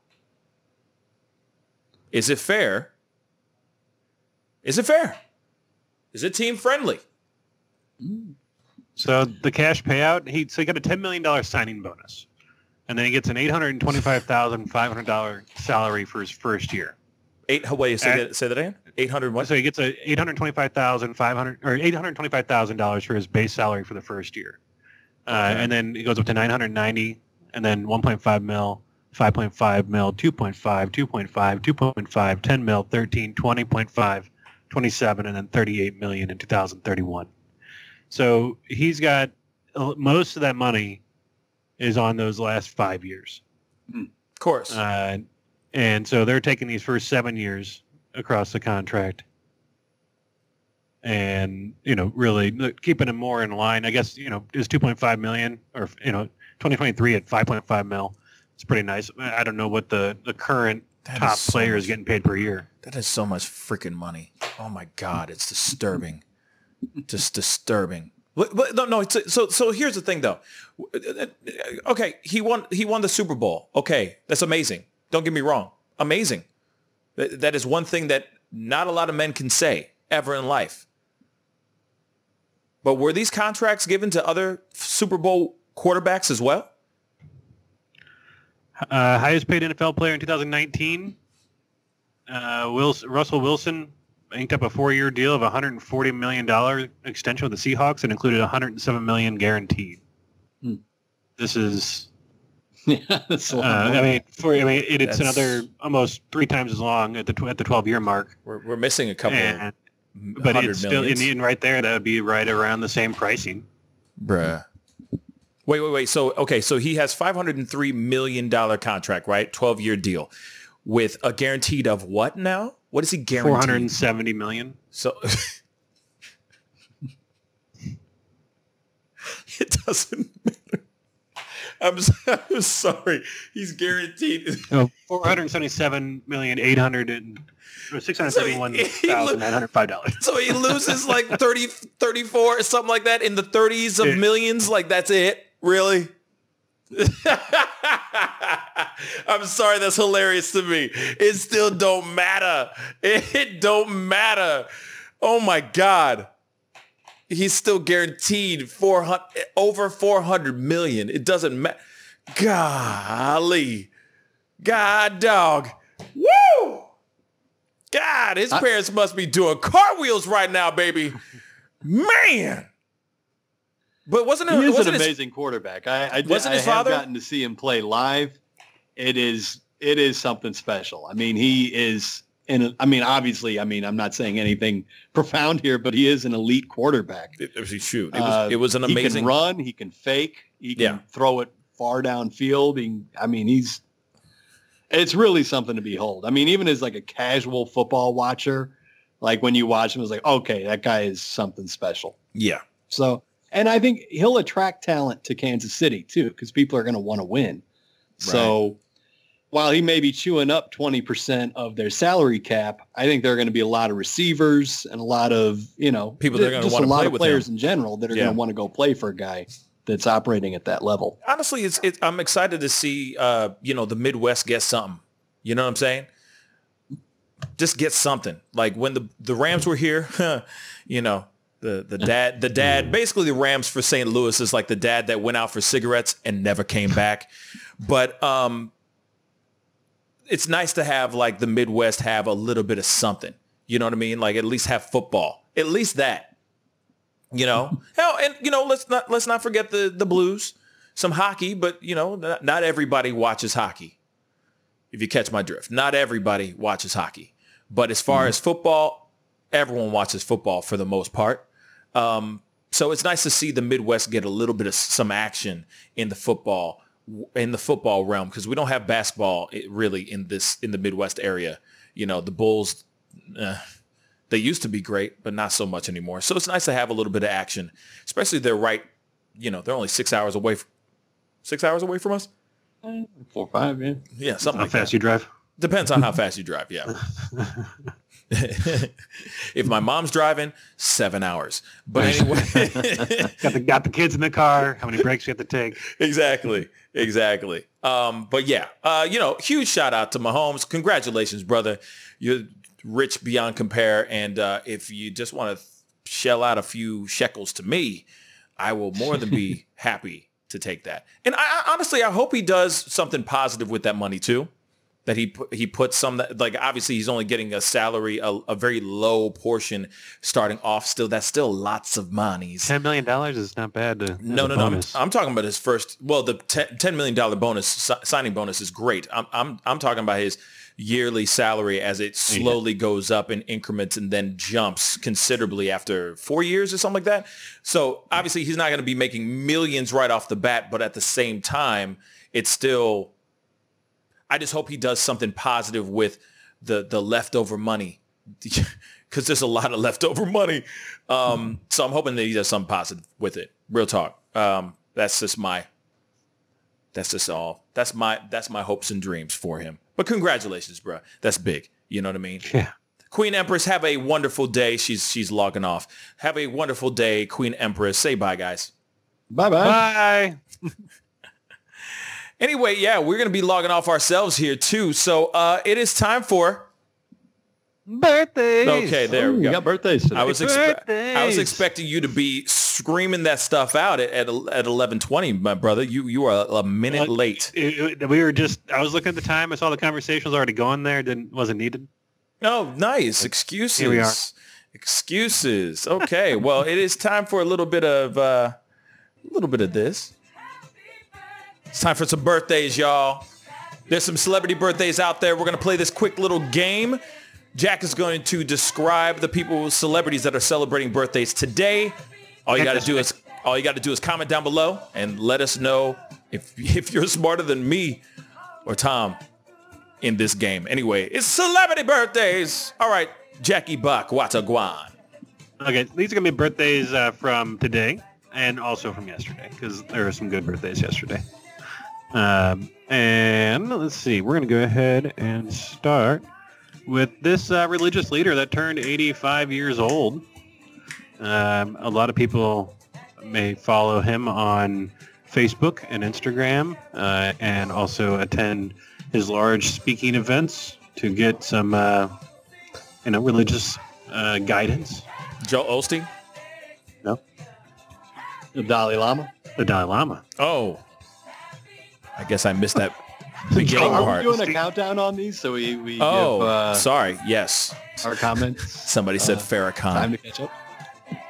is it fair? Is it fair? Is it team friendly? So the cash payout, he so he got a ten million dollar signing bonus, and then he gets an eight hundred and twenty five thousand five hundred dollar salary for his first year. Eight. Wait, say Uh, that, say that again. Eight hundred what? So he gets a eight hundred twenty five thousand five hundred or eight hundred twenty five thousand dollars for his base salary for the first year, uh, and then it goes up to nine hundred ninety, and then one point five mil. 5.5 mil, 2.5, 2.5, 2.5, 10 mil, 13, 20.5, 27, and then 38 million in 2031. So he's got uh, most of that money is on those last five years. Of course. Uh, and so they're taking these first seven years across the contract and, you know, really keeping them more in line. I guess, you know, is 2.5 million or, you know, 2023 at 5.5 mil. It's pretty nice. I don't know what the, the current That top is so player is getting paid per year. that is so much freaking money. Oh my god, it's disturbing. [laughs] Just disturbing. But, but no, no. So, so so here's the thing, though. Uh, uh, uh, okay, he won. He won the Super Bowl. Okay, that's amazing. Don't get me wrong. Amazing. That, that is one thing that not a lot of men can say ever in life. But were these contracts given to other Super Bowl quarterbacks as well? Uh, highest paid NFL player in 2019, uh, Wilson, Russell Wilson inked up a four-year deal of 140 million dollar extension with the Seahawks and included $107 million guaranteed. Hmm. This is, [laughs] Yeah, that's a uh, lot more. I mean, for I mean, it, it's That's- another almost three times as long at the tw- at the 12-year mark. We're, we're missing a couple. And, but hundred it's still in, in right there. That would be right around the same pricing. Bruh. Wait, wait, wait. So, okay, so he has $503 million contract, right? 12-year deal with a guaranteed of what now? What is he guaranteed? 470 million. So [laughs] it doesn't matter. I'm, s- [laughs] I'm sorry. He's guaranteed. [laughs] No, 477 million 800 and or 671,905 dollars. So he loses like 30, 34, something like that in the 30s of Yeah. millions. Like that's it. Really? [laughs] I'm sorry. That's hilarious to me. It still don't matter. It don't matter. Oh my God. He's still guaranteed 400, over 400 million. It doesn't matter. Golly. God dog. Woo! God, his parents must be doing cartwheels right now, baby. Man. But wasn't it? he is an wasn't his- amazing quarterback. I, I, Wasn't I his father- gotten to see him play live. It is it is something special. I mean, he is. And I mean, obviously, I mean, I'm not saying anything [laughs] profound here, but he is an elite quarterback. It, it was shoot. It was, Uh, it was an He can run. He can fake. He can Yeah. throw it far downfield. He, I mean, he's. It's really something to behold. I mean, even as like a casual football watcher, like when you watch him, it's like, okay, that guy is something special. Yeah. So, and I think he'll attract talent to Kansas City too, because people are going to want to win. So, while he may be chewing up 20% of their salary cap, I think there are going to be a lot of receivers and a lot of, you know, People that are gonna just wanna a lot of with players him. in general that are Yeah. going to want to go play for a guy that's operating at that level. honestly, it's, it, I'm excited to see, uh, you know, the Midwest get something. You know what I'm saying? Just get something. Like when the the Rams were here, [laughs] you know, the the dad the dad [laughs] basically the Rams for St. Louis is like the dad that went out for cigarettes and never came back. But um, it's nice to have like the Midwest have a little bit of something. You know what I mean? Like at least have football. At least that. You know, [laughs] hell, and you know, let's not let's not forget the the Blues, some hockey, but you know, not, not everybody watches hockey. If you catch my drift, not everybody watches hockey. But as far as football, everyone watches football for the most part. Um, so it's nice to see the Midwest get a little bit of some action in the football in the football realm because we don't have basketball eh, really in this in the Midwest area. You know, the Bulls. Uh, they used to be great, but not so much anymore. So it's nice to have a little bit of action, especially they're right. You know, they're only six hours away. From, six hours away from us. Four or five, yeah. Yeah, something How like fast that. you drive? Depends on how fast you drive. Yeah. [laughs] [laughs] if my mom's driving, seven hours. But anyway, [laughs] Got the got the kids in the car. How many breaks you have to take? exactly, exactly. Um, but yeah, uh, you know, huge shout out to Mahomes. Congratulations, brother. You're rich beyond compare. And uh, if you just want to shell out a few shekels to me, I will more than be [laughs] happy to take that. And I, I honestly, I hope he does something positive with that money too. That he pu- he puts some that like obviously he's only getting a salary a, a very low portion starting off. Still, that's still lots of monies. Ten million dollars is not bad. To, No, no, no. I'm. I'm talking about his first. Well, the ten million dollar bonus si- signing bonus is great. I'm I'm I'm talking about his yearly salary as it slowly goes up in increments and then jumps considerably after four years or something like that. So obviously he's not going to be making millions right off the bat, but at the same time, it's still. I just hope he does something positive with the the leftover money [laughs] because there's a lot of leftover money. Um, so I'm hoping that he does something positive with it. Real talk. Um, that's just my. That's just all. That's my that's my hopes and dreams for him. But congratulations, bro. That's big. You know what I mean? Yeah. Queen Empress, have a wonderful day. She's she's logging off. Have a wonderful day, Queen Empress. Say bye, guys. Bye, bye [laughs] bye. Bye. Anyway, yeah, we're gonna be logging off ourselves here too. So uh, it is time for Birthdays. Okay, there we You go. got birthdays today. I was expe- I was expecting you to be screaming that stuff out at at, at eleven twenty, my brother. You you are a minute What? late. It- it- we were just. I was looking at the time. I saw the conversation was already going there. Didn't wasn't needed. Oh, nice excuses. Here we are. Excuses. Okay, well, it is time for a little bit of uh, a little bit of this. It's time for some birthdays, y'all. There's some celebrity birthdays out there. We're gonna play this quick little game. Jack is going to describe the people, celebrities that are celebrating birthdays today. All you got to do is all you got to do is comment down below and let us know if [laughs] if you're smarter than me or Tom in this game. Anyway, it's celebrity birthdays. All right, Jackie Buck, Wataguan. Okay, these are gonna be birthdays uh, from today and also from yesterday because there were some good birthdays yesterday. Um, and let's see, we're gonna go ahead and start with this uh, religious leader that turned 85 years old. Um, a lot of people may follow him on Facebook and Instagram, uh, and also attend his large speaking events to get some, uh, you know, religious uh, guidance. Joel Osteen. No, The Dalai Lama. the Dalai Lama. Oh, I guess I missed that [laughs] beginning Are part. we doing a countdown on these so we, we Oh, give uh, sorry. Yes, our comments [laughs] somebody said Uh, time to catch up?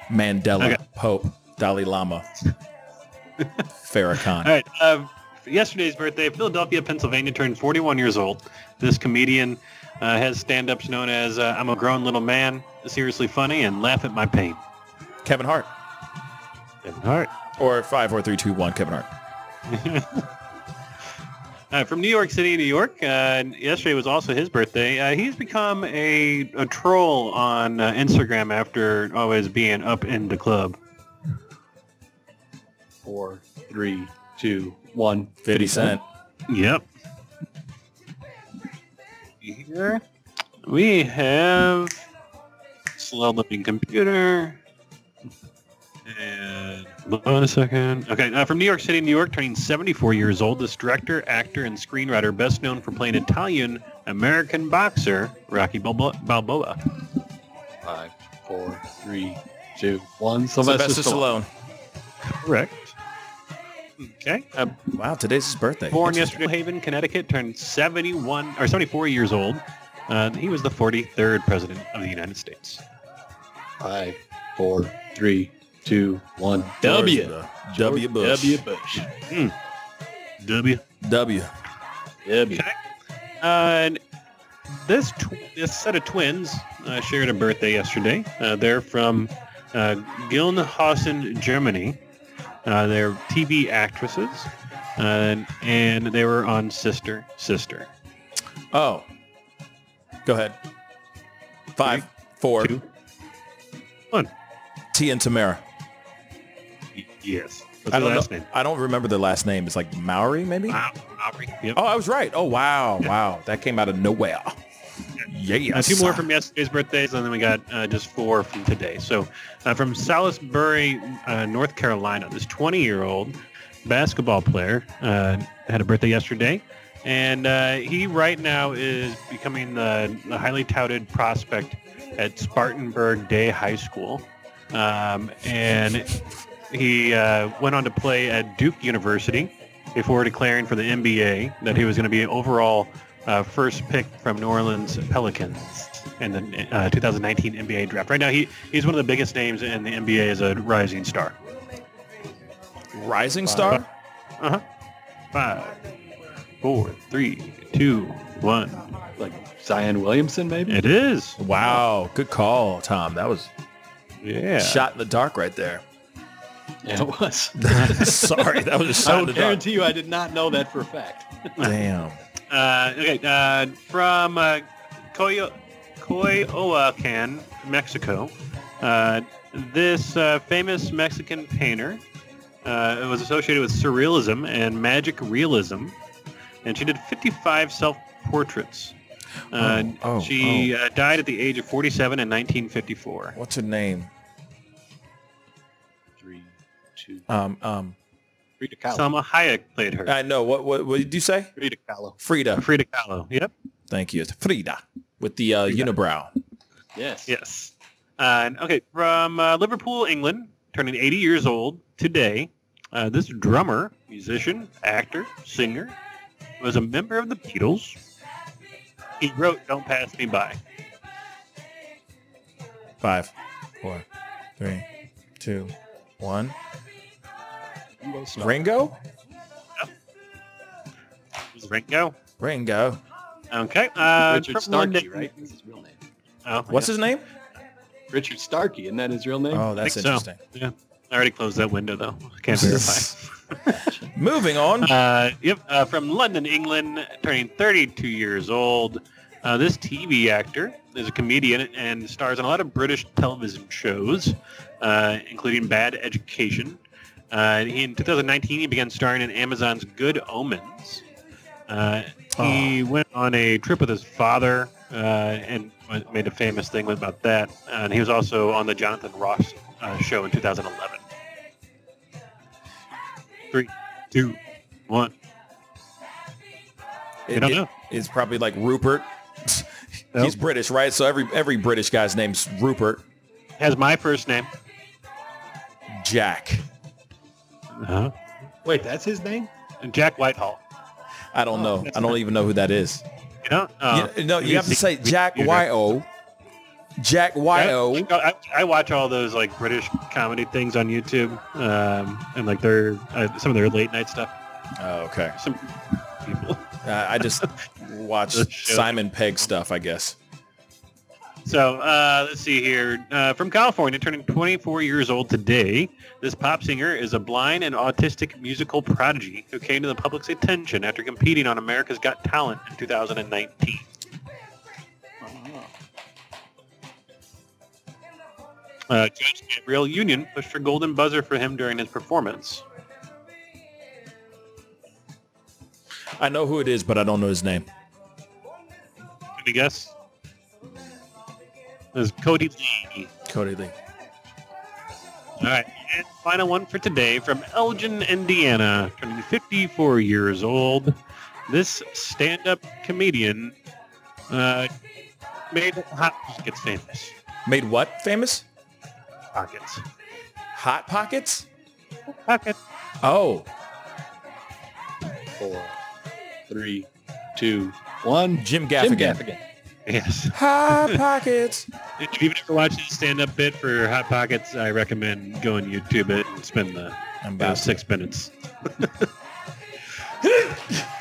Mandela, Okay. Pope, Dalai Lama, [laughs] Farrakhan. All right. Uh, yesterday's birthday, Philadelphia, Pennsylvania, turned 41 years old. This comedian uh, has stand-ups known as uh, "I'm a grown little man, seriously funny, and laugh at my pain." Kevin Hart. Kevin Hart. Or five, four, three, two, one. Kevin Hart. Uh, from New York City, New York. Uh, yesterday was also his birthday. Uh, he's become a, a troll on uh, Instagram after always being up in the club. Four, three, two, one. 50 Cent. Yep. Here we have slow living computer. And on a second. Okay, uh, from New York City, New York, turning 74 years old, this director, actor, and screenwriter, best known for playing Italian American boxer Rocky Balboa. Five, four, three, two, one. Sylvester, Sylvester Stallone. Stallone. Correct. Okay. Uh, Wow, today's his birthday. born Interesting. yesterday, Haven, Connecticut, turned 71 or 74 years old. Uh, he was the 43rd president of the United States. Five, four, three, two, one. W. W. Bush. W. Bush. W. W. W. Uh, and this tw- this set of twins uh, shared a birthday yesterday. Uh, they're from uh, Gelnhausen, Germany. Uh, they're TV actresses, uh, and they were on Sister Sister. Oh. Go ahead. Five, four. Two, one. T and Tamera. Y- Yes. What's I don't last know. name? I don't remember the last name. It's like Mowry, maybe. Wow, Aubrey. Yep. Oh, I was right. Oh, wow, wow. That came out of nowhere. Yeah. Uh, two more from yesterday's birthdays, and then we got uh, just four from today. So, uh, from Salisbury, uh, North Carolina, this 20-year-old basketball player uh, had a birthday yesterday, and uh, he right now is becoming the, the highly touted prospect at Spartanburg Day High School, um, and he uh, went on to play at Duke University before declaring for the NBA that he was going to be an overall uh, first pick from New Orleans Pelicans in the uh, 2019 NBA draft. Right now, he, he's one of the biggest names in the NBA as a rising star. Rising Star. Uh-huh. Five, four, three, two, one. Like Zion Williamson, maybe? It is. Wow. Good call, Tom. That was Yeah. shot in the dark right there. [laughs] Yeah, it was. [laughs] Sorry, that was a I shot in will guarantee you I did not know that for a fact. [laughs] Damn. Uh, okay, uh, from uh, Coyo- Coyoacan, Mexico. Uh, this uh, famous Mexican painter uh, was associated with surrealism and magic realism, and she did 55 self-portraits. Uh, Oh, oh, she Uh, died at the age of 47 in 1954. What's her name? Um, um, Frida Kahlo. Salma Hayek played her. I know. What, what, what did you say? Frida Kahlo. Frida. Frida Kahlo. Yep. Thank you. It's Frida with the uh, unibrow. Yes. Yes. Uh, and- okay, from uh, Liverpool, England, turning 80 years old today. Uh, this drummer, musician, actor, singer, was a member of the Beatles. He wrote "Don't Pass Me By." Five, four, three, two, one. Ringo? Was Ringo? Ringo. Okay. Uh, Richard from Starkey, London- right? That's his real name. Oh, What's his name? Richard Starkey, isn't that his real name? Oh, that's think so. interesting. Yeah. I already closed that window though. Can't verify. [laughs] Moving on. Uh, yep, uh, from London, England, turning 32 years old. Uh, this TV actor is a comedian and stars in a lot of British television shows, uh, including Bad Education. Uh, he, in 2019, he began starring in Amazon's Good Omens. Uh, he went on a trip with his father uh, and made a famous thing about that. and he was also on the Jonathan Ross uh, show in 2011. Three, two, one. It- don't it- know. It's probably like Rupert. Nope. He's British, right? So every every British guy's name's Rupert. Has my first name. Jack. Uh-huh. Wait, that's his name? Jack Whitehall. I don't know. I don't even know who that is. You know? Uh, You- no, you have to say Jack Y-O. Jack Y-O. I, I watch all those like British comedy things on YouTube, um, and like their uh, some of their late night stuff. Oh, okay. Some people. Uh, I just [laughs] watch Simon Pegg stuff, I guess. So uh, let's see here. Uh, from California, turning 24 years old today, this pop singer is a blind and autistic musical prodigy who came to the public's attention after competing on America's Got Talent in 2019. Uh, Judge Gabrielle Union pushed for golden buzzer for him during his performance. I know who it is, but I don't know his name. Any guess? It was Kodi Lee. Kodi Lee. All right, and final one for today from Elgin, Indiana, turning 54 years old. This stand-up comedian uh, made Hot Pockets famous. Made what famous? Pockets. Hot Pockets? Pocket. Oh, Four, three, two, one. Jim Jim Gaffigan. Gaffigan. Yes. Hot [laughs] Pockets. If you've ever watched his stand-up bit for Hot Pockets, I recommend going YouTube it and spend the about six minutes. [laughs]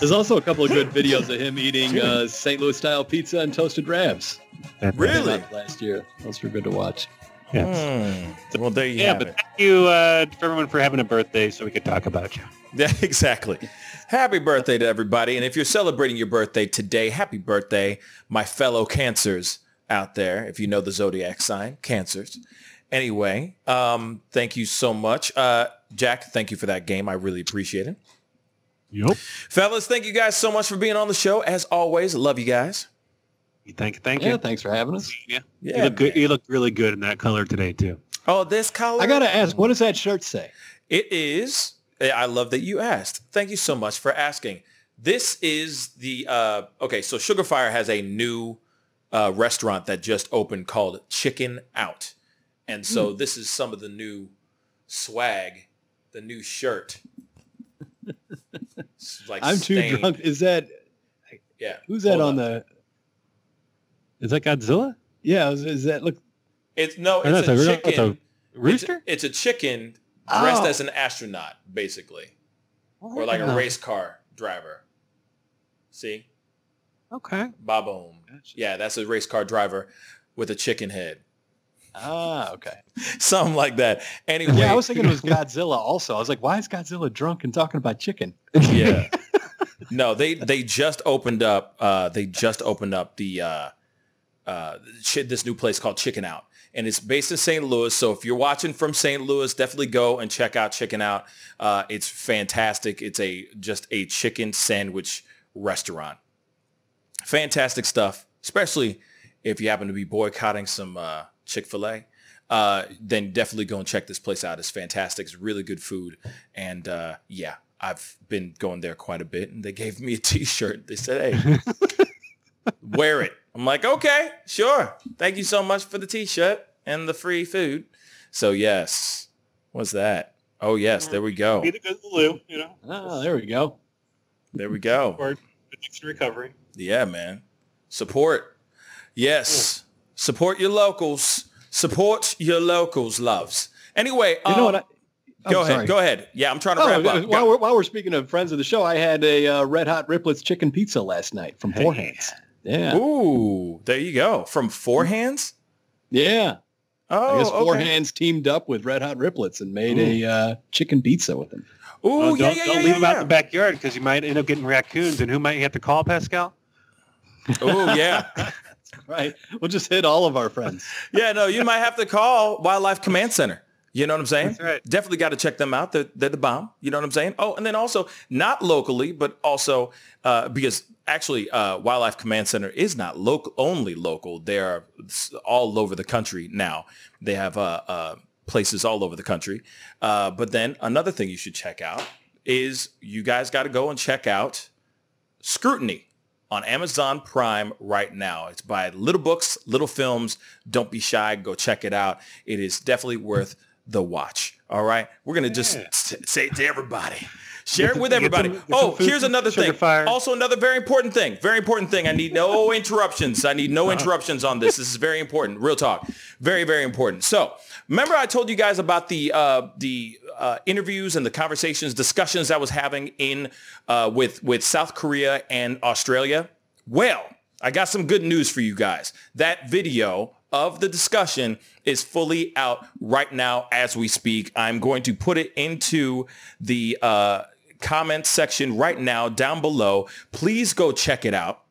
There's also a couple of good videos of him eating uh, St. Louis style pizza and toasted rabs. Really? Last year. Those were good to watch. Yes. Hmm. Well, there you Yeah, have but it. thank you uh, for everyone for having a birthday so we could talk about you. [laughs] Yeah, exactly. Happy birthday to everybody. And if you're celebrating your birthday today, happy birthday, my fellow cancers out there. If you know the zodiac sign, cancers. Anyway, um, thank you so much. Uh, Jack, thank you for that game. I really appreciate it. Yep. Fellas, thank you guys so much for being on the show. As always, love you guys. Thank, you. thank Yeah, you. thanks for having us. Yeah. Yeah, you look good. You look really good in that color today too. Oh, this color? I gotta ask, what does that shirt say? It is. I love that you asked. Thank you so much for asking. This is the uh, okay. So Sugarfire has a new uh, restaurant that just opened called Chicken Out, and so Hmm. this is some of the new swag, the new shirt. Like I'm too drunk. Is that Yeah. who's that on on. the? Is that Godzilla? Yeah, is, is that look? It's no. It's a that's a chicken. Rooster? It's, it's a chicken dressed Oh. as an astronaut, basically, or like a Oh. race car driver. See. Okay. Bob-omb. Yeah, that's a race car driver with a chicken head. Ah, okay. [laughs] Something like that. Anyway. Yeah, I was thinking it was [laughs] Godzilla. Also, I was like, why is Godzilla drunk and talking about chicken? yeah. [laughs] No, they they just opened up. Uh, they just opened up the uh, uh, this new place called Chicken Out, and it's based in St. Louis. So if you're watching from St. Louis, definitely go and check out Chicken Out. Uh, it's fantastic. It's a just a chicken sandwich restaurant. fantastic stuff, especially if you happen to be boycotting some uh, Chick-fil-A. Uh, then definitely go and check this place out. It's fantastic. It's really good food. And uh, yeah, I've been going there quite a bit. And they gave me a t-shirt. They said, hey, [laughs] wear it. I'm like, okay, sure. Thank you so much for the t-shirt and the free food. So yes, what's that? Oh yes, there we go. Be the good Lou, you know. Oh, there we go. There we go. For addiction recovery. Yeah, man. Support. Yes. Support your locals. Support your locals, loves. Anyway, You know um, what? I, I'm go ahead. Go ahead. Yeah, I'm trying to Oh, wrap uh, up. while, we're, while we're speaking of friends of the show, I had a uh, Red Hot Riplets chicken pizza last night from Four Hands. Yeah, Ooh, there you go. From four hands. yeah. Oh, I guess Four okay. Hands teamed up with Red Hot Riplets and made a uh, chicken pizza with them. Ooh, Oh, yeah, don't yeah, don't yeah, leave yeah, them out in the backyard because you might end up getting raccoons. And who might you have to call, Pascal? Oh, yeah. [laughs] Right. We'll just hit all of our friends. Yeah, no, you might have to call Wildlife Command Center. You know what I'm saying? Right. Definitely got to check them out. They're, they're the bomb. You know what I'm saying? Oh, and then also not locally, but also uh, because actually uh, Wildlife Command Center is not local only local. They're all over the country now. They have uh, uh, places all over the country. Uh, but then another thing you should check out is you guys got to go and check out Scrutiny on Amazon Prime right now. It's by Little Books, Little Films. Don't be shy. Go check it out. It is definitely worth the watch. All right. We're going to just Yeah. say it to everybody. [laughs] Share it with everybody. some- oh, here's another thing. fire. Also, another very important thing. Very important thing. I need no [laughs] interruptions. I need Uh-huh. no interruptions on this. This is very important. Real talk. Very, very important. So, remember I told you guys about the uh, the uh, interviews and the conversations, discussions I was having in uh, with with South Korea and Australia. Well, I got some good news for you guys. That video of the discussion is fully out right now as we speak. I'm going to put it into the uh, comment section right now down below. Please go check it out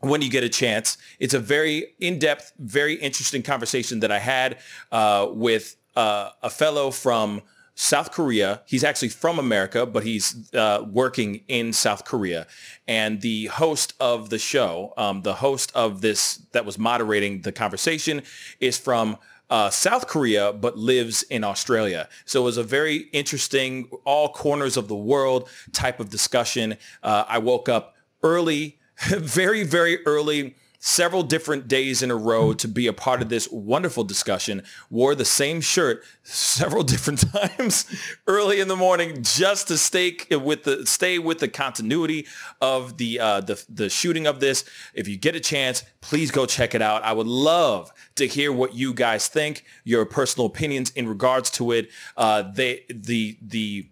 when you get a chance. It's a very in-depth, very interesting conversation that I had uh, with uh, a fellow from South Korea. He's actually from America, but he's uh, working in South Korea. And the host of the show, um, the host of this that was moderating the conversation is from uh, South Korea, but lives in Australia. So it was a very interesting, all corners of the world type of discussion. Uh, I woke up early, [laughs] very, very early, several different days in a row to be a part of this wonderful discussion. Wore the same shirt several [laughs] different times early in the morning just to stay with the stay with the continuity of the uh, the the shooting of this. If you get a chance, please go check it out. I would love to hear what you guys think, your personal opinions in regards to it. Uh, they the the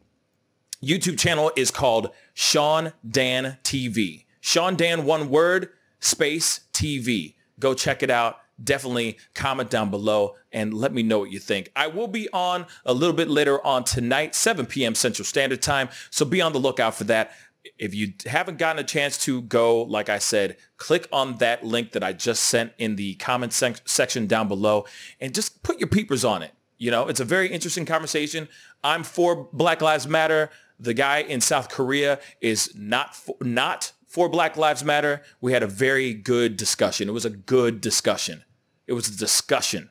YouTube channel is called Sean Dan TV. Sean Dan, one word, space TV. Go check it out. Definitely comment down below and let me know what you think. I will be on a little bit later on tonight, 7 p.m. Central Standard Time. So be on the lookout for that. If you haven't gotten a chance to go, like I said, click on that link that I just sent in the comment sec- section down below and just put your peepers on it. You know, it's a very interesting conversation. I'm for Black Lives Matter. The guy in South Korea is not for, not for Black Lives Matter. We had a very good discussion. It was a good discussion. It was a discussion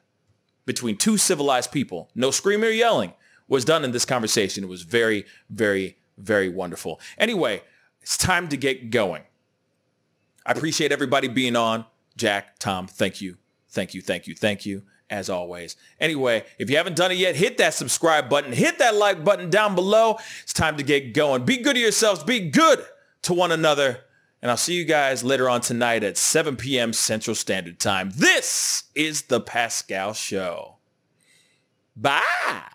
between two civilized people. No screaming or yelling was done in this conversation. It was very, very, very wonderful. Anyway, it's time to get going. I appreciate everybody being on. Jack, Tom, thank you. Thank you, thank you, thank you, as always. Anyway, if you haven't done it yet, hit that subscribe button, hit that like button down below. It's time to get going. Be good to yourselves, be good to one another. And I'll see you guys later on tonight at 7 p.m. Central Standard Time. This is the Pascal Show. Bye.